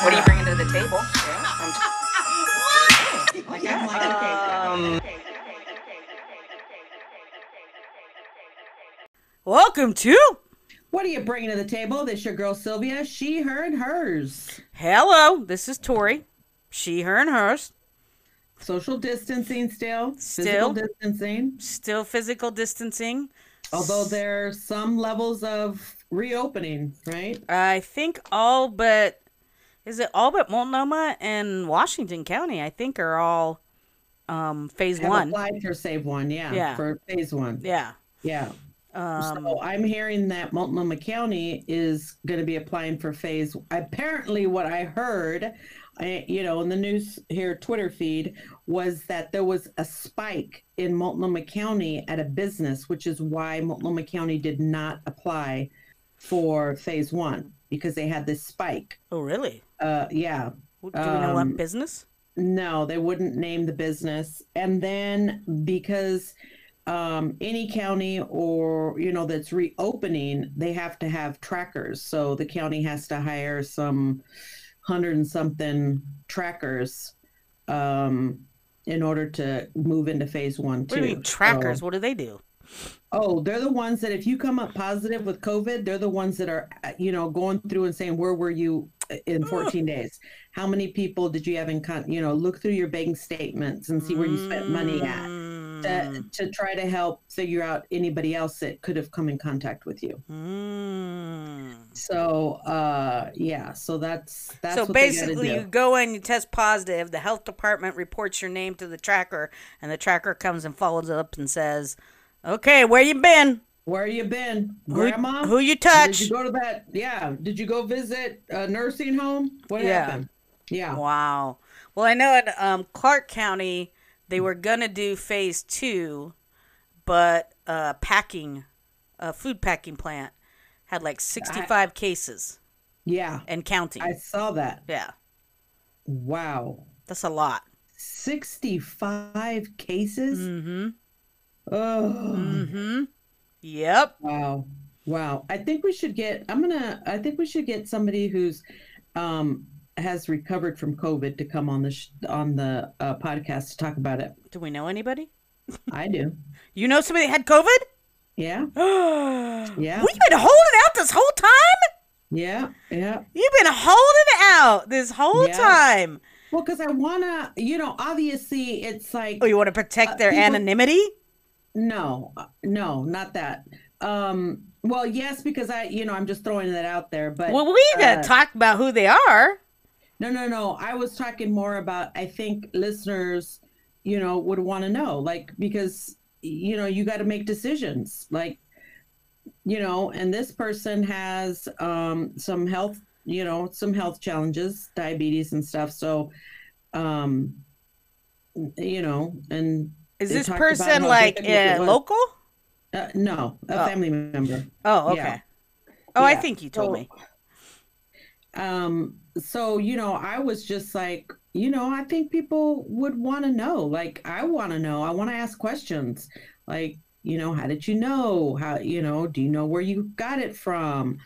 What are you bringing to the table? Um, Welcome to What are you bringing to the table? This your girl Sylvia. She, her, and hers. Hello. This is Tori. She, her, and hers. Social distancing still. Still. Physical distancing. Still physical distancing. Although there's some levels of reopening, right? I think all but is it all but Multnomah and Washington County? I think are all um phase Have one. applied for phase one, yeah, Yeah. for phase one. Yeah. Yeah. Um, so I'm hearing that Multnomah County is going to be applying for phase. Apparently, what I heard, I, you know, in the news here, Twitter feed, was that there was a spike in Multnomah County at a business, which is why Multnomah County did not apply for phase one because they had this spike. oh really? Uh, yeah. Do we know Um, what business? No, they wouldn't name the business. And then because um, any county or, you know, that's reopening, they have to have trackers. So the county has to hire some hundred and something trackers um, in order to move into phase one, What too. do you mean trackers? So- What do they do? Oh, they're the ones that if you come up positive with COVID, they're the ones that are, uh, you know, going through and saying, where were you in 14 days? How many people did you have in, con-, you know, look through your bank statements and see where you spent money at to, Mm, to try to help figure out anybody else that could have come in contact with you. mm. So, uh, yeah, so that's, that's so basically, you go in, you test positive. The health department reports your name to the tracker, and the tracker comes and follows up and says, "Okay, where you been? Where you been, Grandma? who you touch? Did you go to that? Yeah. Did you go visit a nursing home? What Yeah. happened? Yeah. Wow. Well, I know in um, Clark County they were gonna do phase two, but uh, packing, a food packing plant had like sixty-five cases Yeah. and counting. I saw that. yeah, Wow. that's a lot. 65 cases? Mm-hmm. Oh, Mm-hmm. Yep. wow. Wow. I think we should get, I'm going to, I think we should get somebody who's, um, has recovered from COVID to come on the, sh- on the uh, podcast to talk about it. Do we know anybody? I do. You know somebody had COVID? Yeah. yeah. We've been holding out this whole time. Yeah. Yeah. You've been holding out this whole Yeah. time. Well, because I want to, you know, obviously it's like, Oh, you want to protect Uh, their people- anonymity? No, uh, no, not that. Um, well, yes, because I, you know, I'm just throwing that out there, but Well, we gotta uh, talk about who they are. no, no, no. I was talking more about. I think listeners, you know, would want to know, like, because you know, you got to make decisions, like, you know, and this person has um some health, you know, some health challenges, diabetes and stuff. So, um, you know, and Is this person like uh, local? Uh, no, a Oh. family member. Oh, okay. Yeah. Oh, I think you told So, me. Um, so you know, I was just like, you know, I think people would want to know. Like, I want to know. I want to ask questions. Like, you know, how did you know? How you know? Do you know where you got it from?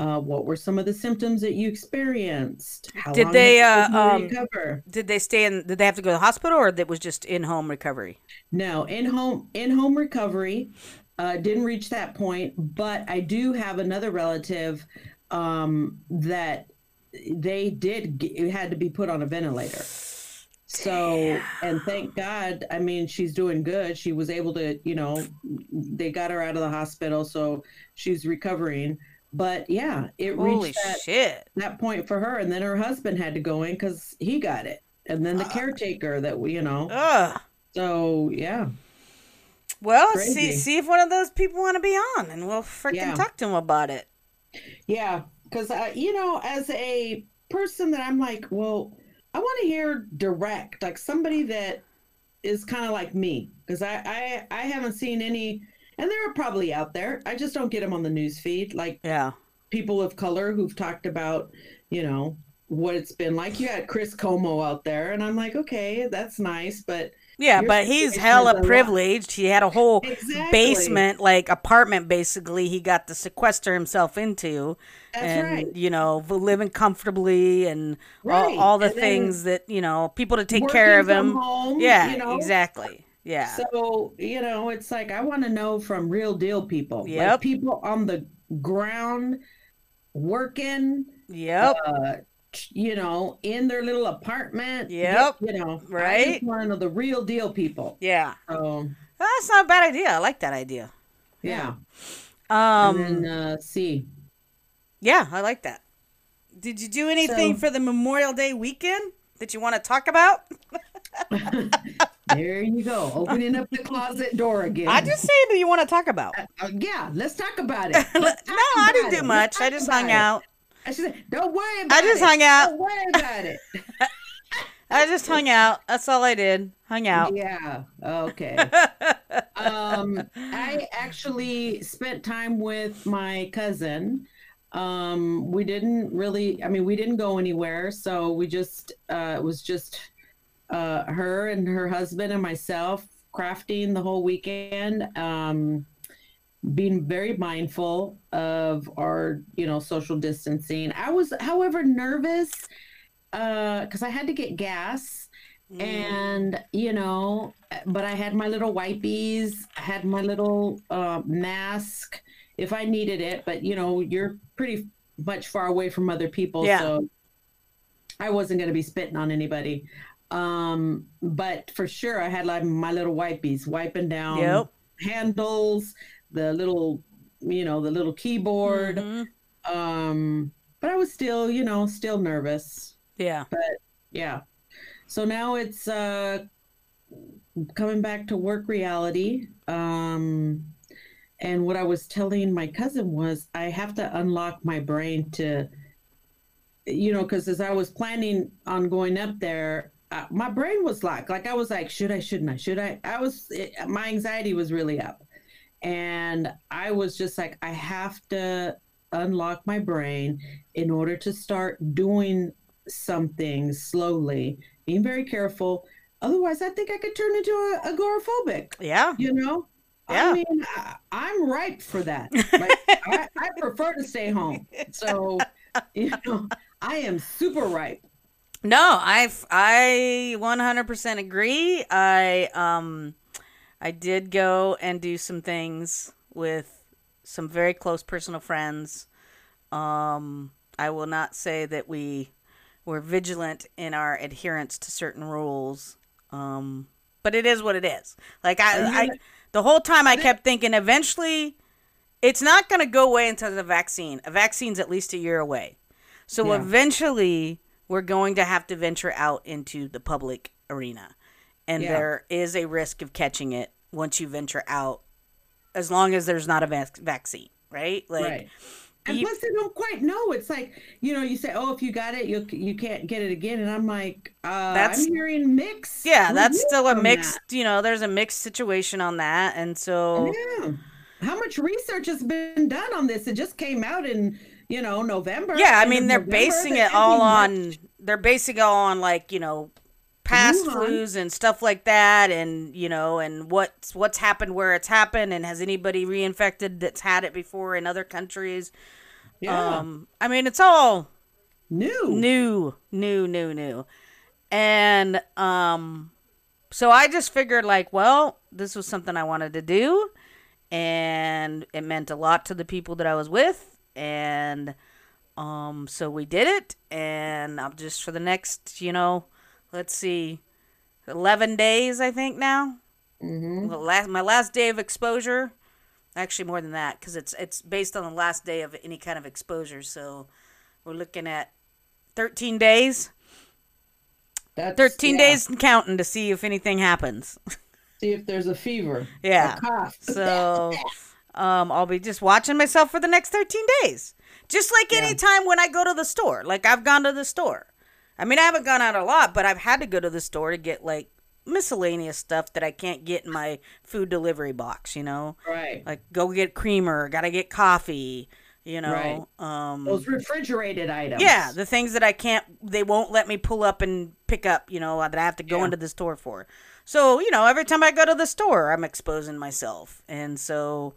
Uh, what were some of the symptoms that you experienced? How Did long they, did it uh, take you to um, recover? Did they stay in? Did they have to go to the hospital, or that was just in home recovery? No, in home in home recovery. Uh, didn't reach that point, but I do have another relative um, that they did g- had to be put on a ventilator. So, and thank God, I mean, she's doing good. She was able to, you know, they got her out of the hospital, so she's recovering. But yeah, it Holy reached that, shit! that point for her, and then her husband had to go in because he got it, and then the caretaker that we, you know. Ugh. So yeah, Well, see, see if one of those people want to be on, and we'll freaking Yeah. talk to them about it. Yeah, because uh, you know, as a person that I'm like, well, I want to hear direct, like somebody that is kind of like me, because I, I I haven't seen any, and there are probably out there. I just don't get them on the news feed, like Yeah. people of color who've talked about, you know, what it's been like. You had Chris Cuomo out there, and I'm like, okay, that's nice, but Yeah, but he's situation is a hella privileged. He had a whole Exactly. basement, like apartment, basically. He got to sequester himself into, That's and right. you know, living comfortably and Right, all, all the and things that you know, people to take care of him. home, yeah, you know? exactly. Yeah, So, you know, it's like I want to know from real deal people. Like people on the ground working, yep. uh, you know, in their little apartment. Yep. You know, I Right. just want to know the real deal people. yeah, So, that's not a bad idea. I like that idea. yeah. Um, and then, uh, see. yeah, I like that. Did you do anything So- for the Memorial Day weekend that you want to talk about? There you go. Opening up the closet door again. I just saying, do you want to talk about? Uh, yeah, let's talk about it. No, talk I didn't do Let's much. I just hung it. out. I say, don't worry about I it. just hung out. Don't worry about it. I just hung out. That's all I did. Hung out. Yeah. Okay. um, I actually spent time with my cousin. Um, we didn't really. I mean, we didn't go anywhere, so we just uh, it was just uh, her and her husband and myself crafting the whole weekend. Um, being very mindful of our, you know, social distancing. I was, however, nervous because I had to get gas and you know but i had my little wipies i had my little uh, mask if i needed it but you know you're pretty much far away from other people Yeah. so i wasn't going to be spitting on anybody um but for sure i had like my little wipies wiping down Yep. handles the little you know the little keyboard Mhm. um but i was still you know still nervous Yeah. But yeah. So now it's uh coming back to work reality. Um and what I was telling my cousin was I have to unlock my brain to you know cuz as I was planning on going up there uh, my brain was locked. Like I was like should I shouldn't I should I I was it, my anxiety was really up. And I was just like I have to unlock my brain in order to start doing something slowly, being very careful. Otherwise, I think I could turn into a agoraphobic. Yeah. You know, Yeah. I mean, I, I'm ripe for that. Like, I, I prefer to stay home. So, you know, I am super ripe. No, I I 100% agree. I um I did go and do some things with some very close personal friends. Um I will not say that we were vigilant in our adherence to certain rules. Um but it is what it is. Like I, I the whole time I kept thinking eventually it's not going to go away until the vaccine. A vaccine's at least a year away. So Yeah. eventually, we're going to have to venture out into the public arena. And Yeah. there is a risk of catching it once you venture out, as long as there's not a vac- vaccine, right? Like, right. And you- plus, they don't quite know. It's like you know, you say, "Oh, if you got it, you you can't get it again," and I'm like, uh, That's- I'm hearing mixed. yeah, that's still a mixed, that. you know, there's a mixed situation on that. And so, Yeah. How much research has been done on this? It just came out in, you know, November. yeah, I mean, they're November. basing it all on, they're basing it all on, like, you know, past Wuhan. flus and stuff like that and you know and what's what's happened where it's happened and has anybody reinfected that's had it before in other countries Yeah. um i mean it's all new. new new new new and um so i just figured like well this was something i wanted to do and it meant a lot to the people that i was with and um so we did it and i'm just for the next you know let's see 11 days i think now hmm the last my last day of exposure actually more than that because it's it's based on the last day of any kind of exposure so we're looking at 13 days That's, 13 yeah. days and counting to see if anything happens See if there's a fever. Yeah. A cough. so um i'll be just watching myself for the next 13 days just like Yeah. any time when i go to the store like i've gone to the store I mean, I haven't gone out a lot, but I've had to go to the store to get like miscellaneous stuff that I can't get in my food delivery box, you know? Right. Like go get creamer, got to get coffee, you know. Right. Um Those refrigerated items. yeah, the things that I can't they won't let me pull up and pick up, you know, that I have to go Yeah. into the store for. So, you know, every time I go to the store, I'm exposing myself. And so,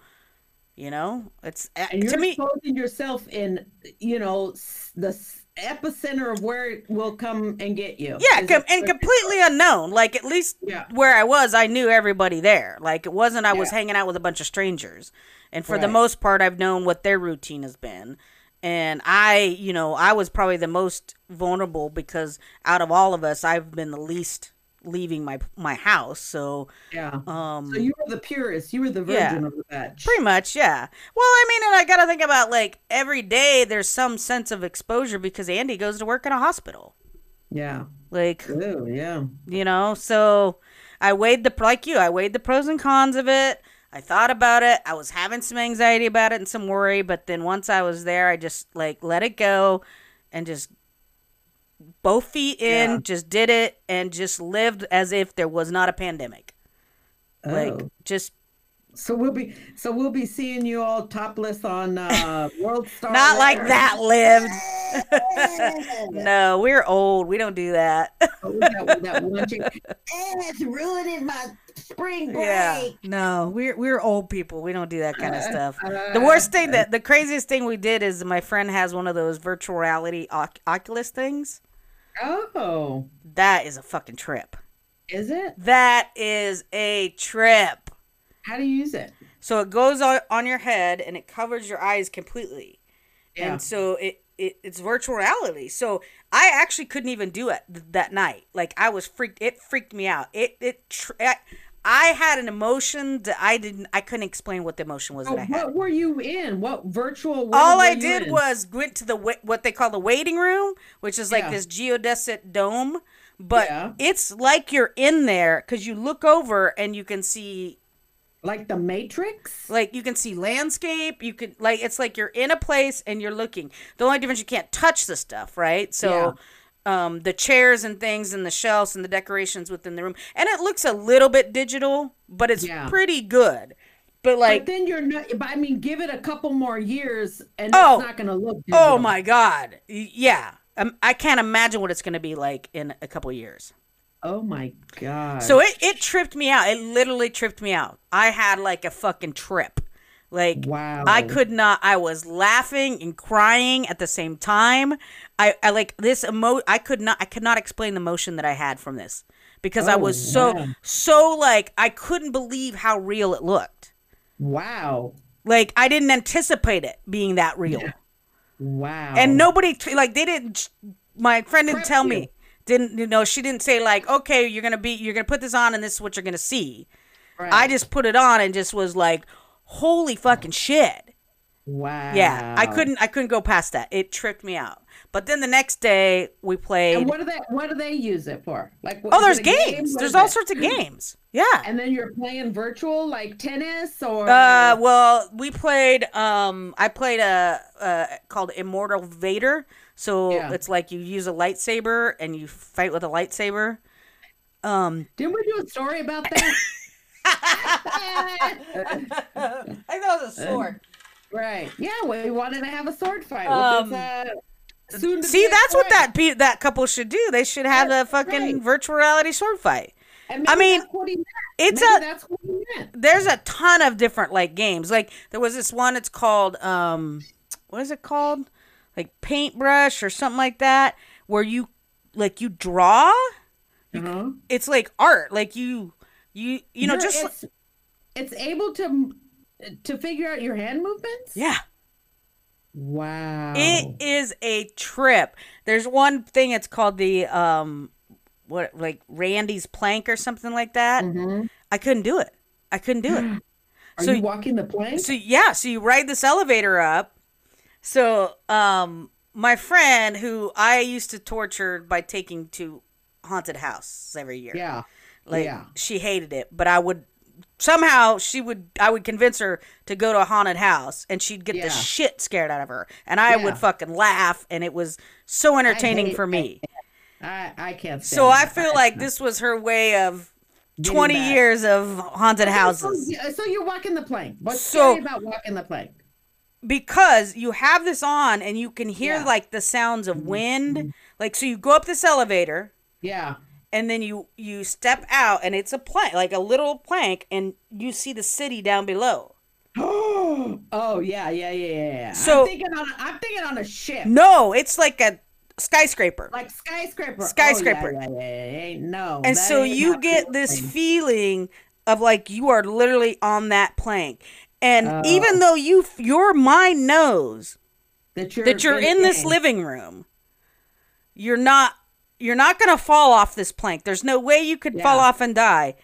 you know, it's uh, and you're to me exposing yourself in, you know, the epicenter of where it will come and get you. Yeah, com- and completely unknown. Like at least Yeah. where I was, I knew everybody there. Like it wasn't I was Yeah. hanging out with a bunch of strangers. And for the most part, I've known what their routine has been. And I, you know, I was probably the most vulnerable because out of all of us, I've been the least leaving my my house. So Yeah. um so you were the purest. You were the Yeah. virgin of the batch. Pretty much, yeah. Well, I mean, and I got to think about like every day there's some sense of exposure because Andy goes to work in a hospital. Yeah. Like, Oh, yeah. you know, so I weighed the like you, I weighed the pros and cons of it. I thought about it. I was having some anxiety about it and some worry, but then once I was there, I just like let it go and just both feet in, Yeah. just did it and just lived as if there was not a pandemic. Like Oh. just So we'll be so we'll be seeing you all topless on uh World Star. not like that lived. no, we're old. We don't do that. Was that, that one chick? Eh, it's ruining my spring break. yeah. No, we're we're old people. We don't do that kind of stuff. Uh, The worst thing that the craziest thing we did is my friend has one of those virtual reality oc- Oculus things. Oh, That is a fucking trip. is it? That is a trip. How do you use it? So it goes on, on your head and it covers your eyes completely. Yeah. And so it, it it's virtual reality. So I actually couldn't even do it th- that night. Like I was freaked. It freaked me out. It it. Tr- I, I had an emotion that I didn't. I couldn't explain what the emotion was Oh, that I had. what were you in? What virtual? world All I did in? was went to the what they call the waiting room, which is like Yeah. this geodesic dome, but Yeah. it's like you're in there because you look over and you can see like the Matrix. like you can see landscape. You can like it's like you're in a place and you're looking. The only difference you can't touch the stuff, right? So. Um, the chairs and things and the shelves and the decorations within the room and it looks a little bit digital but it's Yeah. pretty good but like but then you're not. But I mean, give it a couple more years, and Oh. it's not going to look. oh my god yeah um, i can't imagine what it's going to be like in a couple years Oh my god. So it, it tripped me out. It literally tripped me out. I had like a fucking trip. Like Wow. I could not I was laughing and crying at the same time. I, I like this emo I could not I could not explain the emotion that I had from this. Because I Oh, was so wow. so like I couldn't believe how real it looked. Wow. Like I didn't anticipate it being that real. Wow. And nobody t- like they didn't. My friend didn't Prep tell you. me. Didn't you know? She didn't say like, okay, you're gonna be, you're gonna put this on, and this is what you're gonna see. Right. I just put it on and just was like, holy fucking shit. Wow. Yeah, I couldn't, I couldn't go past that. It tripped me out. But then the next day we played. And what do they? What do they use it for? Like, oh, there's a game? games. There's all it? sorts of games. Yeah. And then you're playing virtual, like tennis, or Uh, well, we played. Um, I played a uh called Immortal Vader. So Yeah. it's like you use a lightsaber and you fight with a lightsaber. Um, didn't we do a story about that? I thought it was a sword. right. Yeah, we wanted to have a sword fight Um, this. Uh, soon to See, that's what that pe- that couple should do. They should have a fucking right. virtual reality sword fight. I mean, that's what he meant. It's Maybe a that's what he meant. there's a ton of different like games. Like there was this one. It's called um, what is it called? Like paintbrush or something like that, where you like you draw. Uh-huh. It's like art. Like you you you know You're- just it's, it's able to to figure out your hand movements. yeah. Wow. It is a trip. There's one thing. It's called the um, what like Randy's plank or something like that. Mhm. I couldn't do it. I couldn't do it. Are so- you walking the plank? So yeah, so you ride this elevator up. So um, my friend who I used to torture by taking to haunted house every year. yeah. Like yeah. she hated it, but I would somehow she would I would convince her to go to a haunted house and she'd get Yeah. the shit scared out of her. And I Yeah. would fucking laugh and it was so entertaining hate- for me. I I can't. So I that. feel like this was her way of Getting 20 back. years of haunted houses. So, so you're walking the plank. What's So- scary about walking the plank? because you have this on and you can hear Yeah. Mm-hmm. like the sounds of wind like so you go up this elevator Yeah. And then you you step out and it's a plank like a little plank and you see the city down below oh yeah, yeah, yeah, yeah. So- I'm thinking on a, I'm thinking on a ship, no it's like a skyscraper like skyscraper. Oh, skyscraper. Oh, yeah, yeah, yeah, no. and so you get this feeling of like you are literally on that plank and Oh. even though you your mind knows that you're that you're in this living room you're not you're not going to fall off this plank. There's no way you could fall off and die.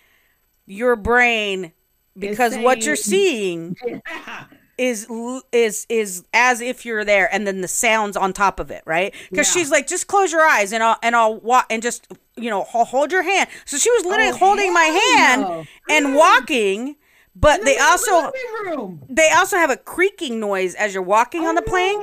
Your brain because what you're seeing Yeah. is is is as if you're there and then the sounds on top of it right? Because Yeah. she's like just close your eyes and i'll and i'll walk and just you know ho- hold your hand. So she was literally Oh, holding my hand no. and walking but they also they also have a creaking noise as you're walking on the plank.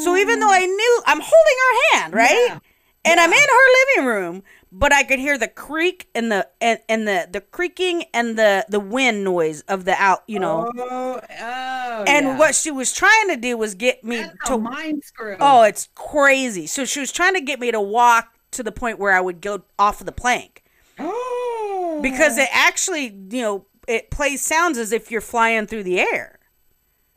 So even though I knew I'm holding her hand, right? Yeah. And I'm in her living room, but I could hear the creak and the and, and the the creaking and the the wind noise of the out, you know. Oh, oh, and yeah. what she was trying to do was get me That's to mind screw. Oh, it's crazy. So she was trying to get me to walk to the point where I would go off of the plank. Oh. Because it actually, you know, it plays sounds as if you're flying through the air.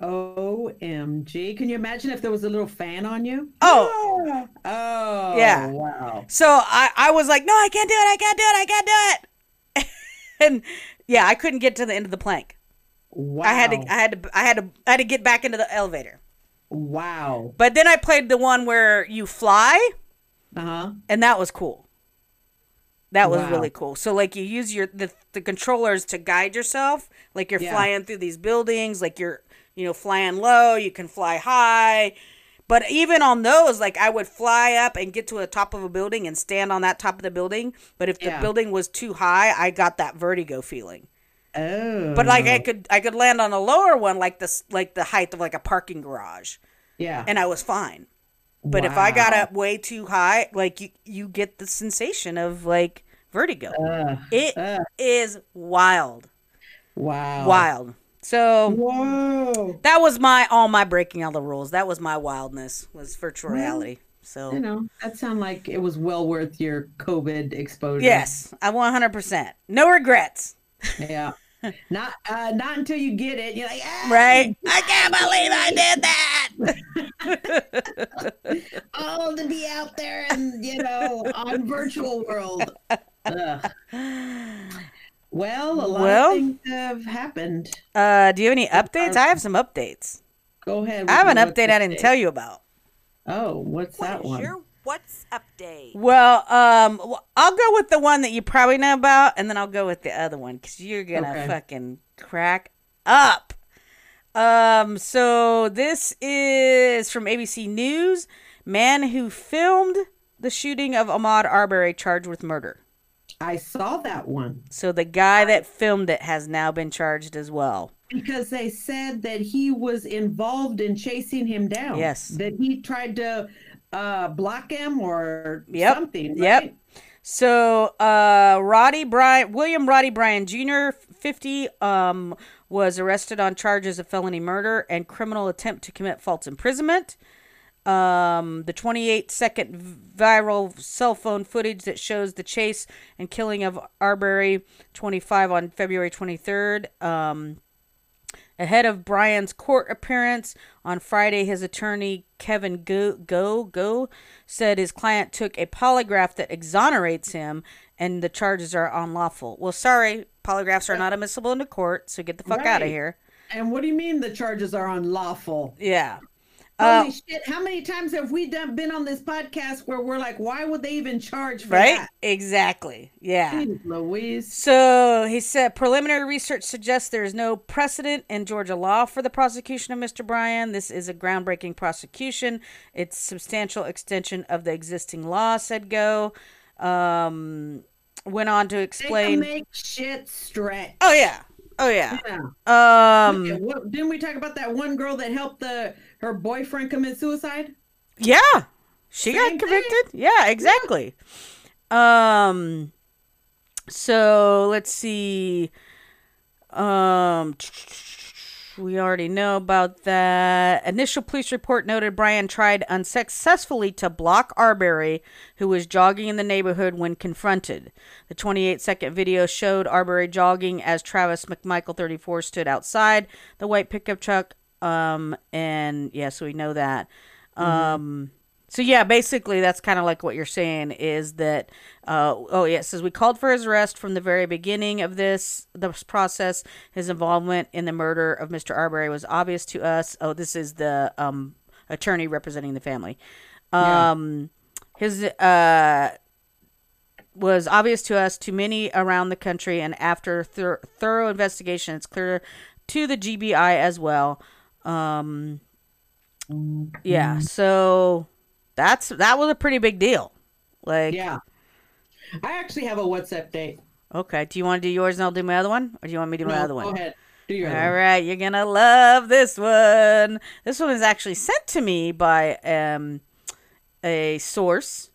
OMG. Can you imagine if there was a little fan on you? Oh, Oh, Yeah. Wow. So I, I was like, no, I can't do it. I can't do it. I can't do it. and yeah, I couldn't get to the end of the plank. Wow. I had to, I had to, I had to, I had to get back into the elevator. wow. But then I played the one where you fly, Uh huh. and that was cool. That was Wow. really cool. So like you use your the, the controllers to guide yourself, like you're Yeah. flying through these buildings, like you're you know flying low, you can fly high. But even on those, like I would fly up and get to the top of a building and stand on that top of the building. But if the Yeah. building was too high, I got that vertigo feeling. Oh. But like I oh. could I could land on a lower one, like this like the height of like a parking garage, yeah. and I was fine. But if I got up way too high, like you you get the sensation of like vertigo. Ugh. It is ugh. wild, wow. wild. So Whoa. that was my all my breaking all the rules. That was my wildness was virtual reality. So you know, that sounded like it was well worth your COVID exposure. yes, I 100 percent no regrets. Yeah. not uh not until you get it. You're like, ah, Right? I can't believe I did that. all to be out there and you know on virtual world. Ugh. Well, a lot Well- of things have happened. Uh, do you have any updates? I have some updates. Go ahead. I have an update I didn't tell you about. Oh, what's that one? what's update? Well, um, I'll go with the one that you probably know about, and then I'll go with the other one because you're gonna Okay. fucking crack up. Um, so this is from ABC News. Man who filmed the shooting of Ahmaud Arbery charged with murder. I saw that one So the guy that filmed it has now been charged as well. because they said that he was involved in chasing him down. Yes. That he tried to uh block him or Yep. something. Yep. So, uh, Roddie Bryan, William Roddie Bryan Jr., 50, um, was arrested on charges of felony murder and criminal attempt to commit false imprisonment. Um, the 28 second viral cell phone footage that shows the chase and killing of Arbery 25 on February 23rd. Um, Ahead of Bryan's court appearance on Friday, his attorney Kevin Gough Gough Gough said his client took a polygraph that exonerates him, and the charges are unlawful. Well, sorry, polygraphs are not admissible into court, so get the fuck out of here. And what do you mean the charges are unlawful? Yeah, Holy Uh, shit! How many times have we done been on this podcast where we're like, why would they even charge for right, that? exactly. Yeah. Jeez Louise. So he said preliminary research suggests there is no precedent in Georgia law for the prosecution of Mr. Bryan. This is a groundbreaking prosecution. It's substantial extension of the existing law, said Gough. Um, went on to They explain. make shit stretch. Oh yeah. Oh yeah. Yeah. Um Okay, what, didn't we talk about that one girl that helped the her boyfriend commit suicide? yeah. She Same got thing. convicted. Yeah, exactly. Um. So let's see. Um. We already know about that. Initial police report noted Bryan tried unsuccessfully to block Arbery, who was jogging in the neighborhood when confronted. The 28 second video showed Arbery jogging as Travis McMichael, 34, stood outside the white pickup truck. Um, and yeah, so we know that. Um, so yeah, basically that's kind of like what you're saying is that uh, oh yeah, it says we called for his arrest from the very beginning of this this process. His involvement in the murder of Mr. Arbery was obvious to us. Oh, this is the um, attorney representing the family. Um, his uh was obvious to us to many around the country and after thor- thorough investigation it's clear to the GBI as well. Um yeah, so that's that was a pretty big deal. Like Yeah. I actually have a WhatsApp date. okay, do you want to do yours and I'll do my other one or do you want me to do my No, other one? Go ahead. Do your All other one. right, you're gonna love this one. This one is actually sent to me by um a source,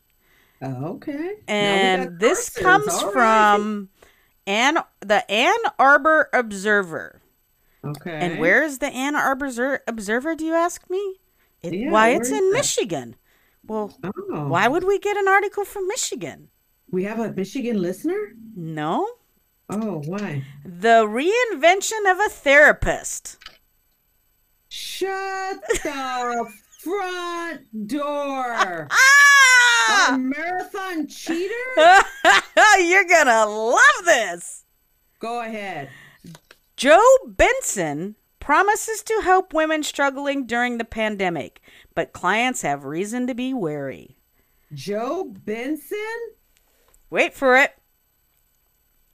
Okay. And this comes right. from Ann the Ann Arbor Observer. Okay. And where is the Ann Arbor Observer? Do you ask me? It, Yeah, why it's in that? Michigan? Well, Oh. why would we get an article from Michigan? We have a Michigan listener? No, Oh, why? the reinvention of a therapist. Shut the front door. Ah! A marathon cheater? You're gonna love this. Go ahead. Joe Benson promises to help women struggling during the pandemic, but clients have reason to be wary. Joe Benson? Wait for it.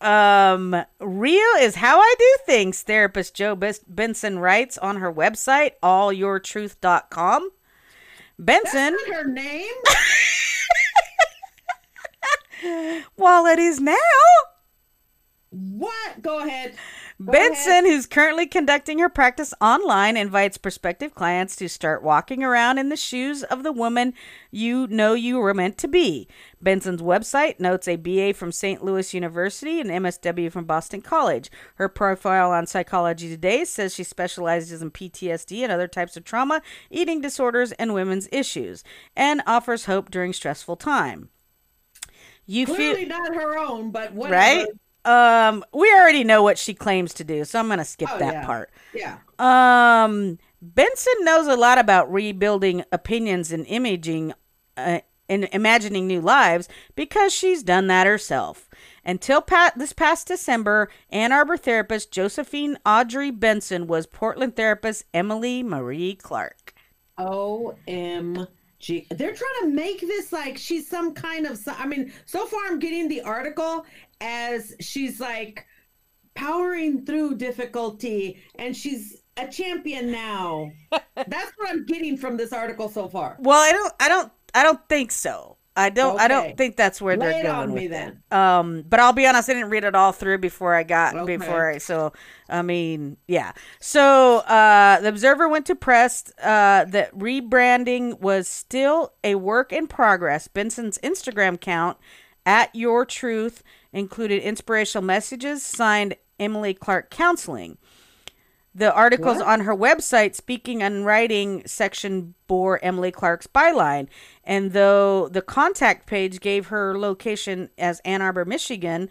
Um, real is how I do things, therapist Joe Benson writes on her website, allyourtruth.com. Benson, her name? while it is now, what? Go ahead. Benson, who's currently conducting her practice online, invites prospective clients to start walking around in the shoes of the woman you know you were meant to be. Benson's website notes a BA from St. Louis University and MSW from Boston College. Her profile on Psychology Today says she specializes in PTSD and other types of trauma, eating disorders, and women's issues, and offers hope during stressful time. You feel Clearly not her own, but whatever. right? Um, we already know what she claims to do, so I'm gonna skip Oh, that yeah. part. Yeah. Um, Benson knows a lot about rebuilding opinions and imaging, uh, and imagining new lives because she's done that herself. Until pat this past December, Ann Arbor therapist Josephine Audrey Benson was Portland therapist Emily Marie Clark. OMG. They're trying to make this like she's some kind of. I mean, so far I'm getting the article as she's like powering through difficulty and she's a champion now. That's what I'm getting from this article so far. Well, I don't, I don't, I don't think so. I don't, I don't think that's where Lay they're going on with it. then. Um, but I'll be honest, I didn't read it all through before I got Okay. before I. So I mean, yeah. So uh, the Observer went to press uh, that rebranding was still a work in progress. Benson's Instagram account at Your Truth included inspirational messages signed Emily Clark Counseling. The articles What? on her website, speaking and writing section, bore Emily Clark's byline. And though the contact page gave her location as Ann Arbor, Michigan,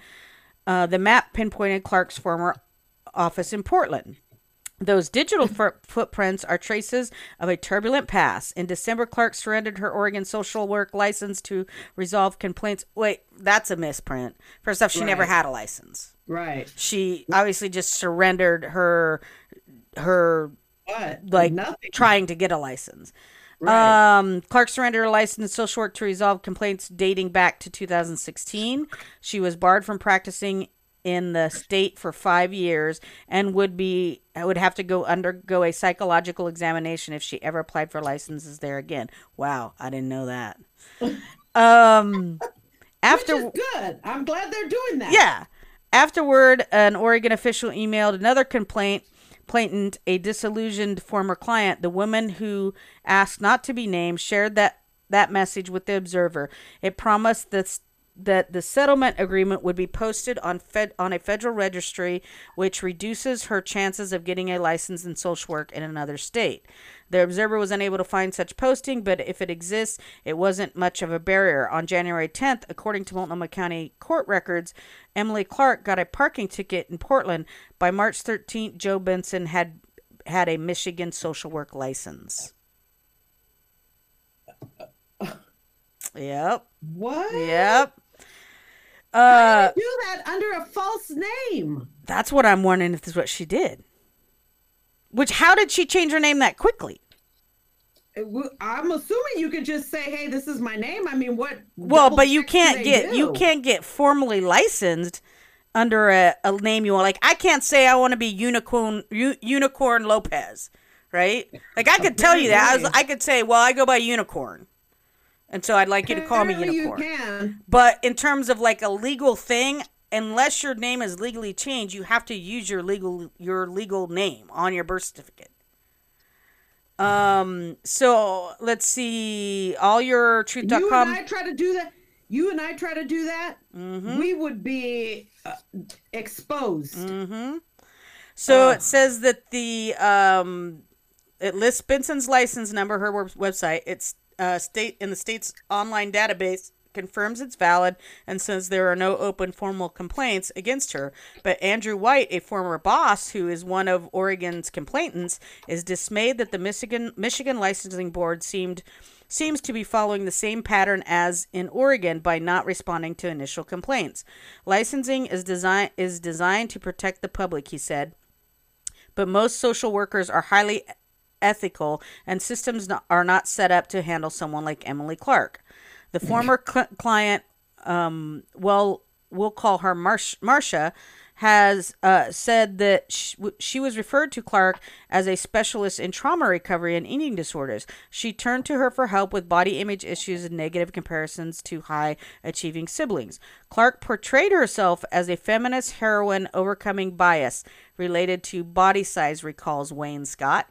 uh, the map pinpointed Clark's former office in Portland. Those digital fo- footprints are traces of a turbulent past. In December, Clark surrendered her Oregon social work license to resolve complaints. Wait, that's a misprint. First off, she never had a license. Right. She obviously just surrendered her her What? like nothing. trying to get a license. Right. Um, Clark surrendered her license to social work to resolve complaints dating back to 2016. She was barred from practicing in the state for five years and would be would have to go undergo a psychological examination if she ever applied for licenses there again. Wow, I didn't know that. Um, after good. I'm glad they're doing that. yeah. Afterward, an Oregon official emailed another complaint complainant, a disillusioned former client. The woman who asked not to be named shared that that message with the Observer. It promised that that the settlement agreement would be posted on fed on a federal registry, which reduces her chances of getting a license in social work in another state. The Observer was unable to find such posting, but if it exists, it wasn't much of a barrier. On January 10th, according to Multnomah County court records, Emily Clark got a parking ticket in Portland. By March 13th, Joe Benson had had a Michigan social work license. Yep. What? Yep. Uh, Do that under a false name. that's what I'm wondering if this is what she did. Which, how did she change her name that quickly? W- I'm assuming you could just say, "Hey, this is my name." I mean, what? Well, but you can't get you can't get formally licensed under a, a name you want. Like I can't say I want to be unicorn U, unicorn Lopez, right? Like I could tell you that I was I could say, well, I go by unicorn, and so I'd like you to call me unicorn. You can. But in terms of like a legal thing, unless your name is legally changed, you have to use your legal your legal name on your birth certificate. Um. So let's see. All your You truth.com. and I try to do that. You and I try to do that. Mm-hmm. We would be uh, exposed. Mm. So it says that the um, it lists Benson's license number, her website. It's uh, state in the state's online database confirms it's valid and says there are no open formal complaints against her. But Andrew White, a former boss who is one of Oregon's complainants, is dismayed that the Michigan Michigan licensing board seemed seems to be following the same pattern as in Oregon by not responding to initial complaints. Licensing is design is designed to protect the public, he said but most social workers are highly ethical and systems are not set up to handle someone like Emily Clark. The former cl- client, um, well, we'll call her Marsh- Marcia, has uh, said that sh- w- she was referred to Clark as a specialist in trauma recovery and eating disorders. She turned to her for help with body image issues and negative comparisons to high achieving siblings. Clark portrayed herself as a feminist heroine overcoming bias related to body size, recalls Wayne Scott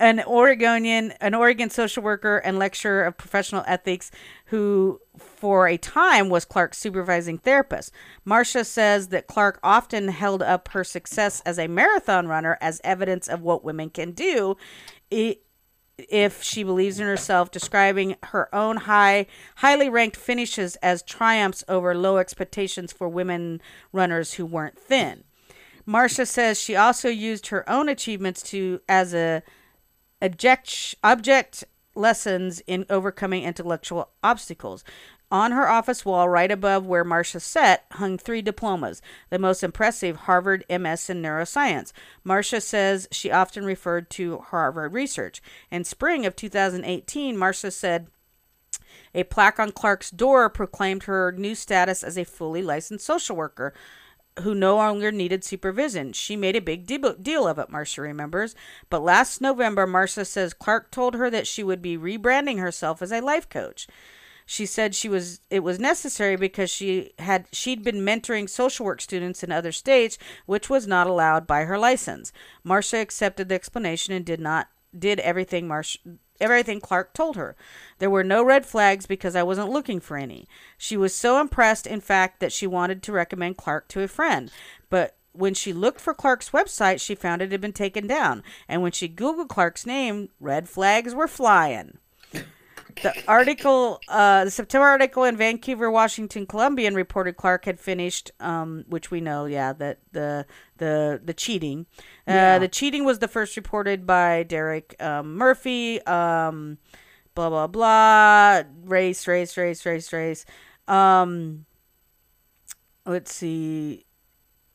an Oregonian, an Oregon social worker and lecturer of professional ethics who for a time was Clark's supervising therapist. Marcia says that Clark often held up her success as a marathon runner as evidence of what women can do. if she believes in herself, describing her own high, highly ranked finishes as triumphs over low expectations for women runners who weren't thin. Marcia says she also used her own achievements to as a object, object lessons in overcoming intellectual obstacles. On her office wall, right above where Marcia sat, hung three diplomas, the most impressive Harvard MS in neuroscience. Marcia says she often referred to Harvard research. In spring of 2018, Marcia said a plaque on Clark's door proclaimed her new status as a fully licensed social worker who no longer needed supervision. She made a big deal of it, Marcia remembers. But last November, Marcia says Clark told her that she would be rebranding herself as a life coach. She said she was it was necessary because she had she'd been mentoring social work students in other states, which was not allowed by her license. Marcia accepted the explanation and did not did everything Marcia everything Clark told her. There were no red flags because I wasn't looking for any. She was so impressed, in fact, that she wanted to recommend Clark to a friend. But when she looked for Clark's website, she found it had been taken down. And when she Googled Clark's name, red flags were flying. The article, uh, the September article in Vancouver, Washington Columbian reported Clark had finished, um, which we know, yeah, that the the the cheating, uh, the cheating was the first reported by Derek um, Murphy, um, blah blah blah, race, race, race, race, race. Um, let's see,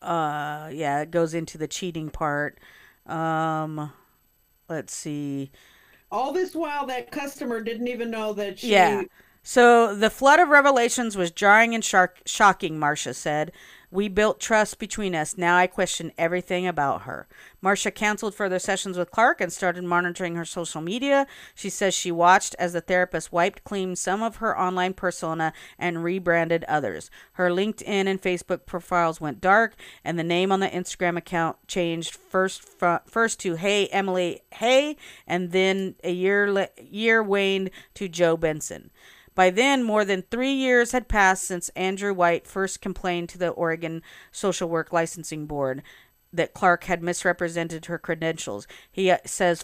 uh, yeah, it goes into the cheating part. Um, let's see. All this while, that customer didn't even know that she. Yeah. So the flood of revelations was jarring and shark- shocking, Marcia said. We built trust between us. Now I question everything about her. Marcia canceled further sessions with Clark and started monitoring her social media. She says she watched as the therapist wiped clean some of her online persona and rebranded others. Her LinkedIn and Facebook profiles went dark, and the name on the Instagram account changed first fr- first to Hey Emily Hey, and then a year le- year waned to Joe Benson. By then, more than three years had passed since Andrew White first complained to the Oregon Social Work Licensing Board that Clark had misrepresented her credentials. He uh, says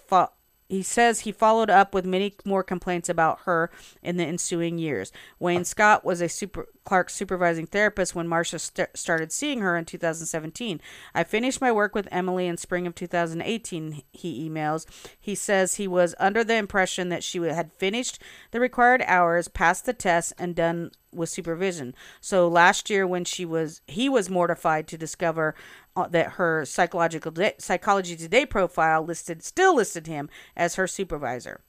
he says he followed up with many more complaints about her in the ensuing years. Wayne Scott was a super supervising therapist when Marcia st- started seeing her in 2017. I finished my work with Emily in spring of 2018, he emails. He says he was under the impression that she had finished the required hours, passed the test, and done with supervision. So last year when she was he was mortified to discover uh, that her psychological day, psychology today profile listed still listed him as her supervisor.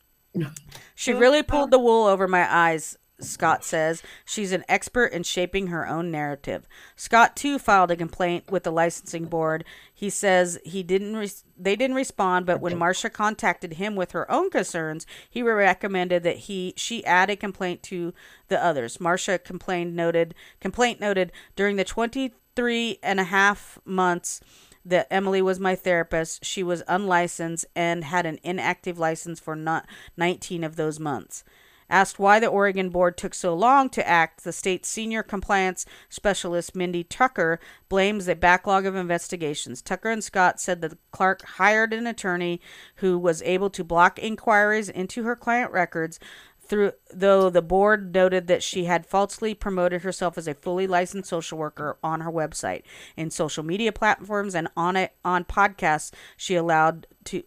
She really pulled the wool over my eyes, Scott says. She's an expert in shaping her own narrative. Scott too filed a complaint with the licensing board. He says he didn't re- they didn't respond, but when Marcia contacted him with her own concerns, he recommended that he she add a complaint to the others. Marcia complained noted complaint noted during the 23 and a half months that Emily was my therapist. She was unlicensed and had an inactive license for not 19 of those months. Asked why the Oregon board took so long to act, the state's senior compliance specialist, Mindy Tucker, blames a backlog of investigations. Tucker and Scott said that Clark hired an attorney who was able to block inquiries into her client records. Through, though the board noted that she had falsely promoted herself as a fully licensed social worker on her website, in social media platforms, and on it on podcasts, she allowed to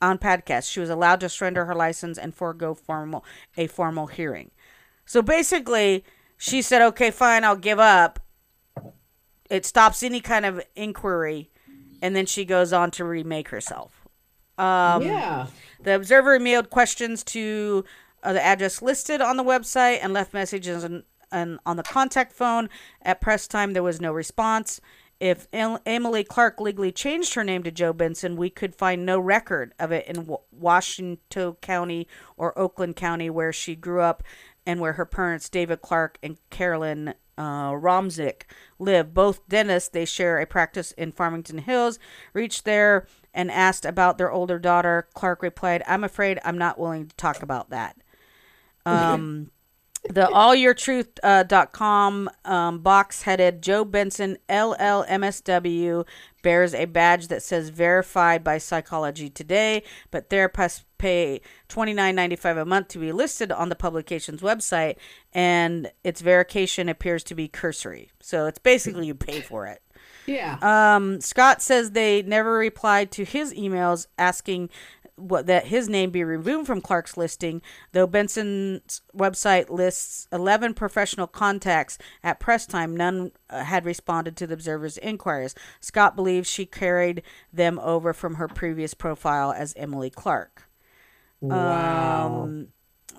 on podcasts she was allowed to surrender her license and forego formal a formal hearing. So basically, she said, "Okay, fine, I'll give up." It stops any kind of inquiry, and then she goes on to remake herself. Um, yeah. The observer mailed questions to uh, the address listed on the website and left messages and, and on the contact phone. At press time, there was no response. If em- Emily Clark legally changed her name to Joe Benson, we could find no record of it in w- Washington County or Oakland County, where she grew up and where her parents, David Clark and Carolyn uh, Romzik, live. Both dentists, they share a practice in Farmington Hills, reached there and asked about their older daughter. Clark replied, I'm afraid I'm not willing to talk about that. Um, the allyourtruth.com uh, dot com, um, box headed Joe Benson LLMSW bears a badge that says verified by Psychology Today, but therapists pay $29.95 a month to be listed on the publication's website, and its verification appears to be cursory. So it's basically you pay for it. Yeah. Um, Scott says they never replied to his emails asking what that his name be removed from Clark's listing, though Benson's website lists 11 professional contacts at press time, none uh, had responded to the Observer's inquiries. Scott believes she carried them over from her previous profile as Emily Clark. wow. Um,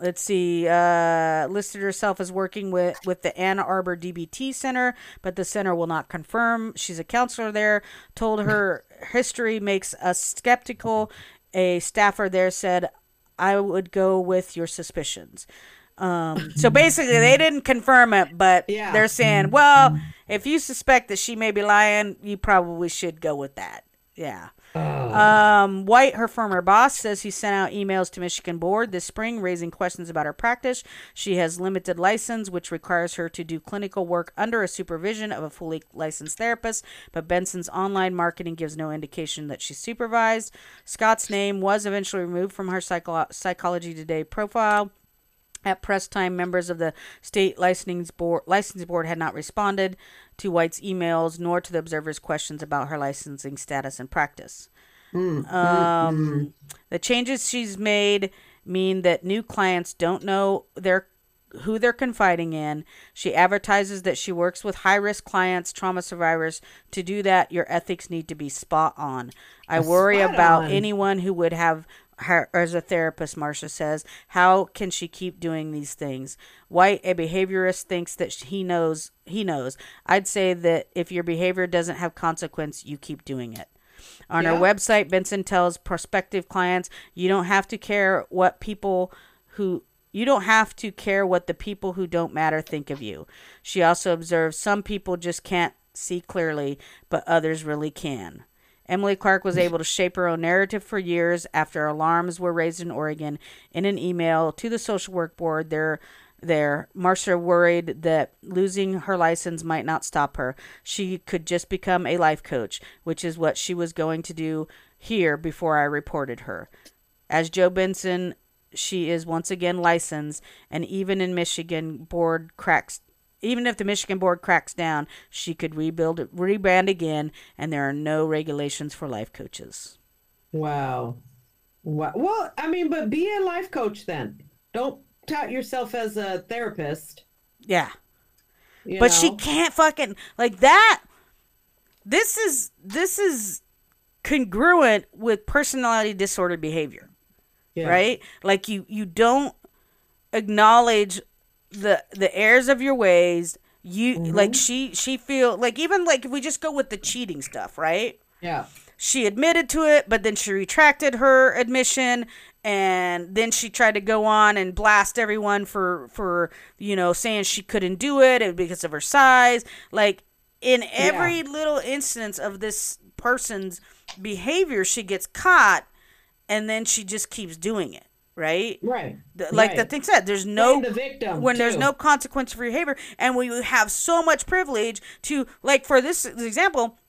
let's see. Uh, listed herself as working with with the Ann Arbor DBT Center, but the center will not confirm. She's a counselor there. Told her history makes us skeptical. A staffer there said, "I would go with your suspicions." Um, so basically, they didn't confirm it, but Yeah. they're saying, "Well, if you suspect that she may be lying, you probably should go with that." Yeah. Um, White, her former boss, says he sent out emails to Michigan Board this spring raising questions about her practice. She has limited license, which requires her to do clinical work under a supervision of a fully licensed therapist, but Benson's online marketing gives no indication that she's supervised. Scott's name was eventually removed from her psycho- Psychology Today profile. At press time, members of the state licensing board, licensing board had not responded to White's emails nor to the observer's questions about her licensing status and practice. Mm, mm, um, mm. the changes she's made mean that new clients don't know their who they're confiding in. She advertises that she works with high risk clients, trauma survivors. To do that, your ethics need to be spot on. I worry about on. anyone who would have her as a therapist, Marcia says, how can she keep doing these things? White, a behaviorist, thinks that he knows. He knows. I'd say that if your behavior doesn't have consequence, you keep doing it. On her website, Benson tells prospective clients, you don't have to care what people who you don't have to care what the people who don't matter think of you. She also observes some people just can't see clearly, but others really can. Emily Clark was able to shape her own narrative for years after alarms were raised in Oregon. In an email to the social work board, there, there, Marcia worried that losing her license might not stop her. She could just become a life coach, which is what she was going to do here before I reported her. As Joe Benson, she is once again licensed, and even in Michigan, board cracks. Even if the Michigan board cracks down, she could rebuild, rebrand again, and there are no regulations for life coaches. Wow. Wow. Well, I mean, but be a life coach then. Don't tout yourself as a therapist. Yeah, you but she can't fucking like that. This is this is congruent with personality disorder behavior. Yeah. right like you you don't acknowledge the the errors of your ways you Mm-hmm. like she she feel like even like if we just go with the cheating stuff right Yeah. she admitted to it but then she retracted her admission and then she tried to go on and blast everyone for for you know saying she couldn't do it because of her size like in every little instance of this person's behavior she gets caught and then she just keeps doing it right? Right. the- like the thing said there's no the victim, when there's no consequence for your behavior and we have so much privilege to like for this example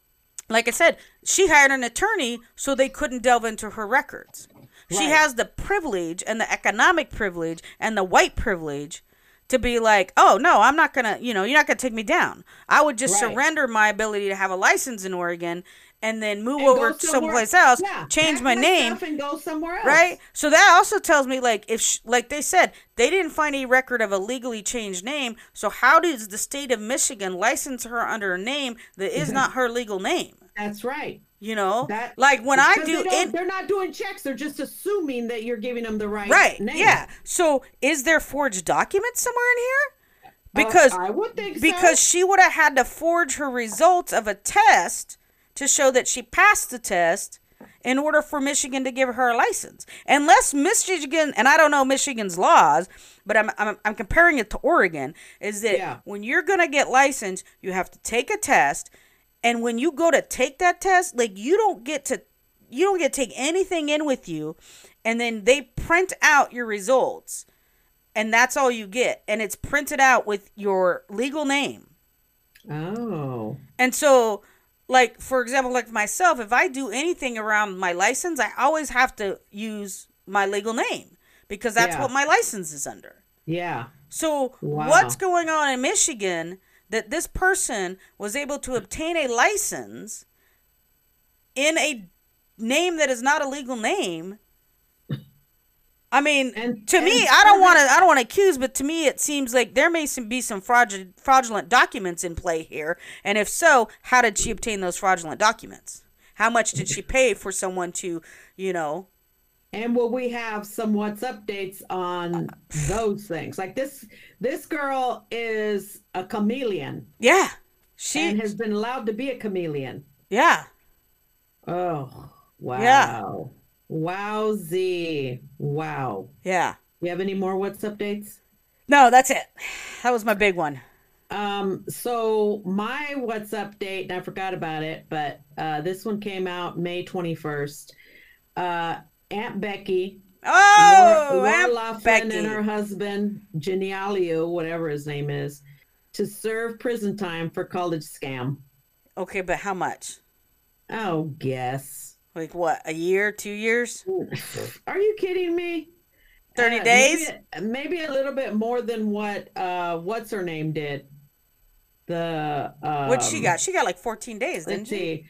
like i said she hired an attorney so they couldn't delve into her records. She has the privilege and the economic privilege and the white privilege to be like oh no i'm not gonna you know you're not gonna take me down i would just Right. surrender my ability to have a license in oregon and then move And over someplace else Yeah, change pack my name and go somewhere else. right so that also tells me like if sh- like they said they didn't find a record of a legally changed name so how does the state of michigan license her under a name that is not her legal name That's right. You know That like when i do they it, they're not doing checks. They're just assuming that you're giving them the right right name. yeah so is there forged documents somewhere in here because Uh, I would think so. because she would have had to forge her results of a test to show that she passed the test in order for Michigan to give her a license. Unless Michigan, and I don't know Michigan's laws, but I'm, I'm, I'm comparing it to Oregon, is that Yeah. when you're going to get licensed, you have to take a test. And when you go to take that test, like you don't get to, you don't get to take anything in with you. And then they print out your results and that's all you get and it's printed out with your legal name Oh. and so like for example like myself if i do anything around my license i always have to use my legal name because that's Yeah. what my license is under Yeah. so Wow. what's going on in michigan that this person was able to obtain a license in a name that is not a legal name I mean, And- to me, I don't want to. I don't want to accuse, but to me, it seems like there may some, be some fraudulent, fraudulent documents in play here. And if so, how did she obtain those fraudulent documents? How much did she pay for someone to, you know? And will we have some what's updates on those things? Like this this girl is a chameleon Yeah, she. and has been allowed to be a chameleon. yeah, Oh, wow. Yeah. Wowzy. Wow. yeah. You have any more what's updates? No, that's it. That was my big one. Um, so my what's update, and I forgot about it, but uh, this one came out May 21st. Uh, Aunt Becky, Oh, Laura, Aunt Loughlin Becky. and her husband, Genialio, whatever his name is, to serve prison time for college scam. Okay, but how much? Oh, guess. Like what? A year? Two years? Are you kidding me? 30 Uh, days? Maybe, maybe a little bit more than what uh what's her name did. The um, What she got? She got like 14 days, didn't Let's she? see.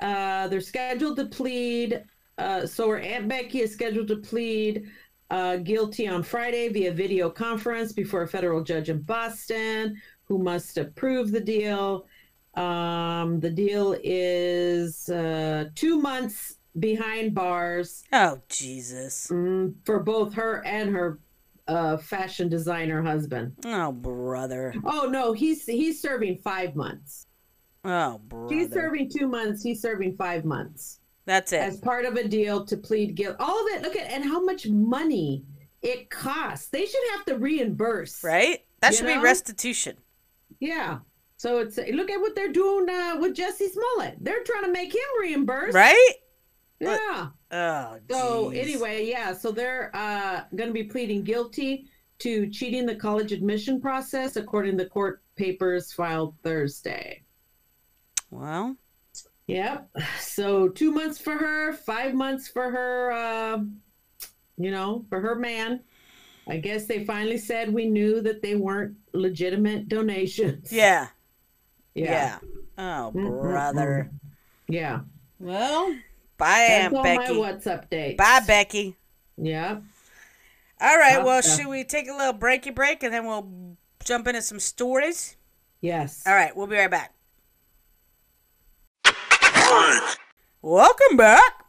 Uh, they're scheduled to plead. Uh, so her Aunt Becky is scheduled to plead uh, guilty on Friday via video conference before a federal judge in Boston, who must approve the deal. Um, the deal is uh, two months behind bars Oh Jesus. mm, for both her and her uh, fashion designer husband. Oh brother. Oh no, he's he's serving five months. Oh brother. She's serving two months. He's serving five months That's it. as part of a deal to plead guilt. All of it. Look at and how much money it costs. They should have to reimburse, Right? That should be restitution. Yeah. So it's look at what they're doing uh, with Jesse Smollett. They're trying to make him reimburse. Right? Yeah. Oh So anyway, yeah. So they're uh, going to be pleading guilty to cheating the college admission process, according to court papers filed Thursday. Well, Yep. So two months for her, five months for her. Uh, you know, for her man. I guess they finally said we knew that they weren't legitimate donations. yeah. Yeah. Yeah. Oh Mm, mm, brother. Yeah. Well, bye Aunt Becky. my what's update. Bye Becky. Yeah. All right. Bye, Well, should we take a little breaky break and then we'll jump into some stories? Yes. All right. We'll be right back. Welcome back.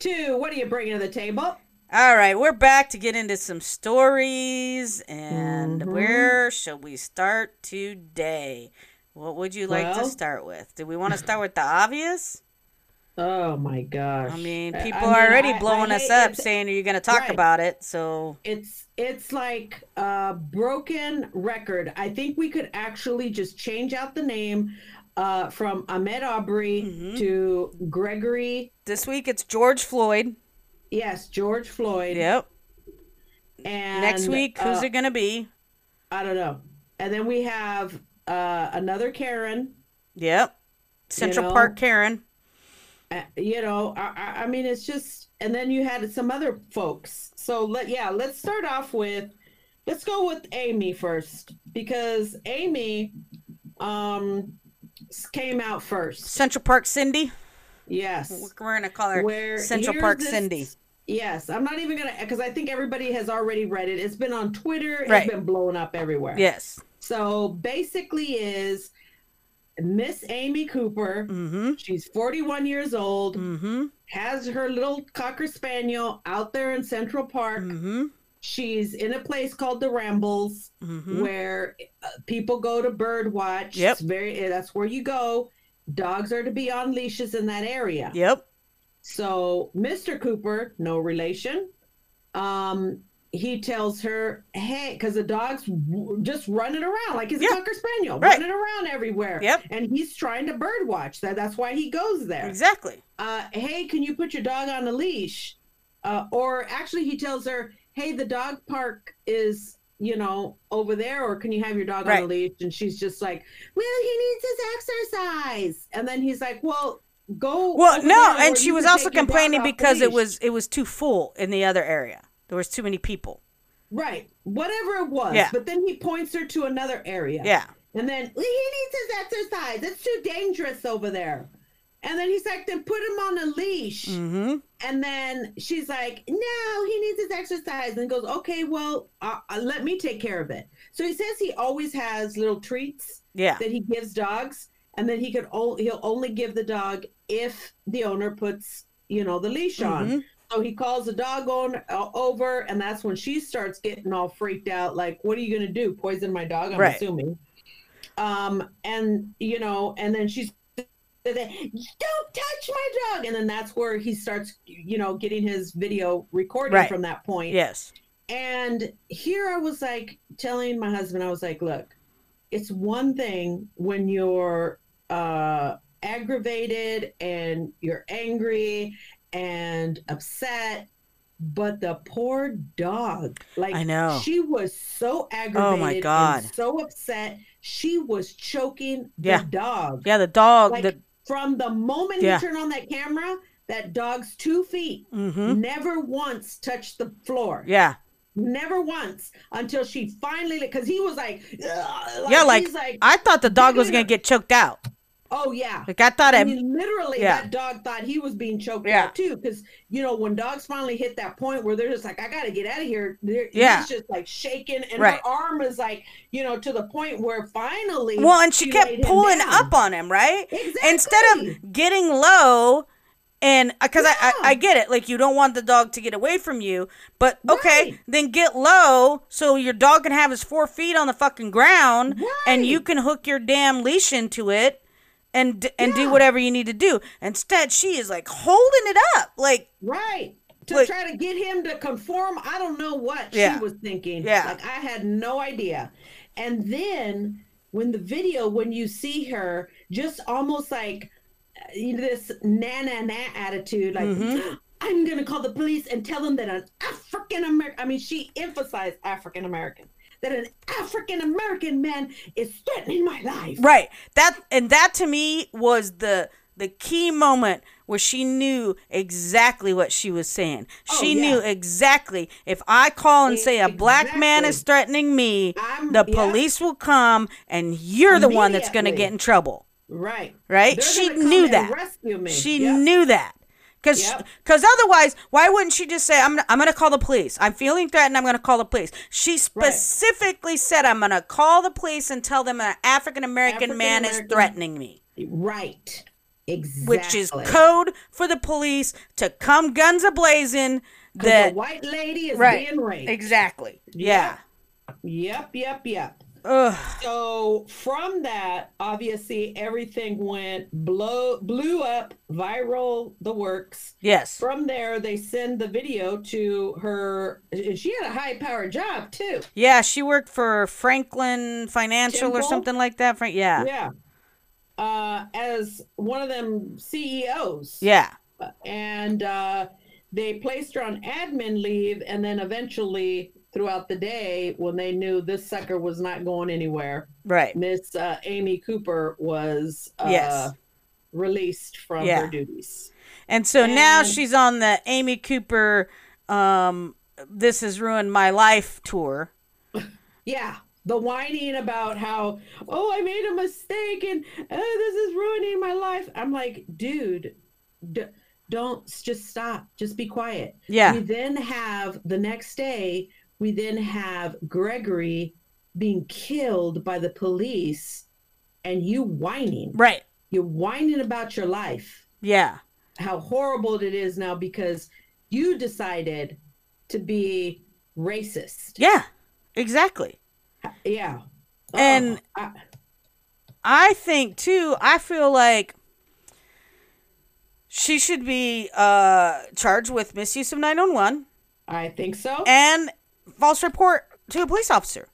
to What are you bringing to the table? All right, we're back to get into some stories, and Mm-hmm. where shall we start today? What would you like to start with? Do we want to start with the obvious? Oh my gosh. I mean, people I mean, are already I- I blowing us hate up, saying you're going to talk Right. about it. So, it's it's like a broken record. I think we could actually just change out the name uh, from Ahmaud Arbery Mm-hmm. to Gregory. this week it's George Floyd. Yes, George Floyd. Yep. And Next week, who's uh, it going to be? I don't know. And then we have uh, another Karen. Yep. Central know, Park Karen. Uh, you know, I, I- mean, it's just, and then you had some other folks. So let yeah, let's start off with, let's go with Amy first because Amy, um, came out first. Central Park Cindy. Yes. We're going to call her Where Central Park this- Cindy. Yes, I'm not even gonna because I think everybody has already read it. It's been on Twitter. Right. It's been blowing up everywhere. Yes. So basically, is Miss Amy Cooper. Mm-hmm. She's 41 years old. Mm-hmm. has her little cocker spaniel out there in Central Park. Mm-hmm. She's in a place called the Rambles Mm-hmm. where uh, people go to bird watch. Yep. It's very that's where you go. Dogs are to be on leashes in that area. Yep. So Mr. Cooper, no relation, um, he tells her, "Hey," because the dog's w- just running around like he's Yeah. a cocker spaniel, Right. running around everywhere. Yep. And he's trying to bird watch. That that's why he goes there Exactly. uh, hey, can you put your dog on a leash? Uh, or actually, he tells her, hey, the dog park is, you know, over there, or can you have your dog on Right. a leash? And she's just like, well, he needs his exercise. And then he's like, well, go. Well, no, and she was also take your dog complaining because it was it was too full in the other area. There was too many people. right, whatever it was. Yeah. But then he points her to another area. Yeah. And then he needs his exercise. It's too dangerous over there. And then he's like, then put him on a leash. Mm-hmm. And then she's like, no, he needs his exercise. And goes, okay, well, uh, uh, let me take care of it. So he says he always has little treats Yeah. that he gives dogs. And then he could o- he'll only give the dog if the owner puts, you know, the leash on. Mhm. So he calls the dog on, uh, over, and that's when she starts getting all freaked out. Like, what are you going to do? Poison my dog? I'm Right. assuming. Um, and you know, and then she's don't touch my dog and then that's where he starts you know getting his video recording Right. from that point Yes. and here i was like telling my husband i was like look it's one thing when you're uh aggravated and you're angry and upset but the poor dog like I know. she was so aggravated oh my God. so upset she was choking the Yeah. dog Yeah. The dog. like the, from the moment Yeah. he turned on that camera, that dog's two feet mm-hmm. never once touched the floor. Yeah. Never once until she finally, because he was like, "Ugh," yeah. Like, he's like, I thought the dog was gonna get choked out. Oh yeah. Like I thought. I mean, literally, yeah. that dog thought he was being choked Yeah. out too. Because you know, when dogs finally hit that point where they're just like, "I got to get out of here," they're, Yeah. he's just like shaking, and Right. her arm is like, you know, to the point where finally, well, and she kept pulling up on him, right? Exactly. Instead of getting low And uh, because I, I, I get it, like you don't want the dog to get away from you, but okay, Right. then get low so your dog can have his four feet on the fucking ground, and you can hook your damn leash into it, and and do whatever you need to do. Instead, she is like holding it up, like Right. To Like- try to get him to conform. I don't know what Yeah. she was thinking. Yeah. Like I had no idea. And then when the video, when you see her just almost like uh, this na na na attitude, like Mm-hmm. I'm gonna call the police and tell them that an African American I mean she emphasized African American. That an African American man is threatening my life. Right. That and that to me was the the key moment where she knew exactly what she was saying. Oh, she Oh, yeah. knew exactly if I call and say a black man is threatening me, I'm- the yeah. police will come and you're the one that's going to get in trouble. Right. Right? They're she knew that. She Yep. knew that. Cause, Yep. cause otherwise, why wouldn't she just say, "I'm, I'm gonna call the police. I'm feeling threatened. I'm gonna call the police." She specifically said, "I'm gonna call the police and tell them an African American man is threatening me." Right. Exactly. which is code for the police to come guns a blazing. 'Cause That the white lady is right, being raped. exactly. Yeah. Yep, yep, yep. Ugh. So from that, obviously everything went blow blew up, viral, the works. Yes. From there, they send the video to her. She had a high powered job too. Yeah, she worked for Franklin Financial or something like that. Frank. Yeah. Yeah. Uh, as one of them CEOs. Yeah. and uh, they placed her on admin leave and then eventually throughout the day when they knew this sucker was not going anywhere Right. miss uh, amy cooper was uh, Yes. released from Yeah. her duties And so now she's on the Amy Cooper. Um, this has ruined my life tour. yeah the whining about how oh i made a mistake and oh, this is ruining my life i'm like dude d- don't just stop just be quiet Yeah. we then have the next day we then have gregory being killed by the police and you whining Right. you're whining about your life Yeah. how horrible it is now because you decided to be racist Yeah. Exactly. yeah And- Oh, I- I think too. I feel like she should be uh, charged with misuse of nine one one I think so. and false report to a police officer.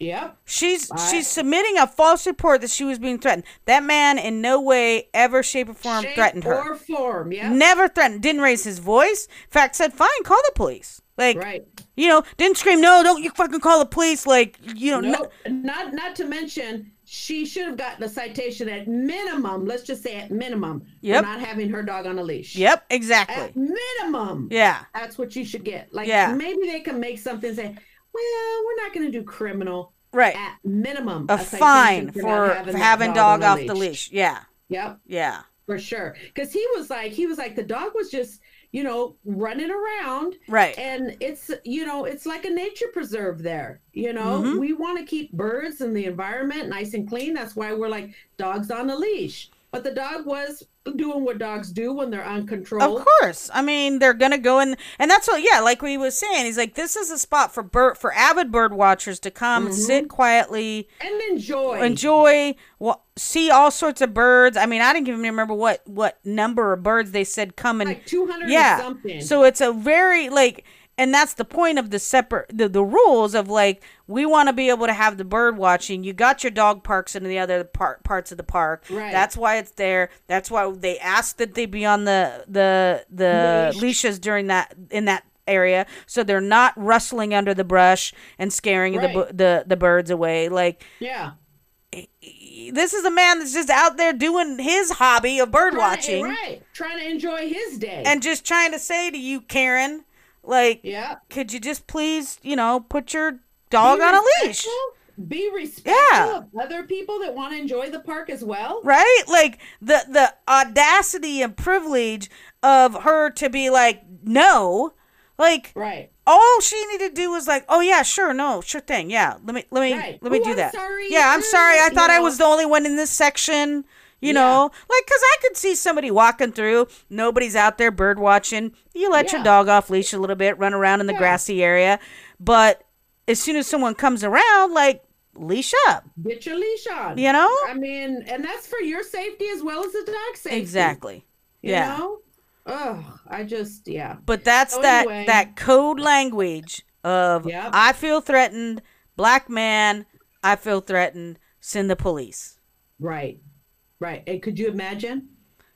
Yeah. She's she's submitting a false report that she was being threatened. That man in no way, ever, shape, or form Shape threatened her. Or form. Yep. Never threatened. Didn't raise his voice. In fact, said, "Fine, call the police." Like, Right. you know, didn't scream, "No, don't you fucking call the police!" Like, you know, No, no- not not to mention she should have gotten a citation at minimum. Let's just say at minimum Yep. for not having her dog on a leash. Yep, At exactly. minimum. Yeah, That's what you should get. Like Yeah. maybe they can make something say, well, we're not going to do criminal. right. At minimum, A citation fine for having for having dog, a off the leash. leash. Yeah, Yep. yeah, for sure because he was like he was like the dog was just you know running around right. and it's you know it's like a nature preserve there you know Mhm. we want to keep birds and the environment nice and clean that's why we're like dogs on a leash but the dog was doing what dogs do when they're uncontrolled Of course. I mean, they're gonna go in, and that's what. Yeah, like we was saying, he's like, this is a spot for bird for avid bird watchers to come and Mm-hmm. sit quietly, and enjoy enjoy, well, see all sorts of birds. I mean, I didn't even remember what what number of birds they said come and like 200 yeah. So it's a very like, and that's the point of the separate the, the rules of like we want to be able to have the bird watching. You got your dog parks in the other part parts of the park. Right. That's why it's there. That's why they asked that they be on the the the Leash. leashes during that in that area so they're not rustling under the brush and scaring the, Right. bu- the the birds away like yeah this is a man that's just out there doing his hobby of bird watching right, right trying to enjoy his day and just trying to say to you Karen like yeah could you just please, you know, put your dog on a leash? Be respectful Yeah. of other people that want to enjoy the park as well. Right? Like the the audacity and privilege of her to be like, no. Like Right. all she needed to do was like, oh yeah, sure, no, sure thing. Yeah. Let me let me Right. let me Oh, do I'm that. sorry. Yeah, I'm sorry. I thought I was the only one in this section. You know, like, because I could see somebody walking through, nobody's out there bird watching. You let your dog off leash a little bit, run around in the Yeah. grassy area. But as soon as someone comes around, like, leash up, Get your leash on. you know? I mean, and that's for your safety as well as the dog safety. Exactly. You yeah. know? Ugh, I just yeah. But that's So that anyway. that code language of Yep. I feel threatened, black man, I feel threatened, send the police. Right. Right. And could you imagine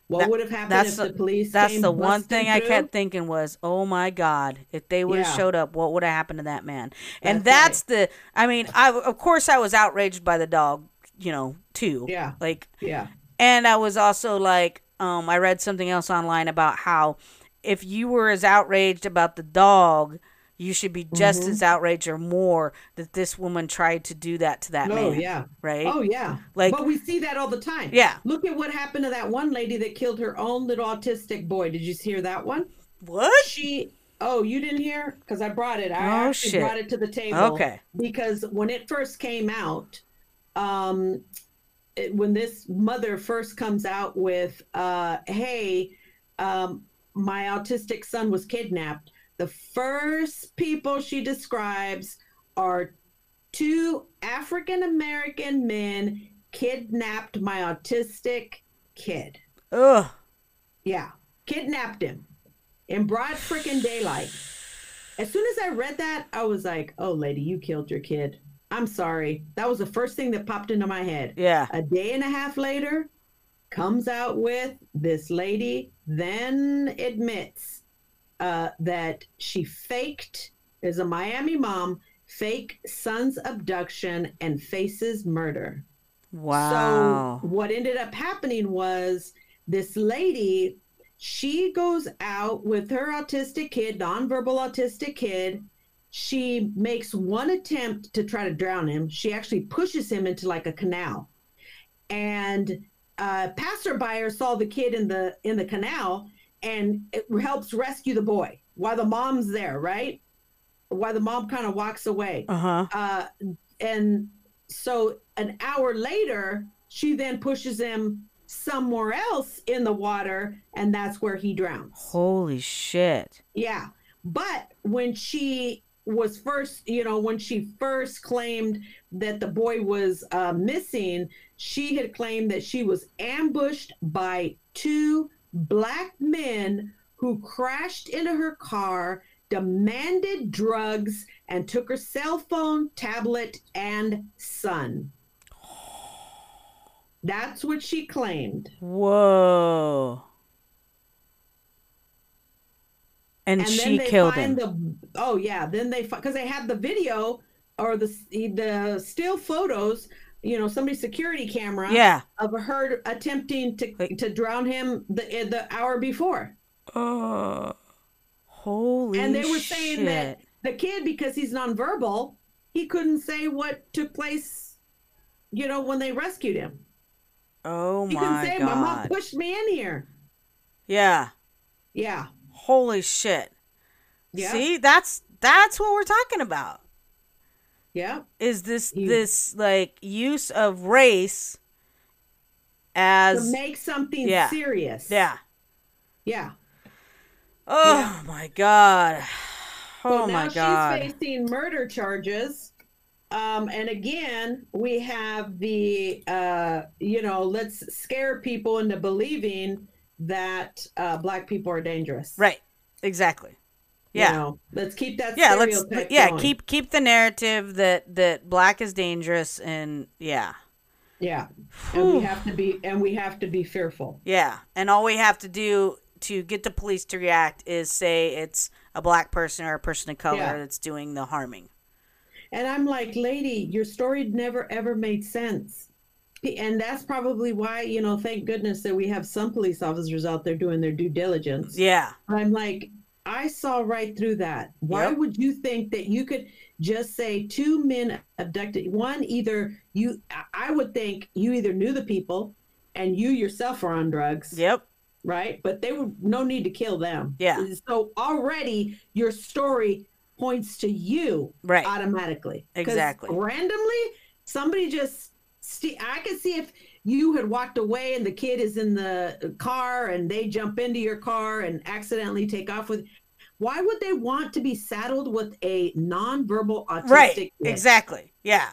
what That- would have happened That's if the, the police that's the one thing I kept thinking was, oh my god, if they would have Yeah. showed up, what would have happened to that man? And That's that's the. I mean, I of course I was outraged by the dog, you know, too. Yeah. Like, Yeah. and I was also like, um, I read something else online about how if you were as outraged about the dog, you should be just Mm-hmm. as outraged or more that this woman tried to do that to that Oh man. yeah. Right? Oh yeah. Like- but we see that all the time. Yeah. Look at what happened to that one lady that killed her own little autistic boy. Did you hear that one? What? She Oh, you didn't hear? Because I brought it. I Oh, actually shit. brought it to the table. Okay. Because when it first came out, um, it- when this mother first comes out with, uh, "Hey, um, my autistic son was kidnapped," the first people she describes are two African American men kidnapped my autistic kid. Ugh. Yeah, kidnapped him in broad freaking daylight. As soon as I read that, I was like, "Oh, lady, you killed your kid." I'm sorry. That was the first thing that popped into my head. Yeah. A day and a half later, comes out with this lady, then admits uh, that she faked, is a Miami mom, fake son's abduction and faces murder. Wow. So what ended up happening was this lady, she goes out with her autistic kid, nonverbal autistic kid. She makes one attempt to try to drown him. She actually pushes him into like a canal. And a passerby saw the kid in the in the canal and it helps rescue the boy while the mom's there, right? While the mom kind of walks away uh huh. uh, and so an hour later, she then pushes him somewhere else in the water, and that's where he drowns. Holy shit. Yeah. But when she was first, you know, when she first claimed that the boy was uh, missing, she had claimed that she was ambushed by two black men who crashed into her car, demanded drugs, and took her cell phone, tablet, and son. That's what she claimed. Whoa. And, and she killed him. the oh yeah then they because they had the video or the the still photos you know somebody's security camera yeah. of her attempting to Like- to drown him the eh, the hour before Oh. Holy and they were saying that the kid because he's nonverbal he couldn't say what took place you know when they rescued him Oh he couldn't my say my mom pushed me in here Yeah. yeah Holy shit. yeah See, that's that's what we're talking about. Yeah Is this You- this like use of race to as make something yeah. serious yeah. yeah Oh my god. So Oh now my god. she's facing murder charges. Um, and again, we have the, uh, you know, let's scare people into believing that uh, black people are dangerous. Right. Exactly. You Yeah. know, let's keep that yeah, let's yeah, going. keep keep the narrative that that black is dangerous and yeah. Yeah. And we have to be, and we have to be fearful. Yeah, and all we have to do to get the police to react is say it's a black person or a person of color Yeah. that's doing the harming. And I'm like, lady, your story never ever made sense. And that's probably why, you know, thank goodness that we have some police officers out there doing their due diligence. Yeah. I'm like, I saw right through that. Why Yep. would you think that you could just say two men abducted? One, either you, I would think you either knew the people and you yourself are on drugs, Yep. right? But they would no need to kill them. Yeah. So already your story points to you Right. automatically. Exactly. Randomly, somebody just. Ste- I could see if you had walked away and the kid is in the car and they jump into your car and accidentally take off with why would they want to be saddled with a nonverbal autistic Right. kid? Exactly. Yeah.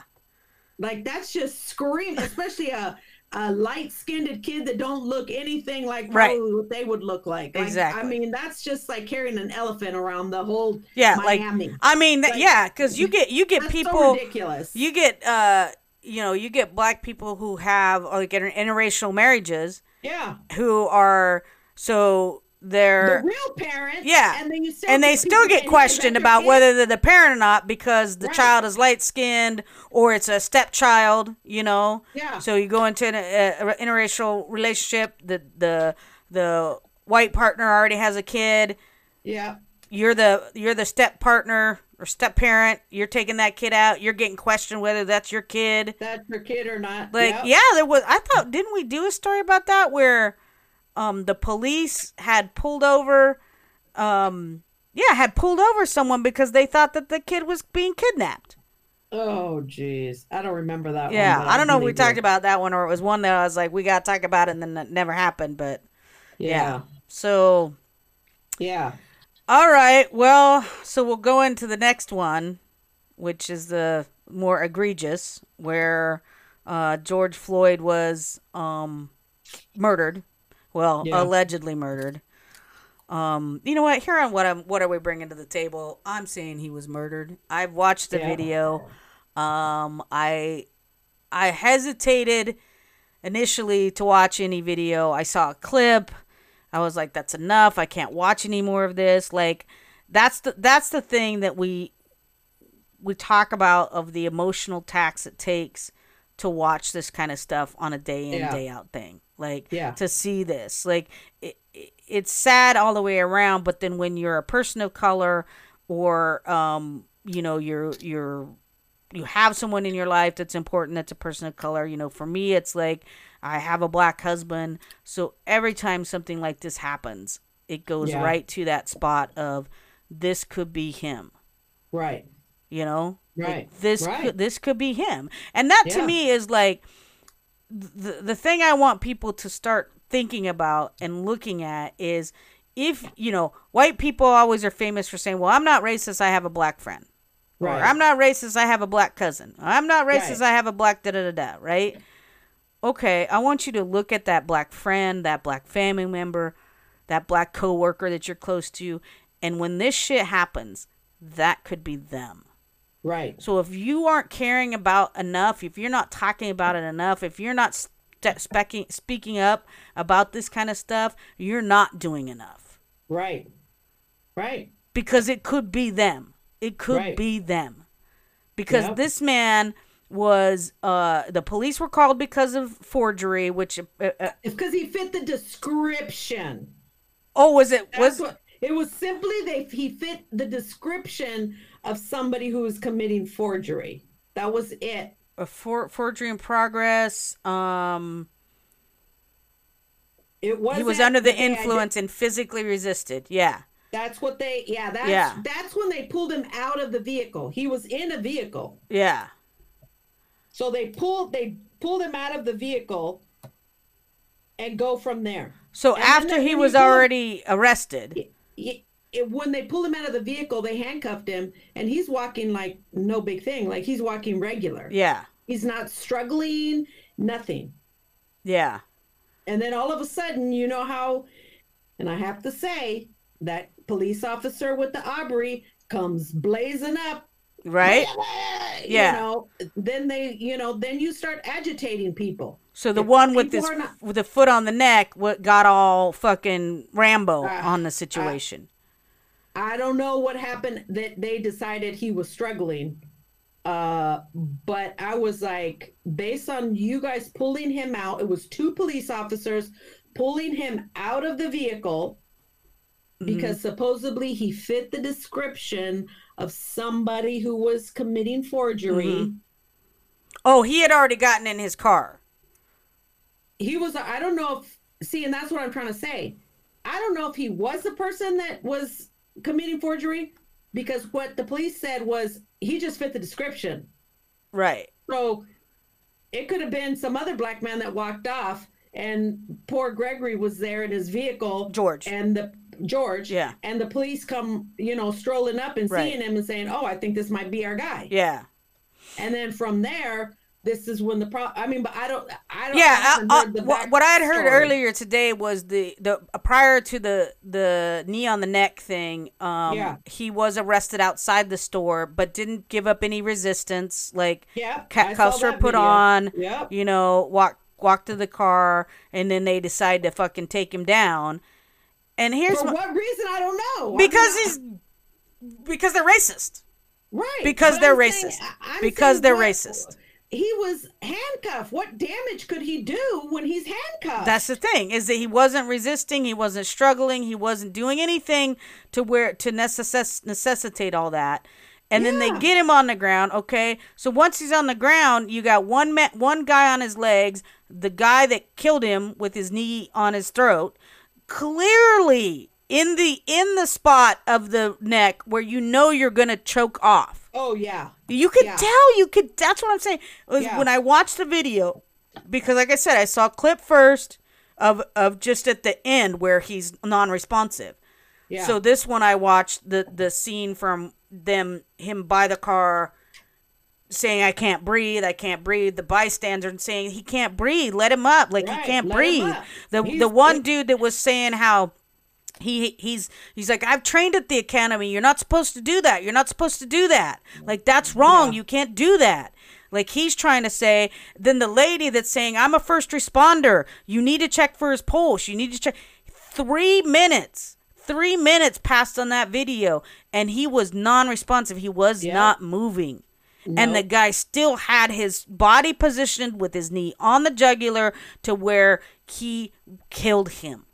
Like that's just scream, especially a a light skinned kid that don't look anything like Right. what they would look like. Like, Exactly. I mean, that's just like carrying an elephant around the whole Yeah. Miami. Like I mean, Like, yeah, because you get you get that's so people. ridiculous. you get uh you know you get black people who have like inter- interracial marriages yeah. who are so they're The real parents. Yeah. And then and they still get questioned "Is that your about kid?" whether they're the parent or not because the Right. child is light skinned or it's a stepchild you know Yeah. so you go into an a, a interracial relationship the the the white partner already has a kid Yeah. you're the you're the step partner or step parent you're taking that kid out you're getting questioned whether that's your kid That's your kid or not. like Yep. yeah there was i thought didn't we do a story about that where um the police had pulled over um yeah had pulled over someone because they thought that the kid was being kidnapped Oh, jeez. I don't remember that yeah one. i don't know if we believe talked about that one or it was one that i was like we gotta talk about it and then it never happened but Yeah. so Yeah. All right. Well, so we'll go into the next one, which is the more egregious, where uh, George Floyd was um, murdered. Well, Yeah. allegedly murdered. Um, you know what? Here on what I'm, what are we bringing to the table? I'm saying he was murdered. I've watched the Yeah. video. Um, I I hesitated initially to watch any video. I saw a clip. I was like, that's enough. I can't watch any more of this. Like that's the that's the thing that we we talk about of the emotional tax it takes to watch this kind of stuff on a day in Yeah. day out thing. Like Yeah. to see this. Like it, it, it's sad all the way around, but then when you're a person of color or um you know you're you're you have someone in your life that's important that's a person of color you know for me it's like i have a black husband so every time something like this happens it goes Yeah. right to that spot of this could be him Right. you know Like, Right, this right. could this could be him and that to me is like the, the thing i want people to start thinking about and looking at is if you know white people always are famous for saying well i'm not racist i have a black friend or Right. I'm not racist. I have a black cousin. Or, I'm not racist. Right. I have a black da da da da. Right? Okay. I want you to look at that black friend, that black family member, that black coworker that you're close to, and when this shit happens, that could be them. Right. So if you aren't caring about enough, if you're not talking about it enough, if you're not st- speaking speaking up about this kind of stuff, you're not doing enough Right. Right. because it could be them. It could Right. be them. Because Yep. this man was uh the police were called because of forgery which uh, uh, It's because he fit the description. oh was it That's was what it was simply they he fit the description of somebody who was committing forgery. That was it. a for, forgery in progress um It was he was under the influence and physically resisted yeah That's what they yeah, that's Yeah. that's when they pulled him out of the vehicle. He was in a vehicle. yeah So they pulled they pulled him out of the vehicle and go from there. so And after he was already arrested it, it, when they pulled him out of the vehicle, they handcuffed him, and he's walking like no big thing, like he's walking regular. yeah He's not struggling, nothing. yeah And then all of a sudden, you know how, and I have to say, that police officer with the Aubrey comes blazing up. right You Yeah. know, then they, you know, then you start agitating people. So the If one with this not- with the foot on the neck what got all fucking rambo Ah, on the situation I don't know what happened that they decided he was struggling. Uh, but I was like, based on you guys pulling him out, it was two police officers pulling him out of the vehicle because supposedly he fit the description of somebody who was committing forgery. oh he had already gotten in his car He was, I don't know if, see, and that's what I'm trying to say. I don't know if he was the person that was committing forgery because what the police said was he just fit the description. right So it could have been some other black man that walked off, and poor Gregory was there in his vehicle. George. and the George. Yeah. and the police come, you know, strolling up and Right. seeing him and saying, "Oh, I think this might be our guy." Yeah. And then from there, this is when the pro. I mean, but I don't. I don't. Yeah, haven't uh, uh, what, what I had heard backstory. earlier today was the the uh, prior to the the knee on the neck thing. Um, Yeah. he was arrested outside the store, but didn't give up any resistance. Like, yeah, cuffs were put video. on. Yep. You know, walk walk to the car, and then they decide to fucking take him down. And here's For my, what reason? I don't know. I because mean, he's because they're racist. right because they're I'm racist. I- I'm Because they're what- racist. He was handcuffed. What damage could he do when he's handcuffed? That's the thing is that he wasn't resisting, he wasn't struggling, he wasn't doing anything to where to necess- necessitate all that. And then they get him on the ground. Okay, so once he's on the ground, you got one ma- one guy on his legs, the guy that killed him with his knee on his throat, clearly in the in the spot of the neck where you know you're gonna choke off. oh yeah. You could Yeah. tell. You could. That's what I'm saying. Was Yeah. When I watched the video, because like I said, I saw a clip first of of just at the end where he's non-responsive. Yeah. So this one I watched the the scene from them him by the car saying I can't breathe, I can't breathe. The bystander and saying he can't breathe, let him up, like Right, he can't let breathe. The He's- the one dude that was saying how he he's he's like I've trained at the academy. You're not supposed to do that. You're not supposed to do that. Like that's wrong. Yeah. You can't do that. Like he's trying to say. Then the lady that's saying I'm a first responder. You need to check for his pulse. You need to check. Three minutes. Three minutes passed on that video, and he was non-responsive. He was Yeah. not moving. And the guy still had his body positioned with his knee on the jugular to where he killed him.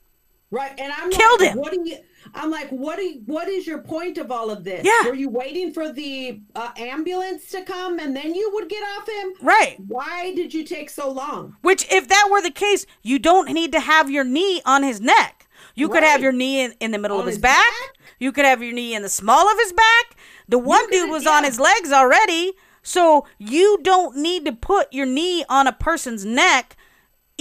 Right, and I'm Killed like, him. What do you? I'm like, what do you, what is your point of all of this? Yeah. Were you waiting for the uh, ambulance to come and then you would get off him? Right. Why did you take so long? Which, if that were the case, you don't need to have your knee on his neck. You could have your knee in, in the middle On of his, his back. back? You could have your knee in the small of his back. The one dude was on his legs already. So you don't need to put your knee on a person's neck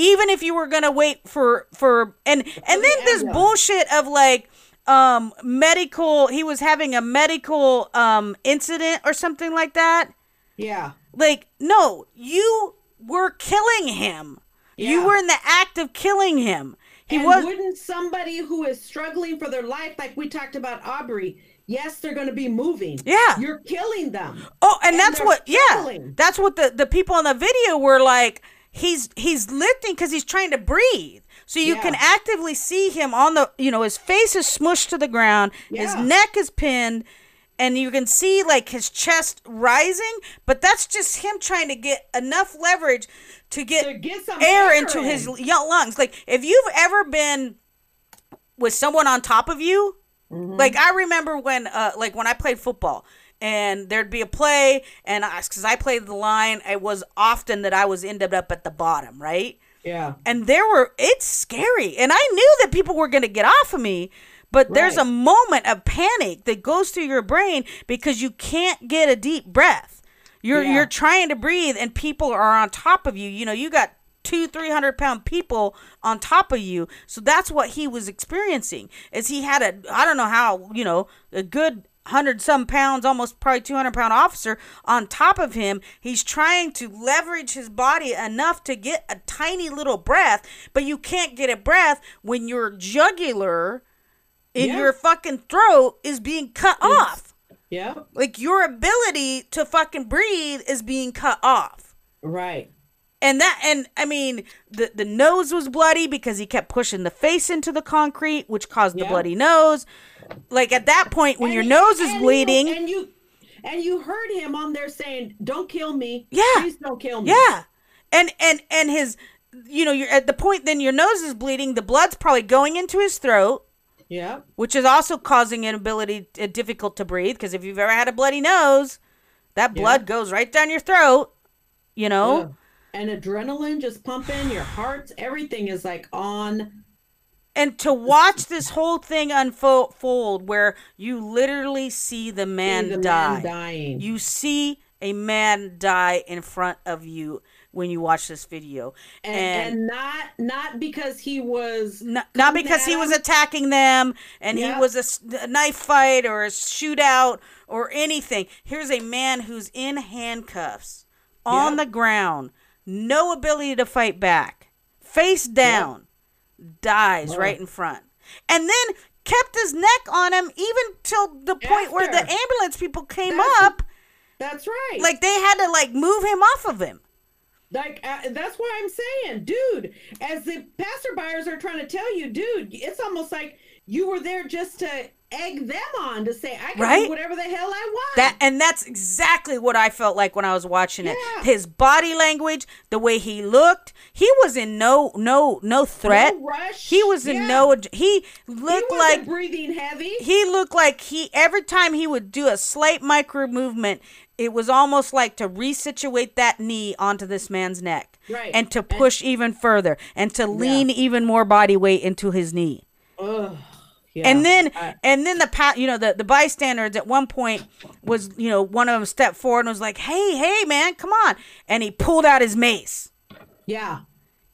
even if you were gonna wait for for and and the then this bullshit of like um medical he was having a medical um incident or something like that Yeah, like no you were killing him you were in the act of killing him he and was wouldn't somebody who is struggling for their life, like we talked about Arbery? Yes, they're going to be moving. Yeah. you're killing them. oh and, and that's what yeah that's what the the people in the video were like he's he's lifting because he's trying to breathe so you Yeah. can actively see him on the you know his face is smushed to the ground his neck is pinned and you can see like his chest rising but that's just him trying to get enough leverage to get, To get some air air into his in. lungs like if you've ever been with someone on top of you Mm-hmm. like i remember when uh like when i played football and there'd be a play and i because i played the line it was often that i was ended up at the bottom right? Yeah, and there were it's scary and i knew that people were going to get off of me but there's a moment of panic that goes through your brain because you can't get a deep breath. You're Yeah. you're trying to breathe and people are on top of you. You know you got two three hundred pound people on top of you. So that's what he was experiencing is he had a i don't know how you know a good hundred some pounds almost probably 200 pound officer on top of him. He's trying to leverage his body enough to get a tiny little breath but you can't get a breath when your jugular in Yeah. your fucking throat is being cut off. Yeah, like your ability to fucking breathe is being cut off. Right. and that and i mean the the nose was bloody because he kept pushing the face into the concrete which caused the bloody nose like at that point when And your he- nose is and you- bleeding and you and you heard him on there saying, "Don't kill me. Yeah. please don't kill me." yeah and and and his you know you're at the point then your nose is bleeding the blood's probably going into his throat yeah, which is also causing inability uh, difficult to breathe because if you've ever had a bloody nose that blood goes right down your throat you know Yeah. And adrenaline just pumping, your heart, everything is like on. And to watch this whole thing unfold where you literally see the man the man die dying. you see a man die in front of you when you watch this video. and, And, and not not because he was not, not because he was attacking them and he Yeah. was a, knife fight or a shootout or anything. Here's a man who's in handcuffs on Yep. the ground, no ability to fight back, face down, dies right in front. And then kept his neck on him even till the point where the ambulance people came That's- up. That's right. Like they had to like move him off of him. Like uh, that's why I'm saying, dude. As the passerbyers are trying to tell you, dude, it's almost like you were there just to egg them on to say, "I can Right? do whatever the hell I want." That and that's exactly what I felt like when I was watching it. Yeah. His body language, the way he looked, he was in no no no threat. No rush. He was in Yeah. no he He looked wasn't like breathing heavy. he looked like he every time he would do a slight micro movement, it was almost like to resituate that knee onto this man's neck. Right. And to push even further and to lean even more body weight into his knee. Ugh. Yeah. And then, I- and then the pa- you know, the the bystanders at one point was, you know, one of them stepped forward and was like, "Hey, hey, man, come on!" And he pulled out his mace, yeah.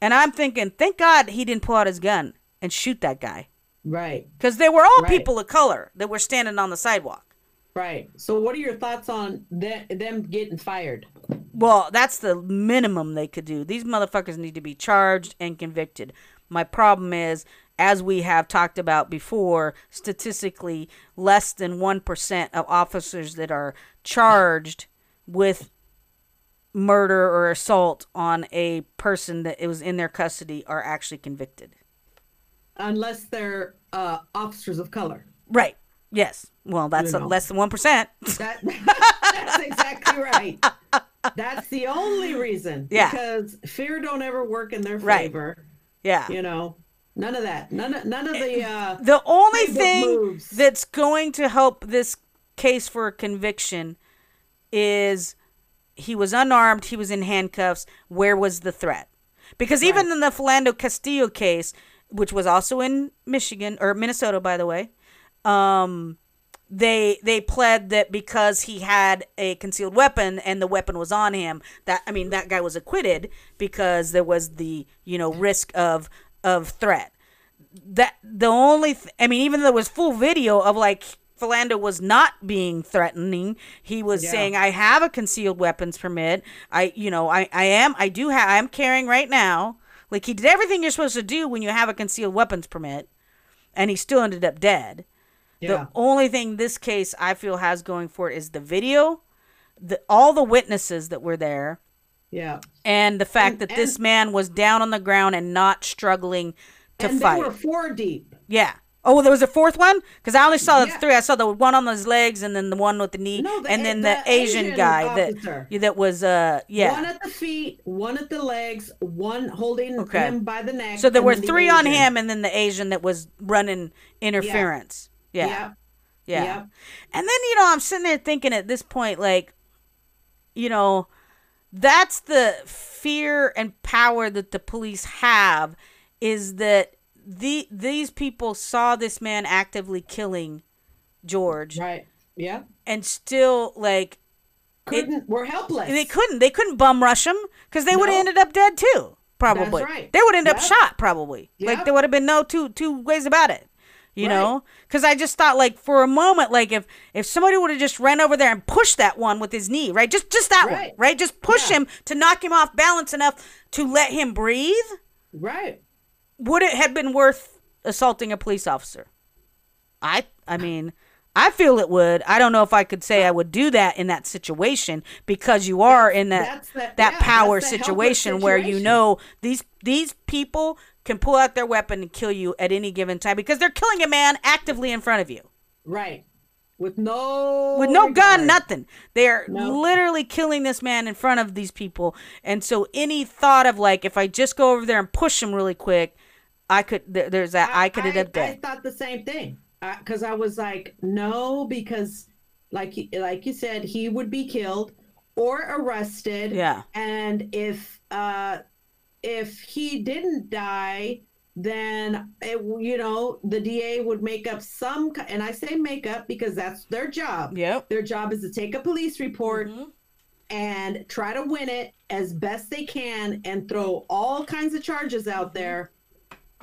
and I'm thinking, thank God he didn't pull out his gun and shoot that guy, Right. because they were all Right. people of color that were standing on the sidewalk. Right. So, what are your thoughts on the, them getting fired? Well, that's the minimum they could do. These motherfuckers need to be charged and convicted. My problem is, as we have talked about before, statistically, less than 1% of officers that are charged with murder or assault on a person that it was in their custody are actually convicted. Unless they're uh, officers of color. Right. Yes. Well, that's You a know. less than 1%. That that's exactly right. That's the only reason. Yeah. Because fear don't ever work in their favor. Right. favor. Yeah. You know, none of that. None of none of the. Uh, The only thing moves. that's going to help this case for a conviction is he was unarmed, he was in handcuffs. Where was the threat? Because even in the Philando Castillo case, which was also in Michigan or Minnesota, by the way, um, they they pled that because he had a concealed weapon and the weapon was on him, that I mean that guy was acquitted because there was the you know risk of of threat that the only th- I mean even though it was full video of like Philando was not being threatening. He was Yeah. saying I have a concealed weapons permit. I you know, I I am I do have I'm carrying right now. Like he did everything you're supposed to do when you have a concealed weapons permit and he still ended up dead. yeah. The only thing this case I feel has going for it is the video, the all the witnesses that were there yeah. and the fact And- that this man was down on the ground and not struggling to and fight. they were four deep. Yeah. Oh, there was a fourth one because I only saw the Yeah. three. I saw the one on his legs, and then the one with the knee, No, the and then the, the Asian, Asian guy officer. that that was uh yeah. One at the feet, one at the legs, one holding Okay. him by the neck. so there were then the three on him, and then the Asian that was running interference. Yeah. Yeah. Yeah. Yep. And then, you know, I'm sitting there thinking at this point, like, you know, that's the fear and power that the police have is that the these people saw this man actively killing George Right. Yeah. and still like Couldn't. we're helpless. they couldn't they couldn't bum rush him because they would have ended up dead too probably right. they would end up shot probably like there would have been no two two ways about it you Right. know because i just thought like for a moment like if if somebody would have just ran over there and pushed that one with his knee right just just that one Right. right just push Yeah. him to knock him off balance enough to let him breathe right. would it have been worth assaulting a police officer i i mean I feel it would. I don't know if I could say I would do that in that situation because you are in that the- that yeah, power helpless situation where you know these these people can pull out their weapon and kill you at any given time because they're killing a man actively in front of you Right. With no. with no gun, nothing. They're No. literally killing this man in front of these people, and so any thought of like if I just go over there and push him really quick, I could. There's that I, could end up I thought the same thing because I was like, no, because like like you said, he would be killed or arrested. Yeah. And if uh, if he didn't die, then it, you know the DA would make up some, and I say make up because that's their job. Yep. Their job is to take a police report, Mhm. and try to win it as best they can and throw all kinds of charges out there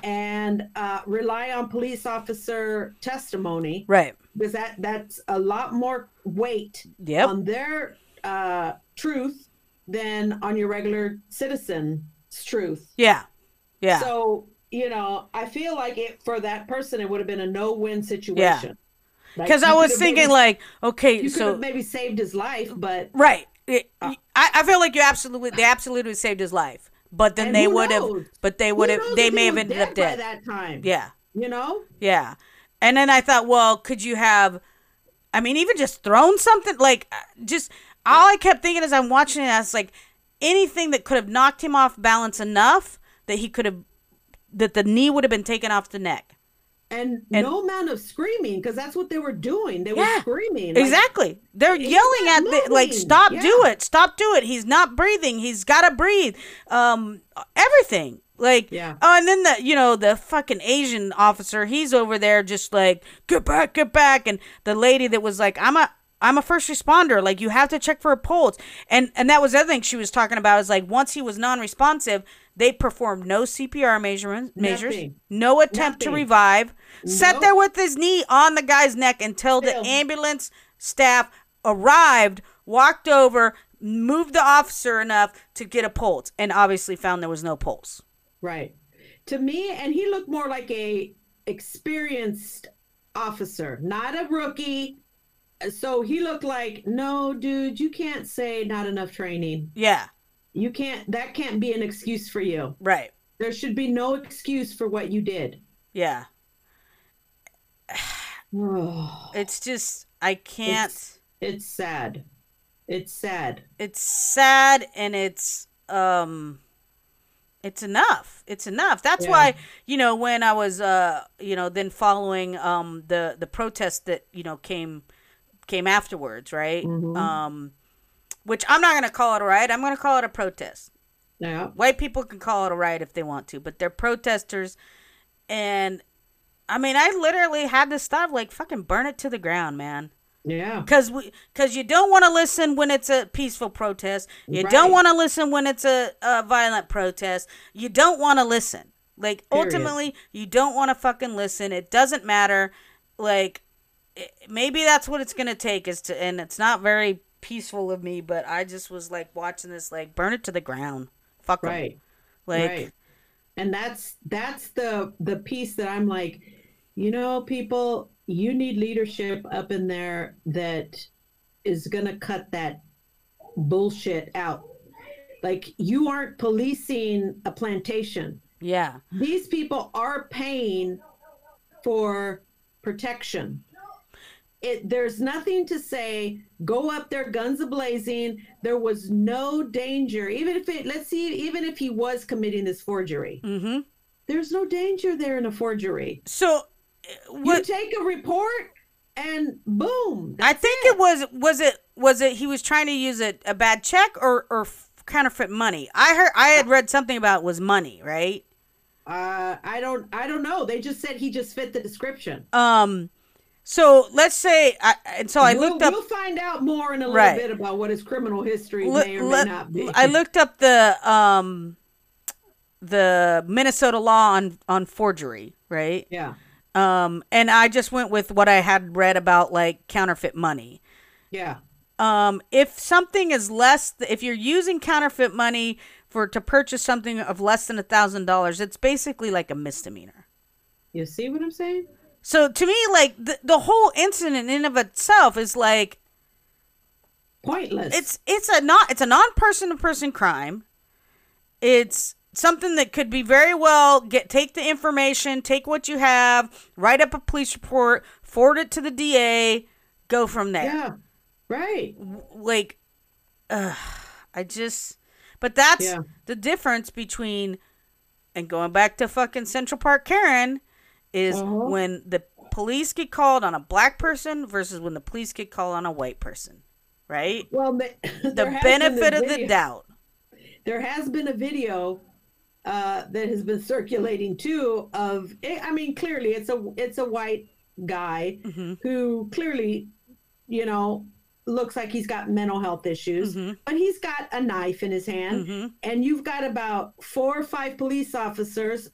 and uh, rely on police officer testimony Right. because that that's a lot more weight Yep. on their uh, truth than on your regular citizen's truth. Yeah. Yeah. So you know, I feel like it for that person, it would have been a no-win situation. Like, Because I was thinking, maybe- like, okay, you could so maybe saved his life, but right. It- I, I feel like you absolutely, they absolutely saved his life. But then they would have, but they would have, they may have ended up by dead. that time. Yeah. you know. Yeah. And then I thought, well, could you have I mean, even just thrown something like uh, just all I kept thinking as I'm watching it, I was like anything that could have knocked him off balance enough that he could have that the knee would have been taken off the neck. And, And- no amount of screaming because that's what they were doing. They were screaming. like, Exactly. They're yelling at not the like moving. stop do it. Stop do it. He's not breathing. He's got to breathe. Um everything. Like Yeah. oh and then the you know the fucking Asian officer, he's over there just like get back, get back and the lady that was like I'm a I'm a first responder. Like you have to check for a pulse. And and that was the other thing she was talking about is like once he was non-responsive, they performed no CPR measurements, measures, Nothing. no attempt to Nothing. revive. Sat there with his knee on the guy's neck until the Still. ambulance staff arrived, walked over, moved the officer enough to get a pulse, and obviously found there was no pulse. Right. To me, and he looked more like a experienced officer, not a rookie. So he looked like, no, dude, you can't say not enough training. Yeah, You can't. That can't be an excuse for you. right. There should be no excuse for what you did. Yeah. It's just, I can't. It's- it's sad. It's sad. It's, sad and it's, um, it's enough. It's enough. That's Yeah. why, you know, when I was, uh, you know, then following, um, the, the protest that, you know, came, came afterwards, right? Mhm. Um, which I'm not going to call it a riot. I'm going to call it a protest. Yeah. White people can call it a riot if they want to, but they're protesters. And I mean, I literally had to stop, like, fucking burn it to the ground, man. Yeah. Cause we, cause you don't want to listen when it's a peaceful protest. You don't want to listen when it's a, a violent protest. You don't want to listen. Like Period. ultimately, you don't want to fucking listen. It doesn't matter. Like maybe that's what it's gonna take is to, and it's not very peaceful of me, but I just was like watching this, like burn it to the ground. Fuck 'em. Right. Like right. And that's that's the the piece that I'm like, you know, people, you need leadership up in there that is gonna cut that bullshit out. Like you aren't policing a plantation. yeah, These people are paying for protection. It, there's nothing to say go up there guns a blazing there was no danger. Even if it let's see even if he was committing this forgery. Mm-hmm. there's no danger there in a forgery. So, uh, you take a report and boom I think it. was was it was it he was trying to use a, a bad check or or counterfeit money. I heard I had read something about it was money, right? uh i don't i don't know. They just said he just fit the description. Um, so let's say I and so I we'll, looked up. we'll find out more in a little Right. bit about what his criminal history look- may or may not be I looked up the um the Minnesota law on on forgery, right? yeah Um, and I just went with what I had read about like counterfeit money. yeah um, if something is less, if you're using counterfeit money for to purchase something of less than a thousand dollars, it's basically like a misdemeanor. you see what i'm saying So to me, like the, the whole incident in of itself is like pointless it's it's a not it's a non person to person crime. It's something that could be very well get take the information, take what you have, write up a police report, forward it to the DA, go from there. yeah right like uh, I just but that's Yeah. the difference between and going back to fucking Central Park Karen is Uh-huh. when the police get called on a black person versus when the police get called on a white person. Right? Well, the, The benefit of the doubt. There has been a video uh, that has been circulating too. Of eh, I mean, clearly it's a it's a white guy Mm-hmm. who clearly, you know, looks like he's got mental health issues, Mhm. but he's got a knife in his hand, Mhm. and you've got about four or five police officers,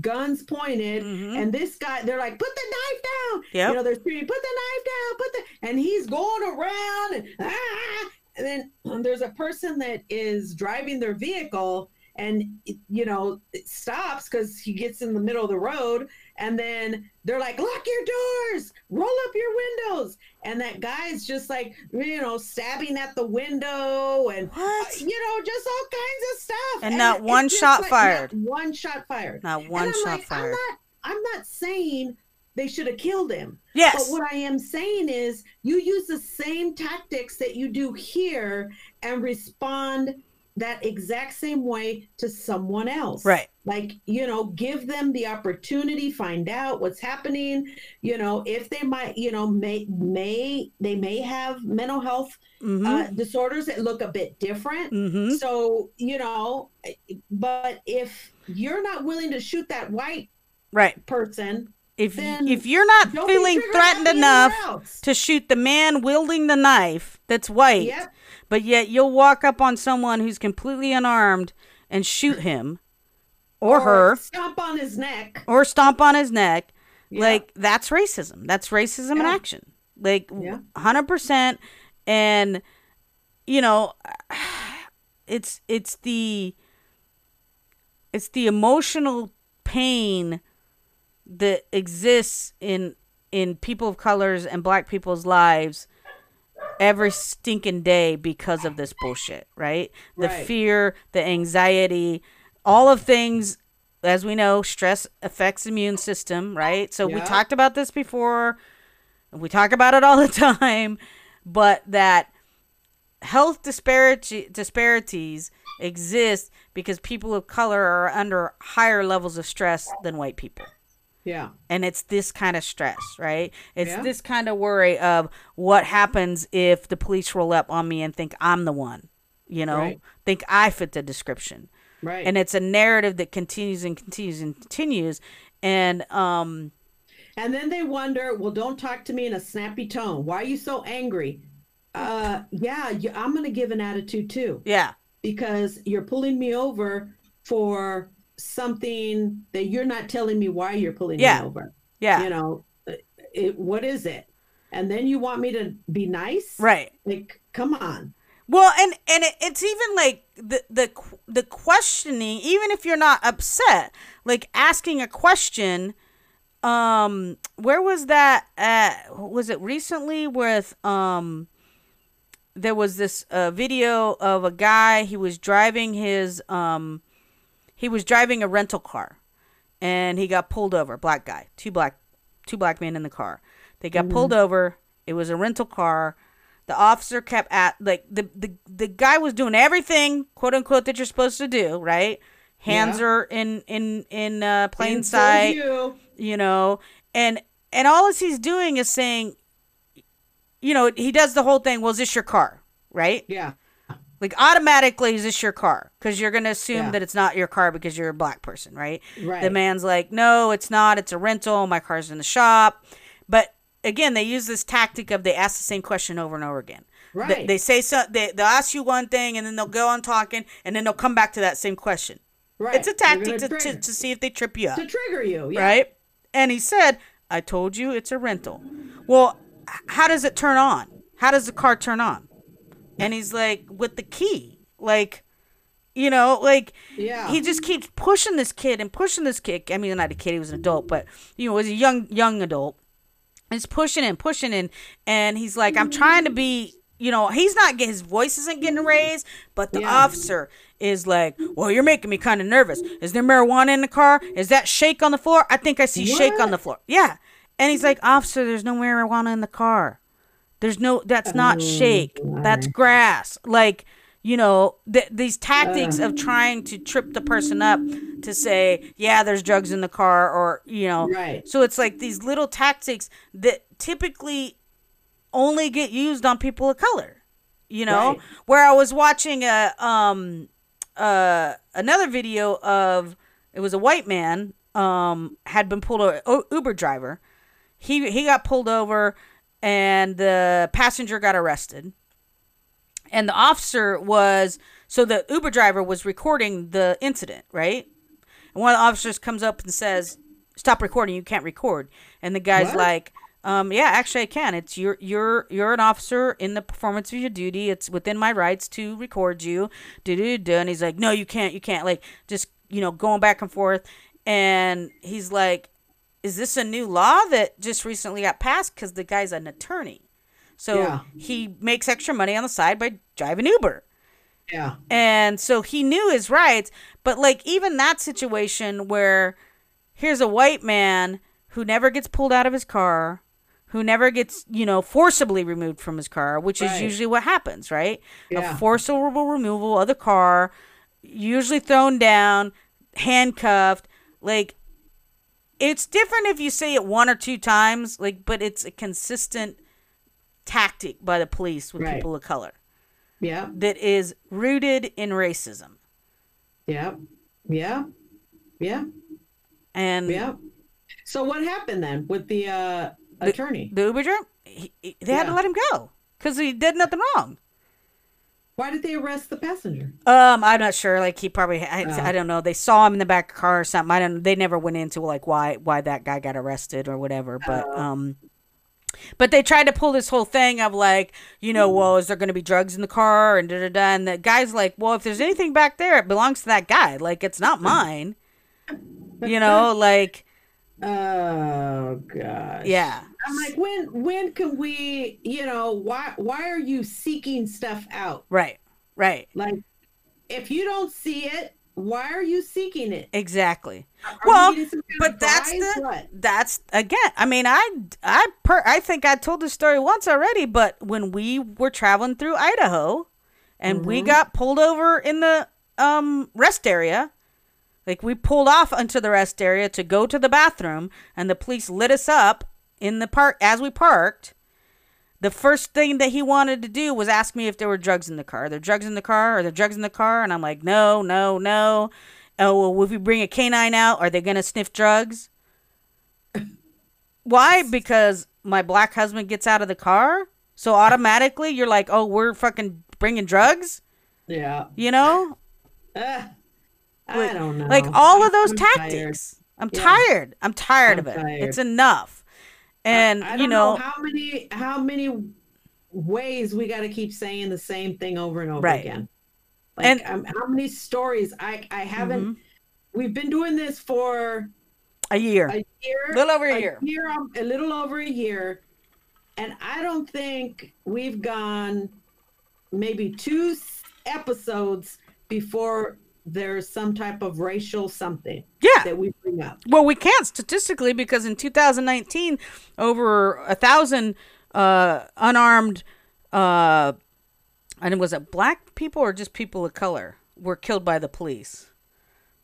guns pointed, Mhm. and this guy, they're like, "Put the knife down!" Yep. You know, they're screaming, "Put the knife down!" Put the, and he's going around, and ah! and then there's a person that is driving their vehicle, and you know, it stops because he gets in the middle of the road, and then they're like, "Lock your doors, roll up your windows," and that guy's just like, you know, stabbing at the window, and uh, What? you know, just all kinds of stuff, And not it's one shot like, fired. not one shot fired. Not one shot like, fired. I'm not. I'm not saying they should have killed him. Yes. But what I am saying is, you use the same tactics that you do here and respond that exact same way to someone else. Right. Like, you know, give them the opportunity, find out what's happening, you know, if they might, you know, may may they may have mental health Mhm. uh, disorders that look a bit different. Mhm. So, you know, but if you're not willing to shoot that white Right. person, If if you're not feeling threatened enough to shoot the man wielding the knife that's white, Yep. but yet you'll walk up on someone who's completely unarmed and shoot him or, her stomp on his neck. or stomp on his neck, Yeah. like that's racism. That's racism in action. Like Yeah. 100% and you know it's it's the it's the emotional pain that exists in in people of colors and black people's lives every stinking day because of this bullshit, right? The fear, the anxiety, all of things as we know, stress affects immune system, right? So we talked about this before. We talk about it all the time, but that health disparity disparities exist because people of color are under higher levels of stress than white people Yeah. and it's this kind of stress, right? It's Yeah. this kind of worry of what happens if the police roll up on me and think I'm the one, you know, Right. think I fit the description. Right. And it's a narrative that continues and continues and continues. And um, And then they wonder, well, don't talk to me in a snappy tone. Why are you so angry? Uh, yeah, I'm going to give an attitude too yeah, because you're pulling me over for something that you're not telling me why you're pulling Yeah. me over. yeah, You know, it, what is it? And then you want me to be nice? right. Like, come on. Well, and and it, it's even like the the the questioning, even if you're not upset, like asking a question. Um, where was that at? Was it recently with um? There was this uh, video of a guy. He was driving his um, he was driving a rental car, and he got pulled over. Black guy, two black, two black men in the car. They got pulled over. It was a rental car. The officer kept at like the the the guy was doing everything quote unquote that you're supposed to do, right? Hands Yeah. are in in in uh, plain sight, you. you know, and and all as he's doing is saying, you know, he does the whole thing. Well, is this your car, right? Yeah. Like automatically, is this your car? Because you're gonna assume Yeah. that it's not your car because you're a black person, right? Right. The man's like, no, it's not. It's a rental. My car's in the shop. But again, they use this tactic of they ask the same question over and over again. They, Right. they say so. They they'll ask you one thing and then they'll go on talking and then they'll come back to that same question. right. It's a tactic gonna to, to, see if they trip you up, to trigger you. Yeah. right? And he said, "I told you it's a rental." Well, how does it turn on? How does the car turn on? And he's like, "With the key." Like, you know, like Yeah. he just keeps pushing this kid and pushing this kid. I mean, not a kid; he was an adult, but you know, was a young young adult. He's pushing and pushing and and he's like, I'm trying to be. You know, he's not getting his voice isn't getting raised, but the Yeah. officer is like, "Well, you're making me kind of nervous. Is there marijuana in the car? Is that shake on the floor? I think I see shake on the floor." Yeah, and he's like, "Officer, there's no marijuana in the car. There's no. That's not oh shake. That's grass. Like." You know th- these tactics of trying to trip the person up to say yeah there's drugs in the car or you know Right. so it's like these little tactics that typically only get used on people of color you know Right. where i was watching a um uh another video of it was a white man um had been pulled over o- uber driver he he got pulled over and the passenger got arrested. And the officer was so the Uber driver was recording the incident, right? And one of the officers comes up and says, "Stop recording! You can't record." And the guy's What? like, um, "Yeah, actually, I can. It's you're you're you're an officer in the performance of your duty. It's within my rights to record you." Do do do. And he's like, "No, you can't. You can't." Like just you know going back and forth. And he's like, "Is this a new law that just recently got passed?" Because the guy's an attorney, so Yeah. he makes extra money on the side by driving Uber. Yeah. And so he knew his rights, but like even that situation where here's a white man who never gets pulled out of his car, who never gets, you know, forcibly removed from his car, which is usually what happens, right? Yeah. A forcible removal of the car, usually thrown down, handcuffed, like it's different if you say it one or two times, like but it's a consistent tactic by the police with Right. people of color Yeah. that is rooted in racism. Yeah. Yeah. Yeah. And Yeah. So what happened then with the uh, attorney? the Uber driver, he, he- they had to let him go because he did nothing wrong. Why did they arrest the passenger? Um, I'm not sure. Like he probably, I, Oh. I don't know. They saw him in the back of the car or something. I don't. They never went into like why why that guy got arrested or whatever. But Oh. um, but they tried to pull this whole thing of like, you know, well, is there going to be drugs in the car and da da da. And the guy's like, well, if there's anything back there, it belongs to that guy. Like it's not mine. you know, like Oh gosh. yeah. I'm like, when when can we, you know, why why are you seeking stuff out? Right. Right. Like if you don't see it, why are you seeking it? Exactly. Are well, getting some kind but that's the What? that's again. I mean, I I per I think I told this story once already, but when we were traveling through Idaho, and we Mm-hmm. got pulled over in the um rest area, like we pulled off into the rest area to go to the bathroom, and the police lit us up in the park as we parked. The first thing that he wanted to do was ask me if there were drugs in the car. Are there drugs in the car? Are there drugs in the car? And I'm like, no, no, no. Oh, well, if we bring a canine out, are they going to sniff drugs? Why? Because my black husband gets out of the car. So automatically you're like, oh, we're fucking bringing drugs? Yeah. You know? Like- I don't know. Like all of those I'm tired. tactics. I'm Yeah. tired. I'm tired I'm of it. tired. It's enough. And, I you don't know, how many how many ways we got to keep saying the same thing over and over Right. again. Like And- um, how many stories I I haven't. Mm-hmm. We've been doing this for a year. a year, a Little over a year. um, a little over a year, and I don't think we've gone maybe two episodes before there's some type of racial something Yeah. that we bring up. Well, we can't statistically because in 2019, over a thousand uh, unarmed, uh, and was it black people or just people of color were killed by the police.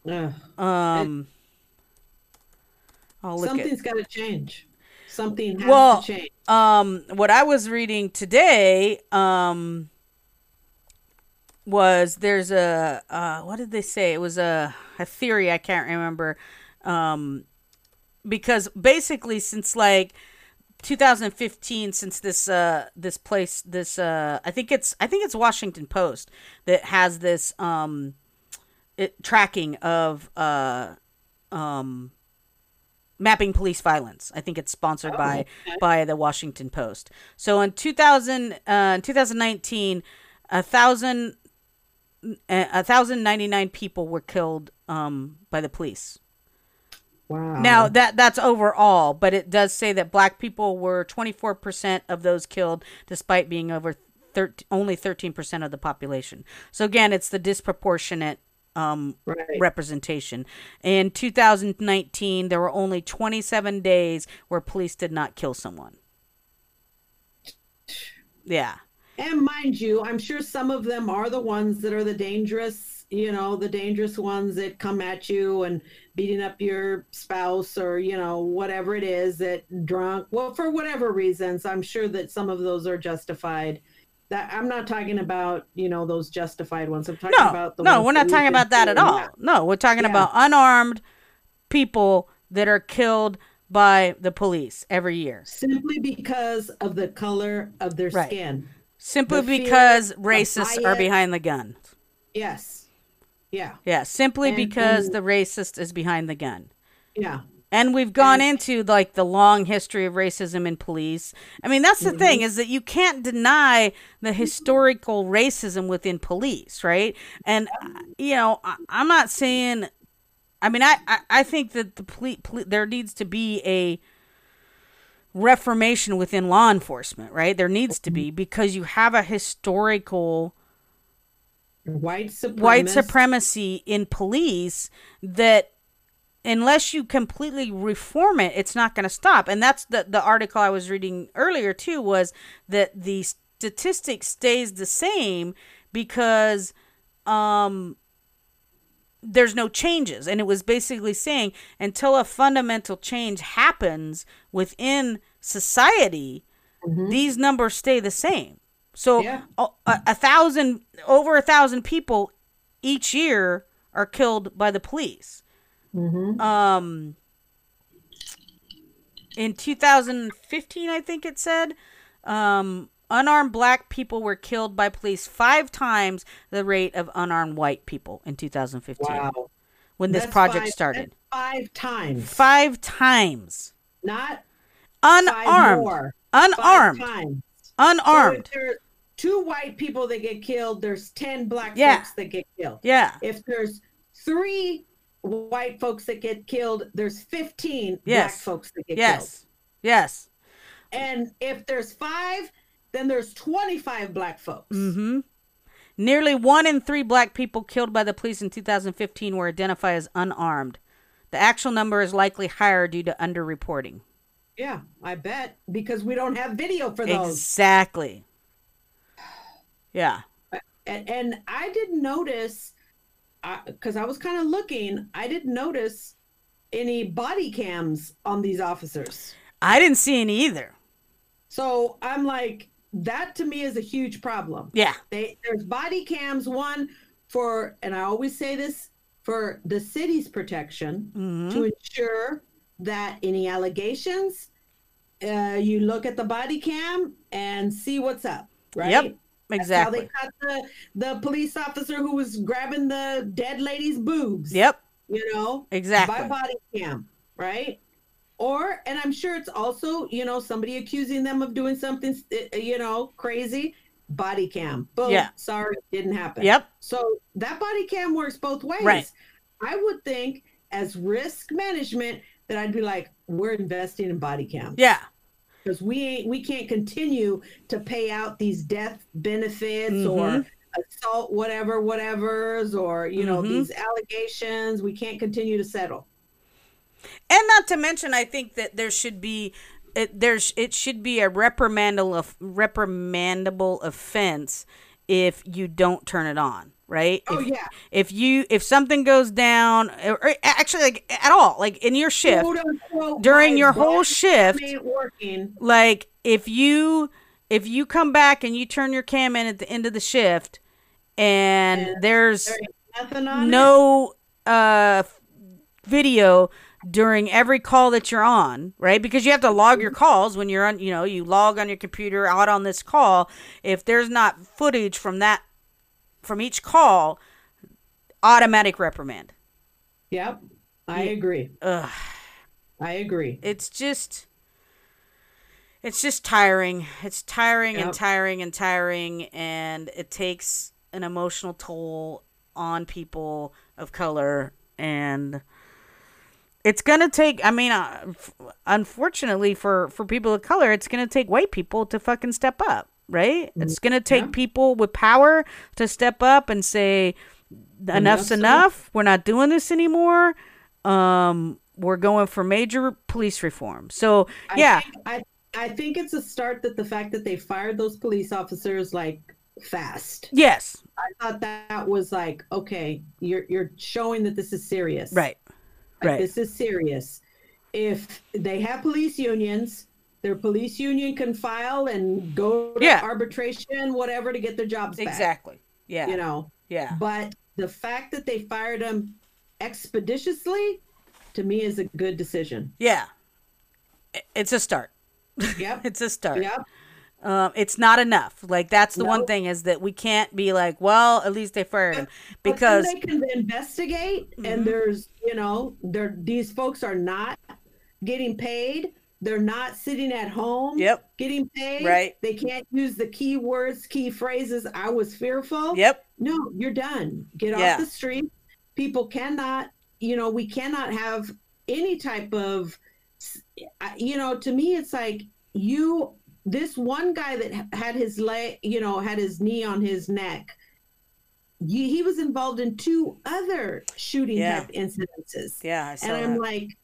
Yeah. Um, I'll look. Something's got to change. Something has Well, to change. um, what I was reading today, um, was there's a uh, what did they say? It was a a theory I can't remember, um, because basically since like 2015, since this uh this place this uh I think it's I think it's Washington Post that has this um it, tracking of uh um mapping police violence. I think it's sponsored by by the Washington Post. So in 2000 uh, 2019, a thousand a thousand ninety nine people were killed um, by the police. Wow. Now that that's overall, but it does say that black people were 24% of those killed despite being over thir- only 13% of the population. So again, it's the disproportionate um, Right. representation. In 2019, there were only 27 days where police did not kill someone. Yeah. And mind you, I'm sure some of them are the ones that are the dangerous, you know, the dangerous ones that come at you and beating up your spouse or, you know, whatever it is that drunk, well, for whatever reasons, I'm sure that some of those are justified. That I'm not talking about, you know, those justified ones. I'm talking No, about the no, we're not talking about that at all. Yeah. No, we're talking Yeah. about unarmed people that are killed by the police every year. simply because of the color of their Right. skin. Simply because racists are behind the gun. Yes. Yeah. Yeah, simply And- because and- the racist is behind the gun. Yeah. And we've gone into like the long history of racism in police. I mean, that's the thing is that you can't deny the historical racism within police, right? And uh, you know, I, I'm not saying. I mean, I I, I think that the police, there needs to be a reformation within law enforcement, right? There needs to be because you have a historical White supremacy. white supremacy in police that unless you completely reform it it's not going to stop and that's the the article i was reading earlier too was that the statistic stays the same because um there's no changes. And it was basically saying until a fundamental change happens within society these numbers stay the same. So Yeah. a, a, thousand over a thousand people each year are killed by the police. Um in 2015 i think it said um unarmed black people were killed by police five times the rate of unarmed white people in 2015 Wow. when this That's project five- started Five times. five times Not unarmed unarmed times. So unarmed there's two white people that get killed, there's 10 black Yeah. folks that get killed. yeah If there's three white folks that get killed, there's 15 black Yes. folks that get killed. yes yes And if there's five, then there's 25 black folks. Mm-hmm. Nearly one in three black people killed by the police in 2015 were identified as unarmed. The actual number is likely higher due to underreporting. Yeah, I bet because we don't have video for those. Exactly. Yeah. And, and I didn't notice because I was kind of looking. I didn't notice any body cams on these officers. I didn't see any either. So I'm like, that to me is a huge problem. Yeah. They there's body cams one for, and I always say this for the city's protection Mm-hmm. to ensure that any allegations, uh, you look at the body cam and see what's up. Right. Yep. That's Exactly. how they caught the the police officer who was grabbing the dead lady's boobs. Yep. You know, Exactly. by body cam, right? Or, and I'm sure it's also, you know, somebody accusing them of doing something, uh, you know, crazy. Body cam. Boom. Yeah. Sorry, didn't happen. Yep. So that body cam works both ways. Right. I would think as risk management that I'd be like, we're investing in body cam Yeah. because we ain't we can't continue to pay out these death benefits or Mm-hmm. assault whatever whatever's or you know Mhm. these allegations we can't continue to settle And not to mention, I think that there should be it, there's it should be a reprimandable of, reprimandable offense if you don't turn it on, right? Oh, if, yeah. If you if something goes down, or, actually like at all, like in your shift, Quote, unquote, during your whole shift, like if you if you come back and you turn your cam in at the end of the shift, and And there's there on it. no uh video during every call that you're on right? Because you have to log your mm-hmm. calls when you're on you know you log on your computer out on this call. If there's not footage from that from each call automatic reprimand. Yep i agree. Ugh. i agree. It's just it's just tiring. It's tiring and tiring and tiring and it takes an emotional toll on people of color and it's gonna take i mean uh, f- unfortunately for for people of color it's gonna take white people to fucking step up right? It's gonna take Yeah. people with power to step up and say enough's enough. We're not doing this anymore. Um we're going for major police reform. So I yeah. think, I, I think it's a start that the fact that they fired those police officers like fast. Yes. I thought that was like okay you're you're showing that this is serious. Right right This is serious. If they have police unions, their police union can file and go to Yeah. arbitration, whatever, to get their jobs back. exactly yeah You know, yeah but the fact that they fired him expeditiously, to me, is a good decision. yeah it's a start. Yep. It's a start. yep. Um, it's not enough. Like that's the one thing is that we can't be like, well, at least they fired him because they can investigate, Mm-hmm. and there's you know, there these folks are not getting paid. They're not sitting at home. Yep. Getting paid. Right. They can't use the key words, key phrases. I was fearful. yep, No, you're done. Get Yeah. off the street. People cannot. You know, we cannot have any type of. You know, to me, it's like you. This one guy that had his leg, you know, had his knee on his neck he, he was involved in two other shooting Yeah. type incidences. yeah, I saw and I'm that. like,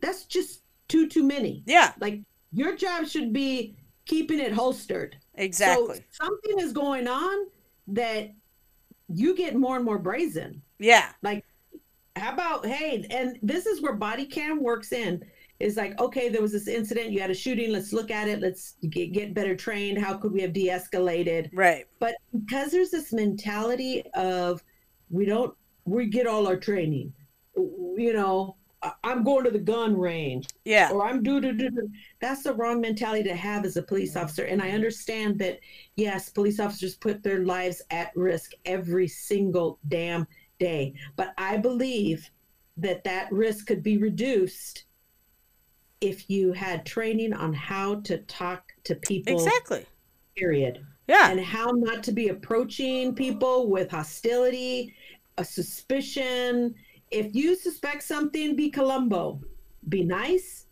that's just too too many. yeah, Like your job should be keeping it holstered. exactly. So something is going on that you get more and more brazen. yeah, Like, how about hey, and this is where body cam works in. Is like, okay, there was this incident, you had a shooting, let's look at it, let's get, get better trained. How could we have de escalated? right. But because there's this mentality of we don't, we get all our training. You know, I'm going to the gun range Yeah, or I'm do do do. do. That's the wrong mentality to have as a police officer. And I understand that, yes, police officers put their lives at risk every single damn day. But I believe that that risk could be reduced if you had training on how to talk to people, exactly. period Yeah, and how not to be approaching people with hostility, a suspicion. If you suspect something, be Columbo. Be nice.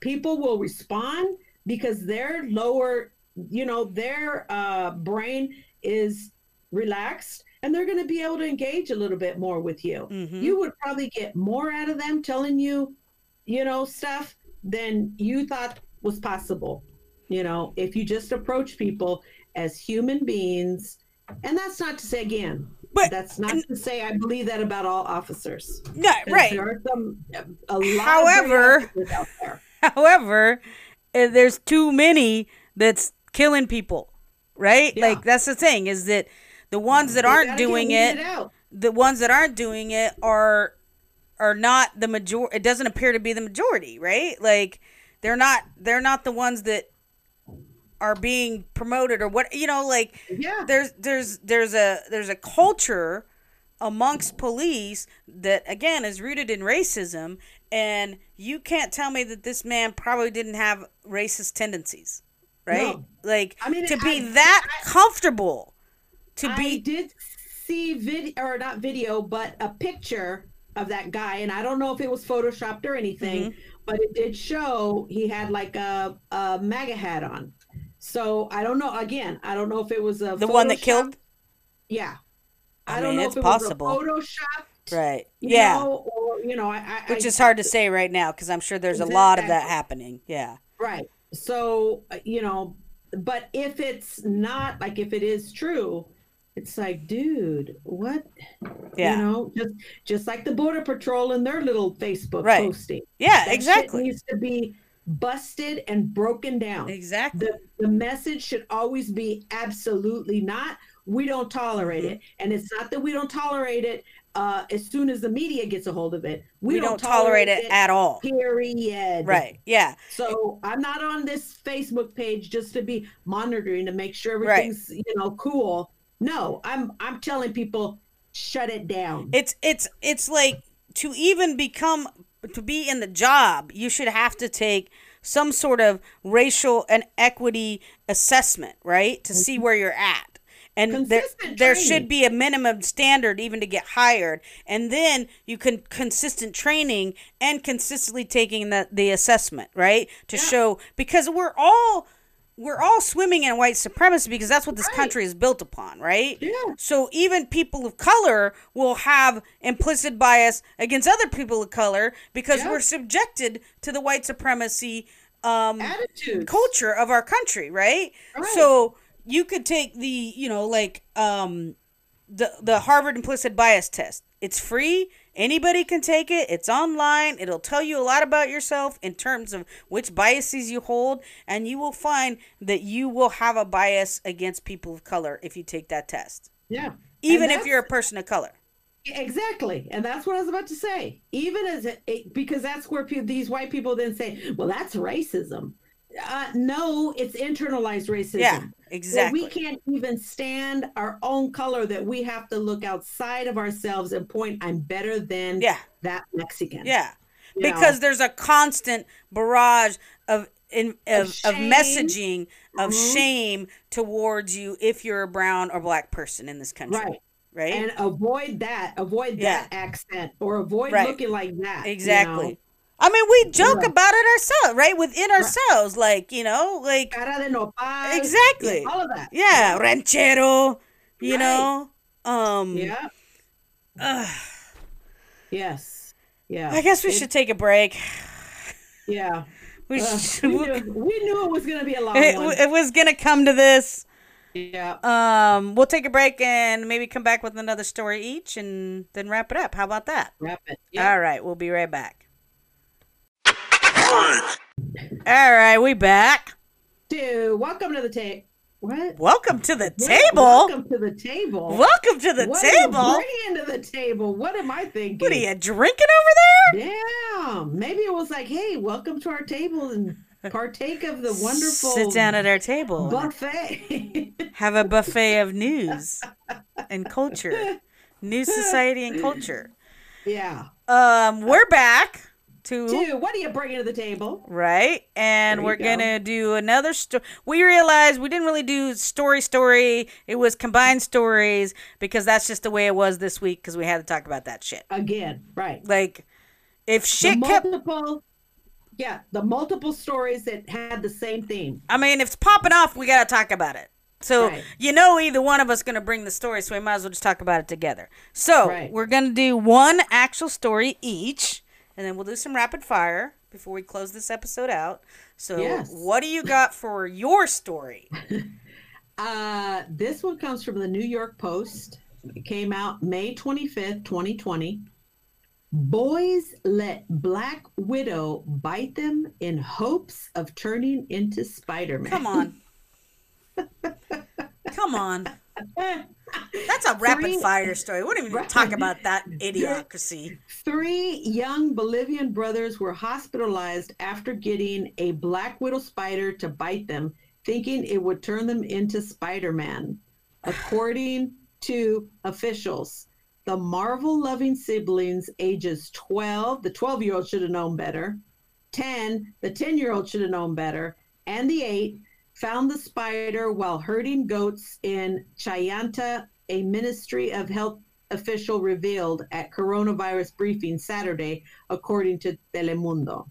People will respond because their lower, you know, their uh, brain is relaxed and they're going to be able to engage a little bit more with you. Mhm. You would probably get more out of them telling you, you know, stuff than you thought was possible. You know, if you just approach people as human beings, and that's not to say again, But- that's not to say I believe that about all officers. no, right. There are some a lot However- of out there. However, uh, there's too many that's killing people, right? Yeah. Like that's the thing is that the ones that aren't doing weeded it, the ones that aren't doing it are are not the major. It doesn't appear to be the majority, right? Like they're not they're not the ones that are being promoted or what you know like Yeah. there's there's there's a there's a culture amongst police that again is rooted in racism and you can't tell me that this man probably didn't have racist tendencies right No. like I mean, to be I- that comfortable to be I be did see video or not video, but a picture of that guy, and I don't know if it was photoshopped or anything, Mm-hmm. but it did show he had like a, a MAGA hat on. So I don't know. Again, I don't know if it was a the one that killed Yeah, I I, don't mean, know it's if it possible. was photoshopped. right you yeah know, or you know, I, I which is hard to say right now because i'm sure there's a lot of that happening yeah Right. So, uh, you know, but if it's not like if it is true, it's like, dude, what? yeah You know, just just like the border patrol and their little Facebook Right. posting. yeah That exactly needs to be busted and broken down. exactly The the message should always be absolutely not. We don't tolerate Mm-hmm. it, and it's not that we don't tolerate it. Uh, as soon as the media gets a hold of it, we, we, don't tolerate it at all Period. right yeah So I'm not on this Facebook page just to be monitoring to make sure Right. everything's you know cool. No, I'm I'm telling people shut it down. it's it's it's like to even become to be in the job you should have to take some sort of racial and equity assessment right? To see where you're at. And there, Consistent there training. should be a minimum standard even to get hired. And then you can consistent training and consistently taking the, the assessment right? To show because we're all we're all swimming in white supremacy because that's what this Right. country is built upon right Yeah. so even people of color will have implicit bias against other people of color because Yeah. we're subjected to the white supremacy um, Attitudes. culture of our country, right? Right. So you could take the, you know, like um, the the Harvard implicit bias test. It's free. Anybody can take it. It's online. It'll tell you a lot about yourself in terms of which biases you hold, and you will find that you will have a bias against people of color if you take that test, Yeah. even if you're a person of color. Exactly, and that's what I was about to say. Even as it, because that's where pe- these white people then say, "Well, that's racism." Uh, no, it's internalized racism. Yeah, exactly. we can't even stand our own color that we have to look outside of ourselves and point, I'm better than Yeah. that Mexican. Yeah, You know? because there's a constant barrage of in, of, of, shame. messaging of Mhm. shame towards you if you're a brown or black person in this country. Right. Right. And avoid that, avoid Yeah. that accent or avoid Right. looking like that. you exactly. know? I mean, we joke Yeah. about it ourselves, right? Within ourselves, like you know, like Cara de nopal. Exactly. All of that. yeah, ranchero. You Right. know. Um. Yeah. ugh. Yes. Yeah. I guess we It- should take a break. Yeah. We, Ugh, should, we, knew, we knew it was going to be a long it, one. it was gonna come to this. yeah. Um, we'll take a break and maybe come back with another story each, and then wrap it up. How about that? Wrap it. All right, we'll be right back. All right, we back. Dude, welcome to the table. What? Welcome to the table. Welcome to the table. Welcome to the What are you table. bringing to the table? What am I thinking? What are you drinking over there? Damn. Maybe it was like, hey, welcome to our table and partake of the wonderful Sit down at our table. buffet. Have a buffet of news and culture, news, society, and culture. yeah. Um, we're back to Dude, what are you bringing to the table? right, and we're go. gonna do another story. We realized we didn't really do story story. It was combined stories because that's just the way it was this week because we had to talk about that shit. Again, right. Like, if shit kept multiple, yeah, the multiple stories that had the same theme. I mean, if it's popping off, we gotta talk about it. So Right. you know, either one of us gonna bring the story, so we might as well just talk about it together. So Right. we're gonna do one actual story each, and then we'll do some rapid fire before we close this episode out. So, Yes. what do you got for your story? Uh, this one comes from the New York Post. It came out May 25th, 2020. Boys let Black Widow bite them in hopes of turning into Spider Man. Come on, come on. That's a rapid Three- fire story. We don't even talk about that idiocracy. Three young Bolivian brothers were hospitalized after getting a black widow spider to bite them, thinking it would turn them into Spider Man. According to officials, the Marvel loving siblings, ages 12, the 12 year old should have known better, 10, the 10 year old should have known better, and the 8 found the spider while herding goats in Chayanta, a Ministry of Health official revealed at coronavirus briefing Saturday, according to Telemundo.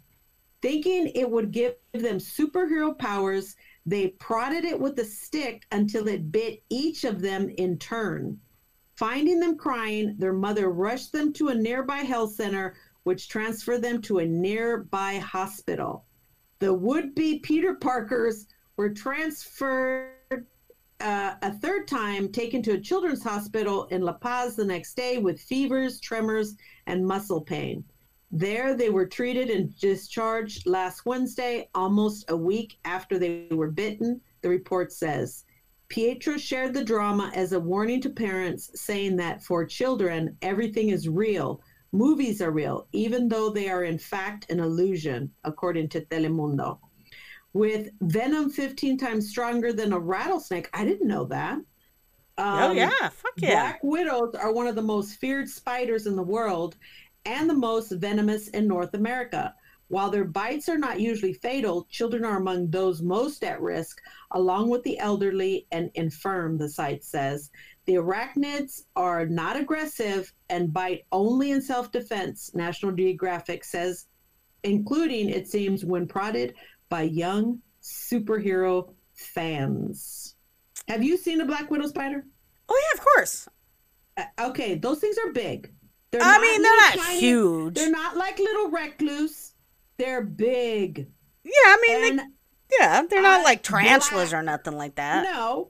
Thinking it would give them superhero powers, they prodded it with a stick until it bit each of them in turn. Finding them crying, their mother rushed them to a nearby health center, which transferred them to a nearby hospital. The would be Peter Parkers were transferred uh, a third time taken to a children's hospital in La Paz the next day with fevers, tremors, and muscle pain. There, they were treated and discharged last Wednesday, almost a week after they were bitten, the report says. Pietro shared the drama as a warning to parents, saying that for children, everything is real. Movies are real, even though they are in fact an illusion, according to Telemundo with venom 15 times stronger than a rattlesnake. I didn't know that. oh Um, yeah, fuck yeah. Black widows are one of the most feared spiders in the world and the most venomous in North America. While their bites are not usually fatal, children are among those most at risk, along with the elderly and infirm, the site says. The arachnids are not aggressive and bite only in self defense, National Geographic says, including, it seems, when prodded by young superhero fans. Have you seen a Black Widow spider? Oh yeah, of course. Uh, okay, those things are big. They're I mean, they're not huge. They're not like little recluse. They're big. Yeah, I mean, they, yeah, they're not uh, like tarantulas black- or nothing like that. no,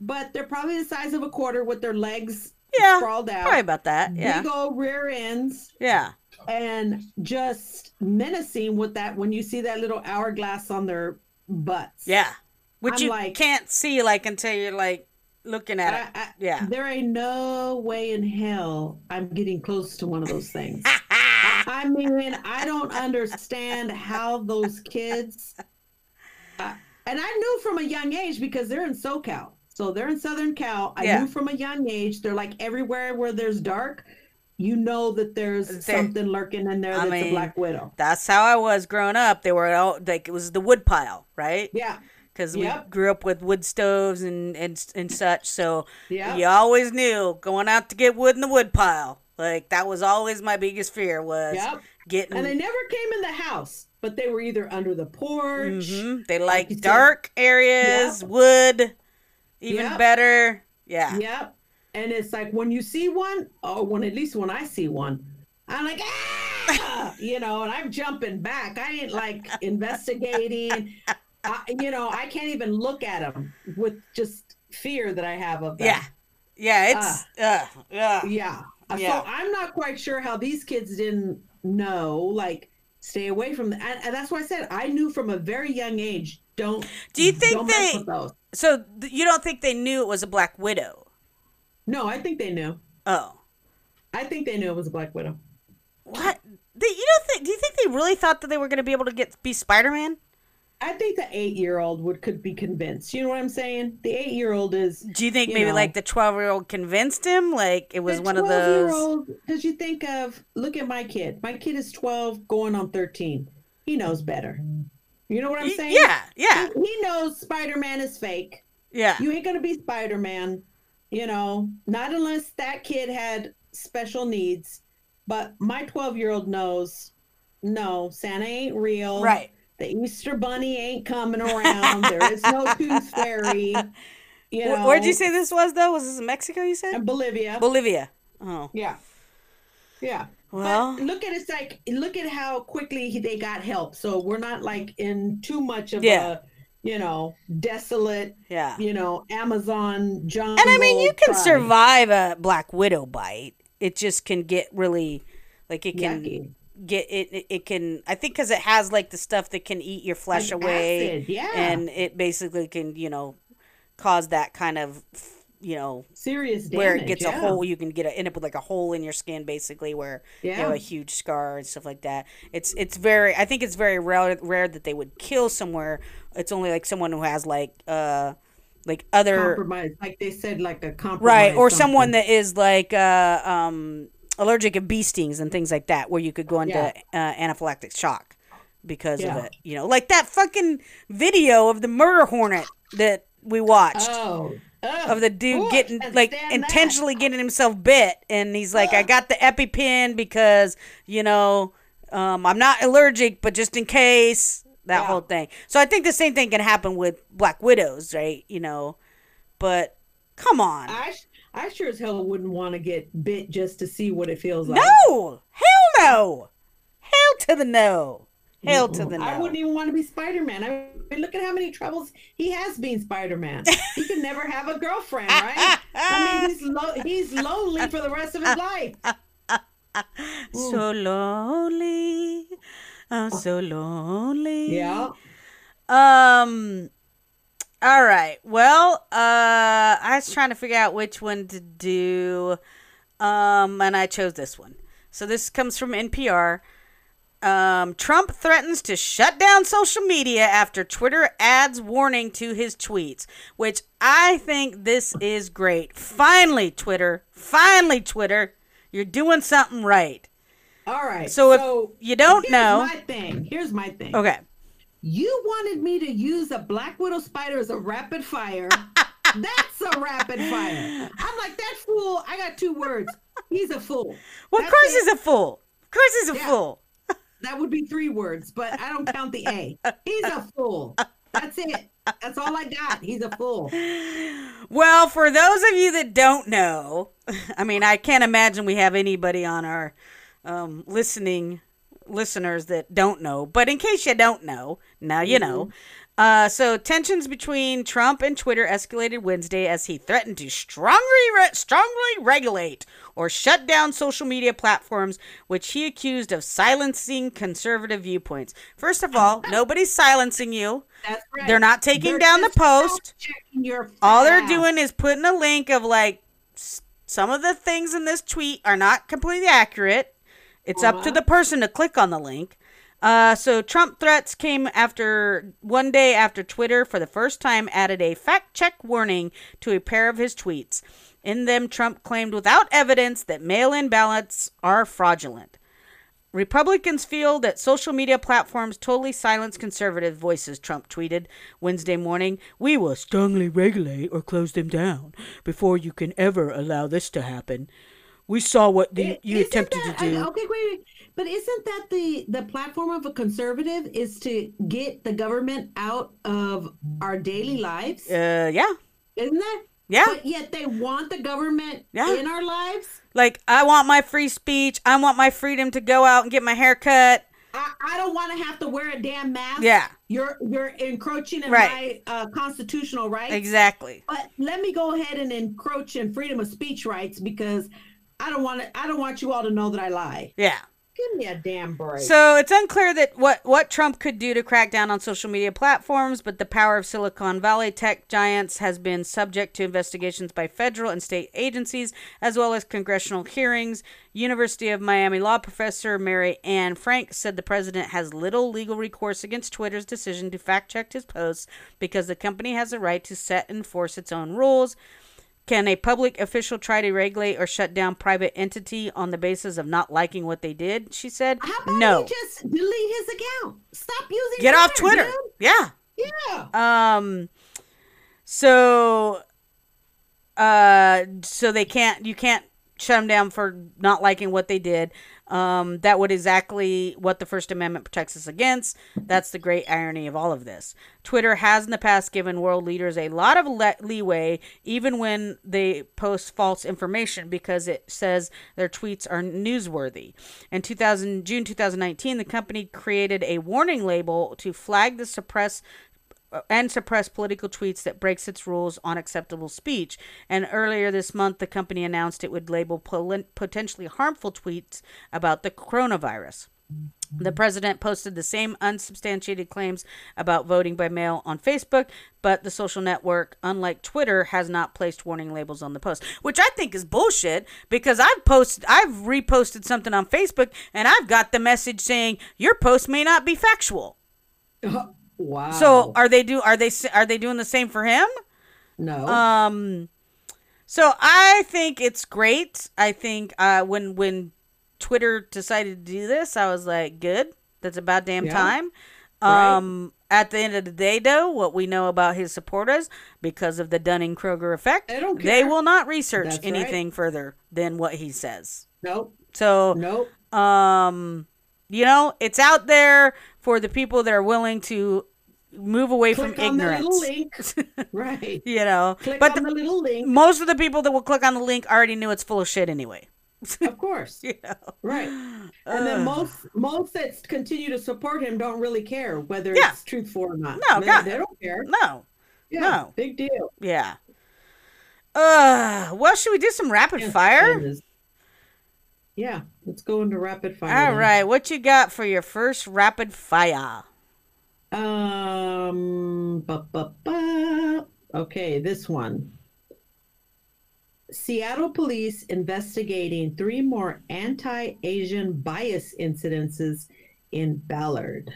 but they're probably the size of a quarter with their legs yeah, sprawled out. probably about that. Yeah, Big old rear ends yeah. And just menacing with that when you see that little hourglass on their butts. Yeah. Which I'm you like- can't see like until you're like looking at I, it. I, Yeah. There ain't no way in hell I'm getting close to one of those things. I, mean, I don't understand how those kids. Uh, and I knew from a young age because they're in SoCal. So they're in Southern Cal. I Yeah. knew from a young age. They're like everywhere where there's dark, you know that there's There- something lurking in there I that's mean, a black widow. That's how I was growing up. They were all like it was the wood pile, right? Yeah. Because Yep. we grew up with wood stoves and and and such. So Yep. you always knew going out to get wood in the wood pile. Like that was always my biggest fear was Yep. getting. And they never came in the house, but they were either under the porch. Mhm. They like dark areas, wood, even better. Yeah. Yep. And it's like when you see one, or when at least when I see one, I'm like, ah, you know, and I'm jumping back. I ain't like investigating. I, you know, I can't even look at them with just fear that I have of them. Yeah. Yeah. It's uh, yeah. Yeah. Yeah. So I'm not quite sure how these kids didn't know, like, stay away from the, and, and that's why I said I knew from a very young age. Don't. Do you think they- So th- you don't think they knew it was a black widow? No, I think they knew. Oh. I think they knew it was a black widow. What? They, you don't think? Do you think they really thought that they were going to be able to get be Spider Man? I think the eight year old would could be convinced. You know what I'm saying? The eight year old is Do you think You maybe know. like the twelve year old convinced him? Like it was one of those. Because you think of look at my kid. My kid is twelve, going on thirteen. He knows better. You know what I'm saying? Yeah, yeah, He, he knows Spider Man is fake. yeah. You ain't gonna be Spider Man. You know, not unless that kid had special needs. But my twelve year old knows. No, Santa ain't real. Right. The Easter Bunny ain't coming around. there is no Tooth Fairy. You know, Where'd you say this was though? Was this in Mexico? You said Bolivia. Bolivia. Oh, yeah. Yeah. well, But look at it's like look at how quickly they got help. So we're not like in too much of Yeah. a you know desolate yeah. you know Amazon jungle. And I mean, you can tribe. survive a black widow bite. It just can get really, like it can Yucky. get it. It, can. I think because it has like the stuff that can eat your flesh Like away, acid, yeah. and it basically can you know cause that kind of you know serious damage. where it gets a hole. You can get a, end up with like a hole in your skin, basically, where you have a huge scar and stuff like that. It's it's very. I think it's very rare rare that they would kill somewhere. It's only like someone who has like uh like other compromise, like they said, like a compromise. right or something. someone that is like uh um allergic to bee stings and things like that, where you could go into Yeah. uh, anaphylactic shock because of it. You know, like that fucking video of the murder hornet that we watched Oh. Ugh. of the dude Ooh, getting like stand that. intentionally getting himself bit. And he's like i got the epipen because you know um, i'm not allergic but just in case that Yeah. whole thing. So i think the same thing can happen with black widows right? You know? But come on. I, I sure as hell wouldn't want to get bit just to see what it feels like. no! Hell no! Hell to the no hell to the no I wouldn't even want to be Spider Man. I mean, look at how many troubles he has being Spider Man. he could never have a girlfriend, right? I mean, he's lo- he's lonely for the rest of his life. so lonely i'm so lonely Yeah. Um. All right. Well, uh, I was trying to figure out which one to do, um, and I chose this one. So this comes from NPR. Um, Trump threatens to shut down social media after Twitter adds warning to his tweets, which I think this is great. Finally, Twitter. Finally, Twitter. You're doing something right. All right. So if you don't here's know- my thing. Here's my thing. Okay. You wanted me to use a Black Widow spider as a rapid fire. That's a rapid fire. I'm like that fool. I got two words. He's a fool. Well, of course it. he's a fool. Of course he's a Yeah. fool. That would be three words, but I don't count the A. He's a fool. That's it. That's all I got. He's a fool. Well, for those of you that don't know, I mean, I can't imagine we have anybody on our um, listening listeners that don't know. But in case you don't know, now you know. Uh, so tensions between Trump and Twitter escalated Wednesday as he threatened to strongly re- strongly regulate or shut down social media platforms, which he accused of silencing conservative viewpoints. First of all, nobody's silencing you. That's right. They're not taking They're down the post. All they're doing is putting a link of like some of the things in this tweet are not completely accurate. It's up to the person to click on the link. Uh, so Trump threats came after one day after Twitter, for the first time, added a fact check warning to a pair of his tweets. In them, Trump claimed without evidence that mail in ballots are fraudulent. Republicans feel that social media platforms totally silence conservative voices, Trump tweeted Wednesday morning. We will strongly regulate or close them down before you can ever allow this to happen. We saw what the, I- you attempted that- to do. Okay, wait, wait. But isn't that the the platform of a conservative is to get the government out of our daily lives? Uh, yeah. Isn't that? Yeah. But yet they want the government Yeah. in our lives. Like, I want my free speech. I want my freedom to go out and get my hair cut. I, I don't want to have to wear a damn mask. Yeah. You're you're encroaching in Right. my uh, constitutional rights. Exactly. But let me go ahead and encroach in freedom of speech rights because I don't want to. I don't want you all to know that I lie. Yeah. Give me a damn break. So it's unclear that what, what Trump could do to crack down on social media platforms, but the power of Silicon Valley tech giants has been subject to investigations by federal and state agencies, as well as congressional hearings. University of Miami law professor Mary Anne Frank said the president has little legal recourse against Twitter's decision to fact check his posts because the company has a right to set and enforce its own rules. Can a public official try to regulate or shut down private entity on the basis of not liking what they did? She said, How about "No, just delete his account? Stop using. get off Twitter." dude. Yeah. Yeah. Um. So, uh, so they can't. You can't shut them down for not liking what they did. Um, that would exactly what the First Amendment protects us against. That's the great irony of all of this. Twitter has in the past given world leaders a lot of le- leeway, even when they post false information, because it says their tweets are newsworthy. In 2000, June 2019, the company created a warning label to flag the suppress and suppress political tweets that breaks its rules on acceptable speech. And earlier this month, the company announced it would label pol- potentially harmful tweets about the coronavirus. The president posted the same unsubstantiated claims about voting by mail on Facebook, but the social network, unlike Twitter, has not placed warning labels on the post, which I think is bullshit because I've posted, I've reposted something on Facebook and I've got the message saying your post may not be factual. Uh, Wow. So are they do are they are they doing the same for him? no. Um, so I think it's great. I think uh, when when Twitter decided to do this, I was like, good. That's about damn Yeah. time. Right. Um, at the end of the day, though, what we know about his supporters, because of the Dunning Kruger effect, They don't they will not research That's right. anything further than what he says. nope. So, Nope. um, you know, it's out there for the people that are willing to move away Click from ignorance. right. you know, Click but on the, the little link. most of the people that will click on the link already knew it's full of shit anyway. Of course. You know, Right. And then most most that continue to support him don't really care whether Yeah. it's truthful or not. No, they, God. they don't care. no, Yeah, no. Big deal. yeah. Uh, well, should we do some rapid fire? Yeah, let's go into rapid fire. All then. right, what you got for your first rapid fire? Um. Ba, ba, ba. Okay, this one. Seattle police investigating three more anti-Asian bias incidences in Ballard.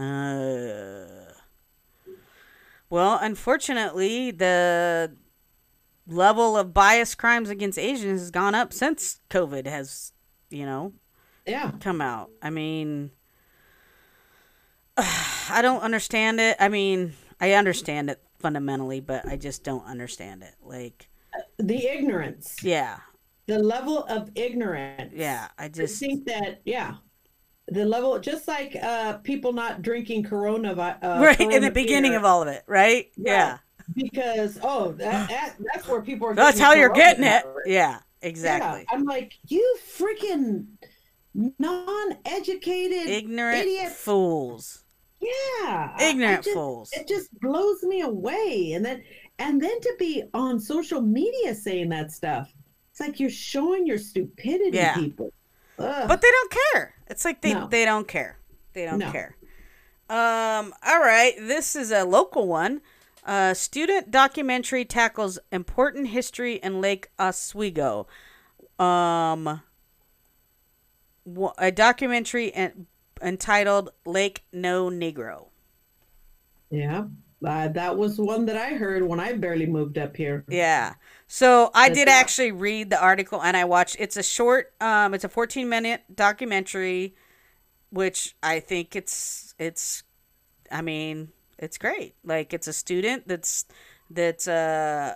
Uh, well, unfortunately, the level of bias crimes against Asians has gone up since COVID has, you know, Yeah. come out. I mean, I don't understand it. I mean, I understand it fundamentally, but I just don't understand it. Like, The ignorance, yeah, the level of ignorance. yeah, I I just, think that yeah, the level just like uh people not drinking Corona. Uh, right in the beginning beer of all of it, right? Yeah. Yeah, because oh that, that that's where people are. that's how you're getting it. Yeah, Yeah, exactly. I'm like you freaking non-educated Ignorant idiot. fools. Yeah, Yeah, I- I Ignorant just- fools. It just blows me away, and then and then to be on social media saying that stuff, it's like you're showing your stupidity, Yeah. people. Ugh. But they don't care. It's like they No. they don't care. They don't No. care. Um. All right. This is a local one. Uh, student documentary tackles important history in Lake Oswego. Um. A documentary en- entitled Lake No Negro. yeah, uh, that was one that I heard when I barely moved up here. Yeah. So I did that- actually read the article and I watched it's a short um it's a 14 minute documentary which I think it's it's I mean, it's great. Like it's a student that's that's uh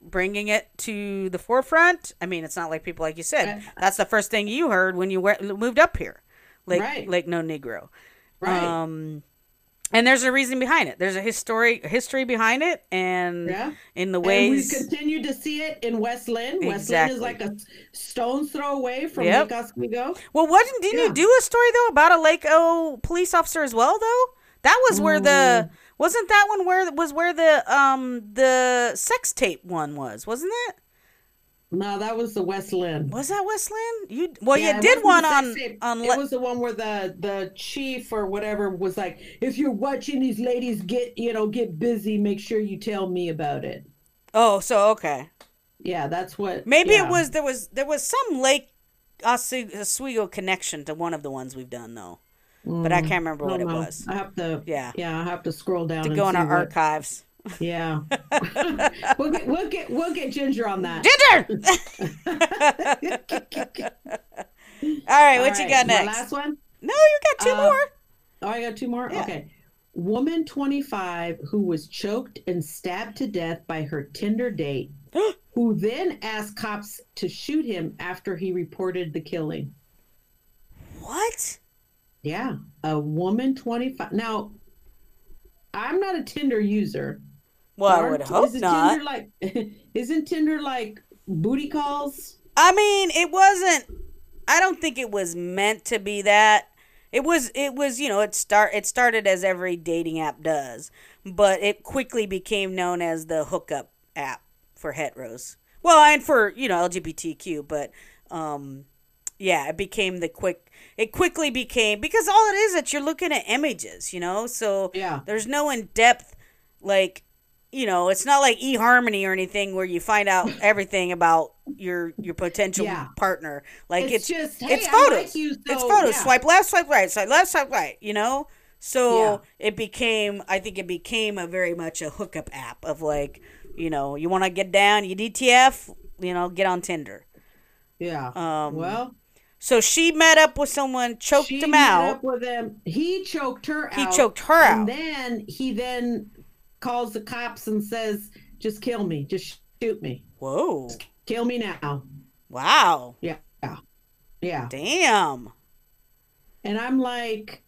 bringing it to the forefront. I mean, it's not like people like you said. That's the first thing you heard when you were, moved up here. Like Right. like no negro. Right. Um and there's a reason behind it. There's a history history behind it and Yeah. in the And we continue to see it in West Linn. West Linn is like a stone's throw away from Yep. Lake Oswego. Well, wasn't didn't Yeah. you do a story though about a Lake O police officer as well though? That was where the wasn't that one where was where the um the sex tape one was, wasn't it? No, that was the West Linn. Was that West Westland? You well, Yeah, you did one on tape. on it was the one where the the chief or whatever was like, if you're watching these ladies get you know get busy, make sure you tell me about it. Oh, so okay. Yeah, that's what. Maybe yeah. it was there was there was some Lake Oswego connection to one of the ones we've done though, but I mm, can't remember I what it know. was. I have to. Yeah. Yeah, I have to scroll down To go in our what- archives. Yeah. we'll get we'll get we'll get Ginger on that. Ginger. All right, what All you right, got my next? last one. No, you got two Uh, more. Oh, I got two more? Yeah. Okay. Woman 25 who was choked and stabbed to death by her Tinder date, who then asked cops to shoot him after he reported the killing. What? Yeah. A woman 25. Now, I'm not a Tinder user. Well, I would hope isn't not. Tinder like, isn't Tinder like booty calls? I mean, it wasn't. I don't think it was meant to be that. It was. It was. You know, it start. It started as every dating app does, but it quickly became known as the hookup app for heteros. Well, and for you know LGBTQ, but um, yeah, it became the quick. It quickly became because all it is that you're looking at images, you know. So Yeah. there's no in depth like you know, it's not like eHarmony or anything where you find out everything about your your potential Yeah. partner. Like It's it's just, hey, it's photos. like you, it's photos. yeah. Swipe left, swipe right, swipe left, swipe right. You know. So Yeah. it became. I think it became a very much a hookup app of like, you know, you want to get down, you DTF, you know, get on Tinder. Yeah. Um, well, So she met up with someone, choked she him met out. up with him. He choked her He out. choked her and out. then he then calls the cops and says, "Just kill me. Just shoot me. Whoa! Kill me now." Wow! Yeah. Yeah. Yeah. Damn! And I'm like,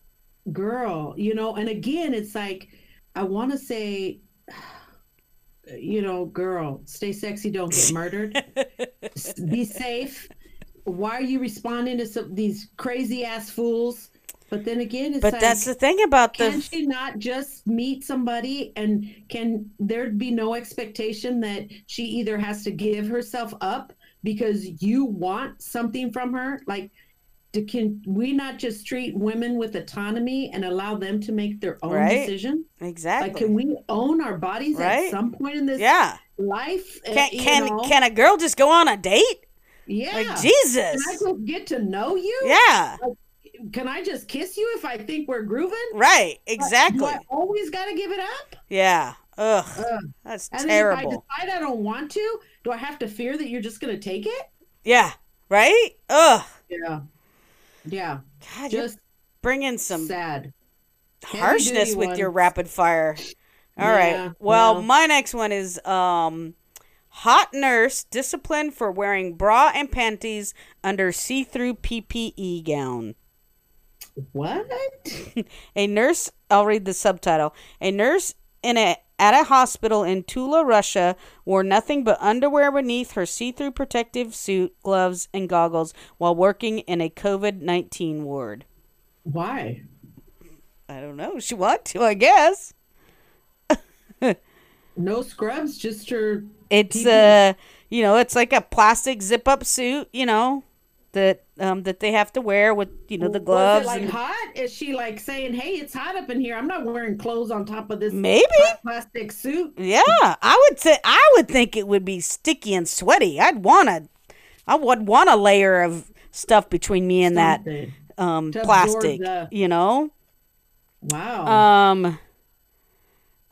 "Girl, you know." And again, it's like I want to say, you know, girl, stay sexy, don't get murdered. Be safe. Why are you responding to some these crazy ass fools? But then again, it's But like, that's the thing about the can she not just meet somebody and can there be no expectation that she either has to give herself up because you want something from her like do, can we not just treat women with autonomy and allow them to make their own Right. decision exactly. like can we own our bodies Right. at some point in this yeah. life Uh, Can can know? can a girl just go on a date? yeah Like can i Jesus. just get to know you Yeah. Can i just kiss you if i think we're grooving Right. Exactly. Do i always gotta give it up Yeah. Ugh. Ugh. That's And then terrible. if I decide I don't want to, do I have to fear that you're just going to take it? Yeah. Right. Ugh. Yeah. Yeah. God, Just bringing some sad. harshness with your rapid fire. All right. Yeah, Well, well. my next one is um hot nurse disciplined for wearing bra and panties under see-through PPE gown. What? A nurse, I'll read the subtitle. A nurse in a at a hospital in Tula, Russia, wore nothing but underwear beneath her see-through protective suit, gloves, and goggles while working in a COVID-19 ward. Why? I don't know. She want to, I guess. No scrubs, just her. It's PPE. uh, you know, it's like a plastic zip up suit, you know, that um that they have to wear with you know the Was gloves. it like and- hot? Is she like saying, "Hey, it's hot up in here. I'm not wearing clothes on top of this Maybe. plastic suit." Yeah, I would say I would think it would be sticky and sweaty. I'd want to, I would want a layer of stuff between me and that um plastic. the- You know, Wow. um,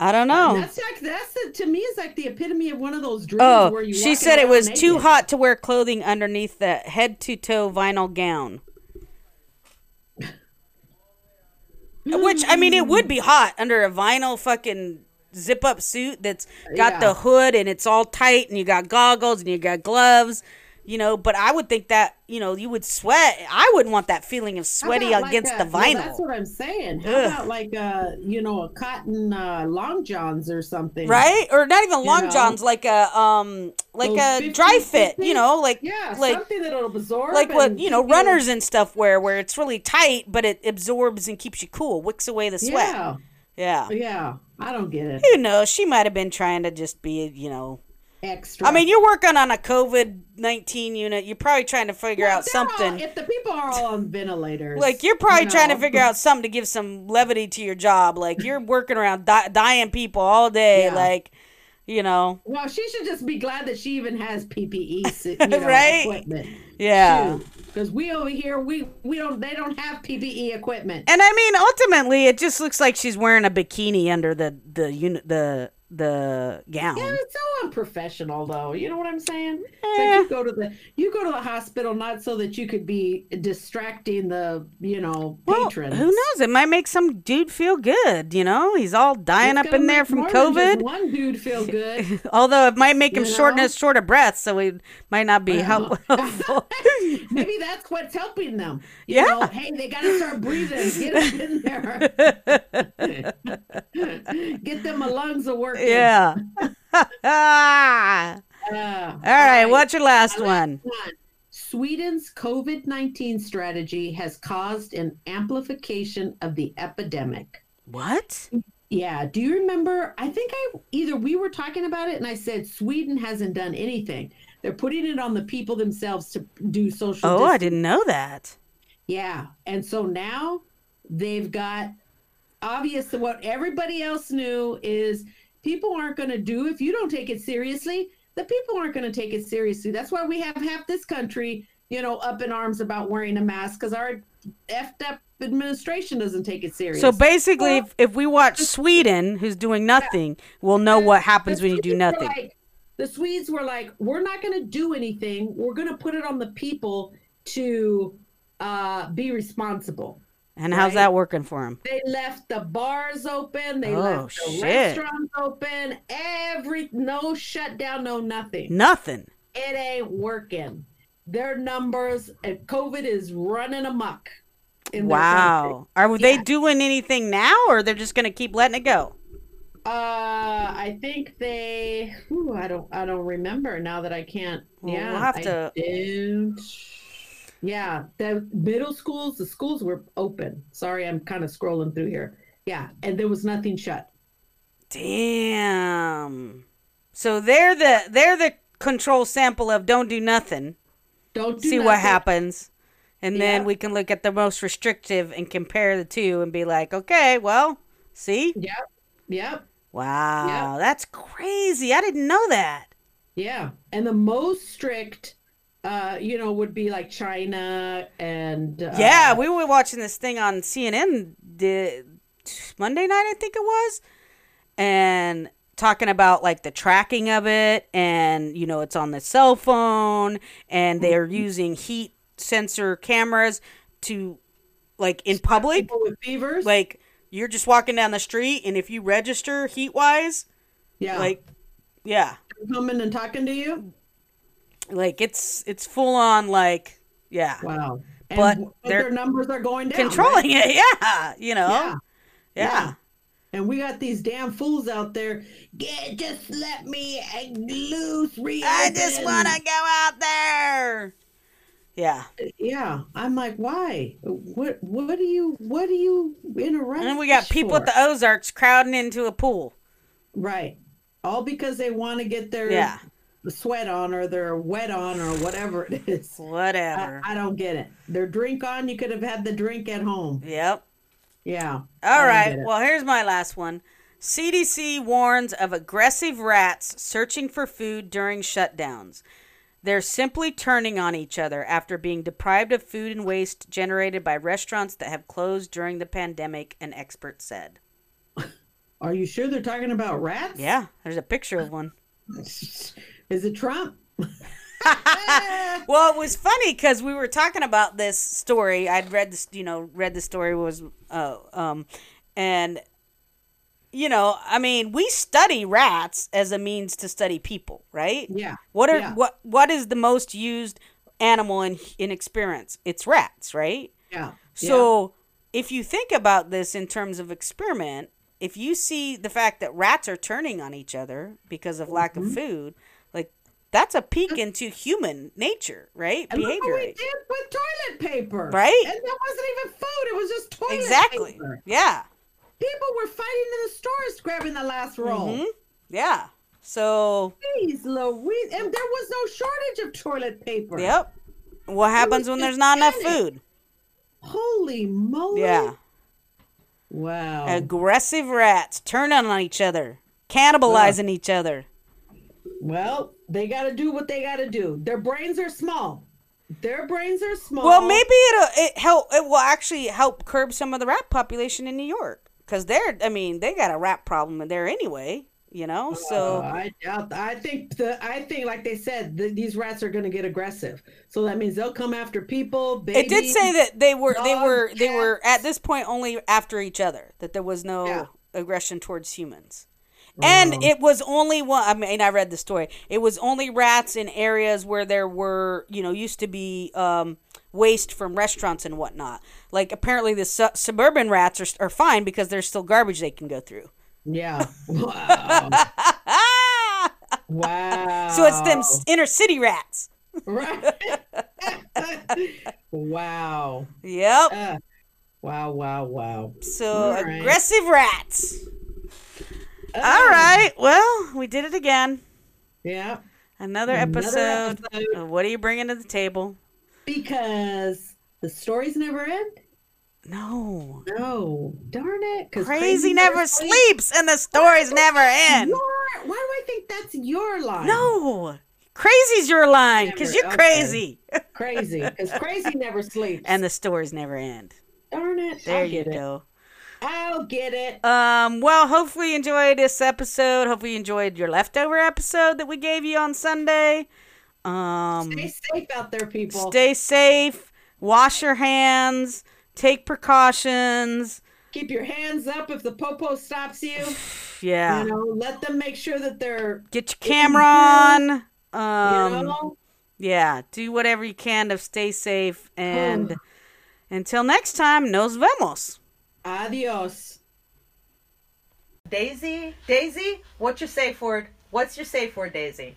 I don't know. That's like that's the, to me is like the epitome of one of those dreams Oh, where you. she said it was too hot to wear clothing underneath the head to toe vinyl gown. Mm-hmm. Which I mean, it would be hot under a vinyl fucking zip up suit that's got Yeah. the hood and it's all tight and you got goggles and you got gloves, you know. But I would think that you know you would sweat. I wouldn't want that feeling of sweaty about like against a- the well, vinyl. that's what I'm saying. How Ugh. about like a you know a cotton uh, long johns or something? Right, or not even long know? johns, like a um, like Those a 50, dry fit, 50? you know, like Yeah, like something that'll absorb. like what you know runners and stuff wear where it's really tight but it absorbs and keeps you cool wicks away the sweat Yeah, yeah, yeah. I don't get it. who knows she might have been trying to just be you know Extra. i mean you're working on a covid-19 unit you're probably trying to figure Well, out they're all- something if the people are all on ventilators, like you're probably you trying to figure out something to give some levity to your job like you're working around di- dying people all day Yeah. like you know Well, she should just be glad that she even has PPE, you know, Right? equipment. yeah Because we over here, we we don't they don't have PPE equipment. And I mean, ultimately, it just looks like she's wearing a bikini under the the unit the the gown. Yeah, it's so unprofessional, though. You know what I'm saying? Eh. like you go to the you go to the hospital not so that you could be distracting the you know Well, who knows? It might make some dude feel good. You know, he's all dying It's up in there from more than just COVID. One dude feel good. Although it might make him You short, know? short of breath, so it might not be helpful. Maybe that's what's helping them. You Yeah. Know, hey, they got to start breathing. Get them in there. Get them lungs a working. yeah. all Uh, right, what's your last one? One. Sweden's COVID 19 strategy has caused an amplification of the epidemic. What? Yeah. Do you remember? I think I either we were talking about it and I said Sweden hasn't done anything. They're putting it on the people themselves to do social Oh, I didn't know that. Yeah. And so now they've got obvious what everybody else knew is people aren't going to do if you don't take it seriously, the people aren't going to take it seriously. That's why we have half this country, you know, up in arms about wearing a mask cuz our effed up administration doesn't take it serious. So basically, if, if we watch Sweden, who's doing nothing, we'll know what happens when you do nothing. like- the Swedes were like, we're not going to do anything. We're going to put it on the people to uh, be responsible. And how's right. that working for them? They left the bars open. They Oh, left the shit. restaurants open. Every no shutdown, no nothing. Nothing. It ain't working. Their numbers, and COVID is running amok. In. Wow. Are they Yeah. doing anything now, or they're just gonna keep letting it go? Uh, I think they. Whew, I don't. I don't remember now that I can't. Well, we'll have I to- don't. Yeah, the middle schools, the schools were open. Sorry, I'm kind of scrolling through here. Yeah, and there was nothing shut. Damn. So they're the they're the control sample of don't do nothing. Don't do see what happens. And then we can look at the most restrictive and compare the two and be like, okay, well, see? Yep. Yep. Wow, that's crazy. I didn't know that. Yeah, and the most strict, uh, you know, would be like China and uh, Yeah, we were watching this thing on CNN the Monday night, I think it was, and talking about like the tracking of it, and you know, it's on the cell phone, and they're using heat sensor cameras to, like, in public, people with fevers. like you're just walking down the street, and if you register heat wise, yeah, like, yeah, coming and talking to you. Like it's it's full on like, yeah, Wow. And But w- their numbers are going down. controlling right? it, yeah, you know, Yeah. yeah. Yeah. And we got these damn fools out there. Yeah, just let me loose. I just want to go out there. Yeah. Yeah, I'm like, why? What? What do you? What do you in a rush? And then we got people at the Ozarks crowding into a pool. right, all because they want to get their Yeah. Sweat on or their wet on or whatever it is. I, Whatever. I don't get it. Their drink on, you could have had the drink at home. yep. Yeah. I All right. Well, here's my last one. CDC warns of aggressive rats searching for food during shutdowns. They're simply turning on each other after being deprived of food and waste generated by restaurants that have closed during the pandemic, an expert said. Are you sure they're talking about rats? Yeah, there's a picture of one. Is it Trump? Well, it was funny because we were talking about this story. I'd read this, you know, read the story was, uh, um, and you know, I mean, we study rats as a means to study people, right? Yeah. What are Yeah. what what is the most used animal in in experience? It's rats, right? Yeah. So if you think about this in terms of experiment, if you see the fact that rats are turning on each other because of lack Mm-hmm. of food, like that's a peek into human nature, right? And Behavior. we right? did with toilet paper. Right? And that wasn't even food. It was just toilet Exactly. paper. Exactly. Yeah. People were fighting in the stores grabbing the last roll. Mhm. Yeah. So, Jeez Louise. And there was no shortage of toilet paper. yep. What happens when there's not enough food? Holy moly. Yeah. Wow. Aggressive rats turning on each other, cannibalizing each other. well, they got to do what they got to do. Their brains are small. Their brains are small. Well, maybe it'll it help. It will actually help curb some of the rat population in New York because they're. I mean, they got a rat problem in there anyway. You know, Uh, so I. I think the. I think, like they said, th these rats are going to get aggressive. So that means they'll come after people. Babies. it did say that they were they dogs, were they were at this point only after each other. That there was no Yeah. aggression towards humans. And it was only one. I mean, I read the story. It was only rats in areas where there were, you know, used to be um, waste from restaurants and whatnot. Like apparently, the su- suburban rats are, are fine because there's still garbage they can go through. Yeah. Wow. Wow. So it's them inner city rats. Right. wow. Yep. Uh, wow. Wow. Wow. So right. aggressive rats. All oh. right. Well, we did it again. Yeah. Another, Another episode. episode. of What are you bringing to the table? Because the stories never end. No. No. Darn it. 'cause Crazy, never sleeps, and the stories never end. Your, why do I think that's your line? No. Crazy's your line because you're okay. crazy. Crazy. Because crazy never sleeps. and the stories never end. Darn it. There you go. it. I'll get it. Um, well, hopefully you enjoyed this episode. Hopefully you enjoyed your leftover episode that we gave you on Sunday. Um, Stay safe out there, people. stay safe. Wash your hands. Take precautions. Keep your hands up if the popo stops you. Yeah. You know, let them make sure that they're, Get your camera on. you Um, know, yeah. Do whatever you can to stay safe. And until next time, nos vemos. Adios. Daisy, Daisy, what's your safe word? What's your safe word, Daisy?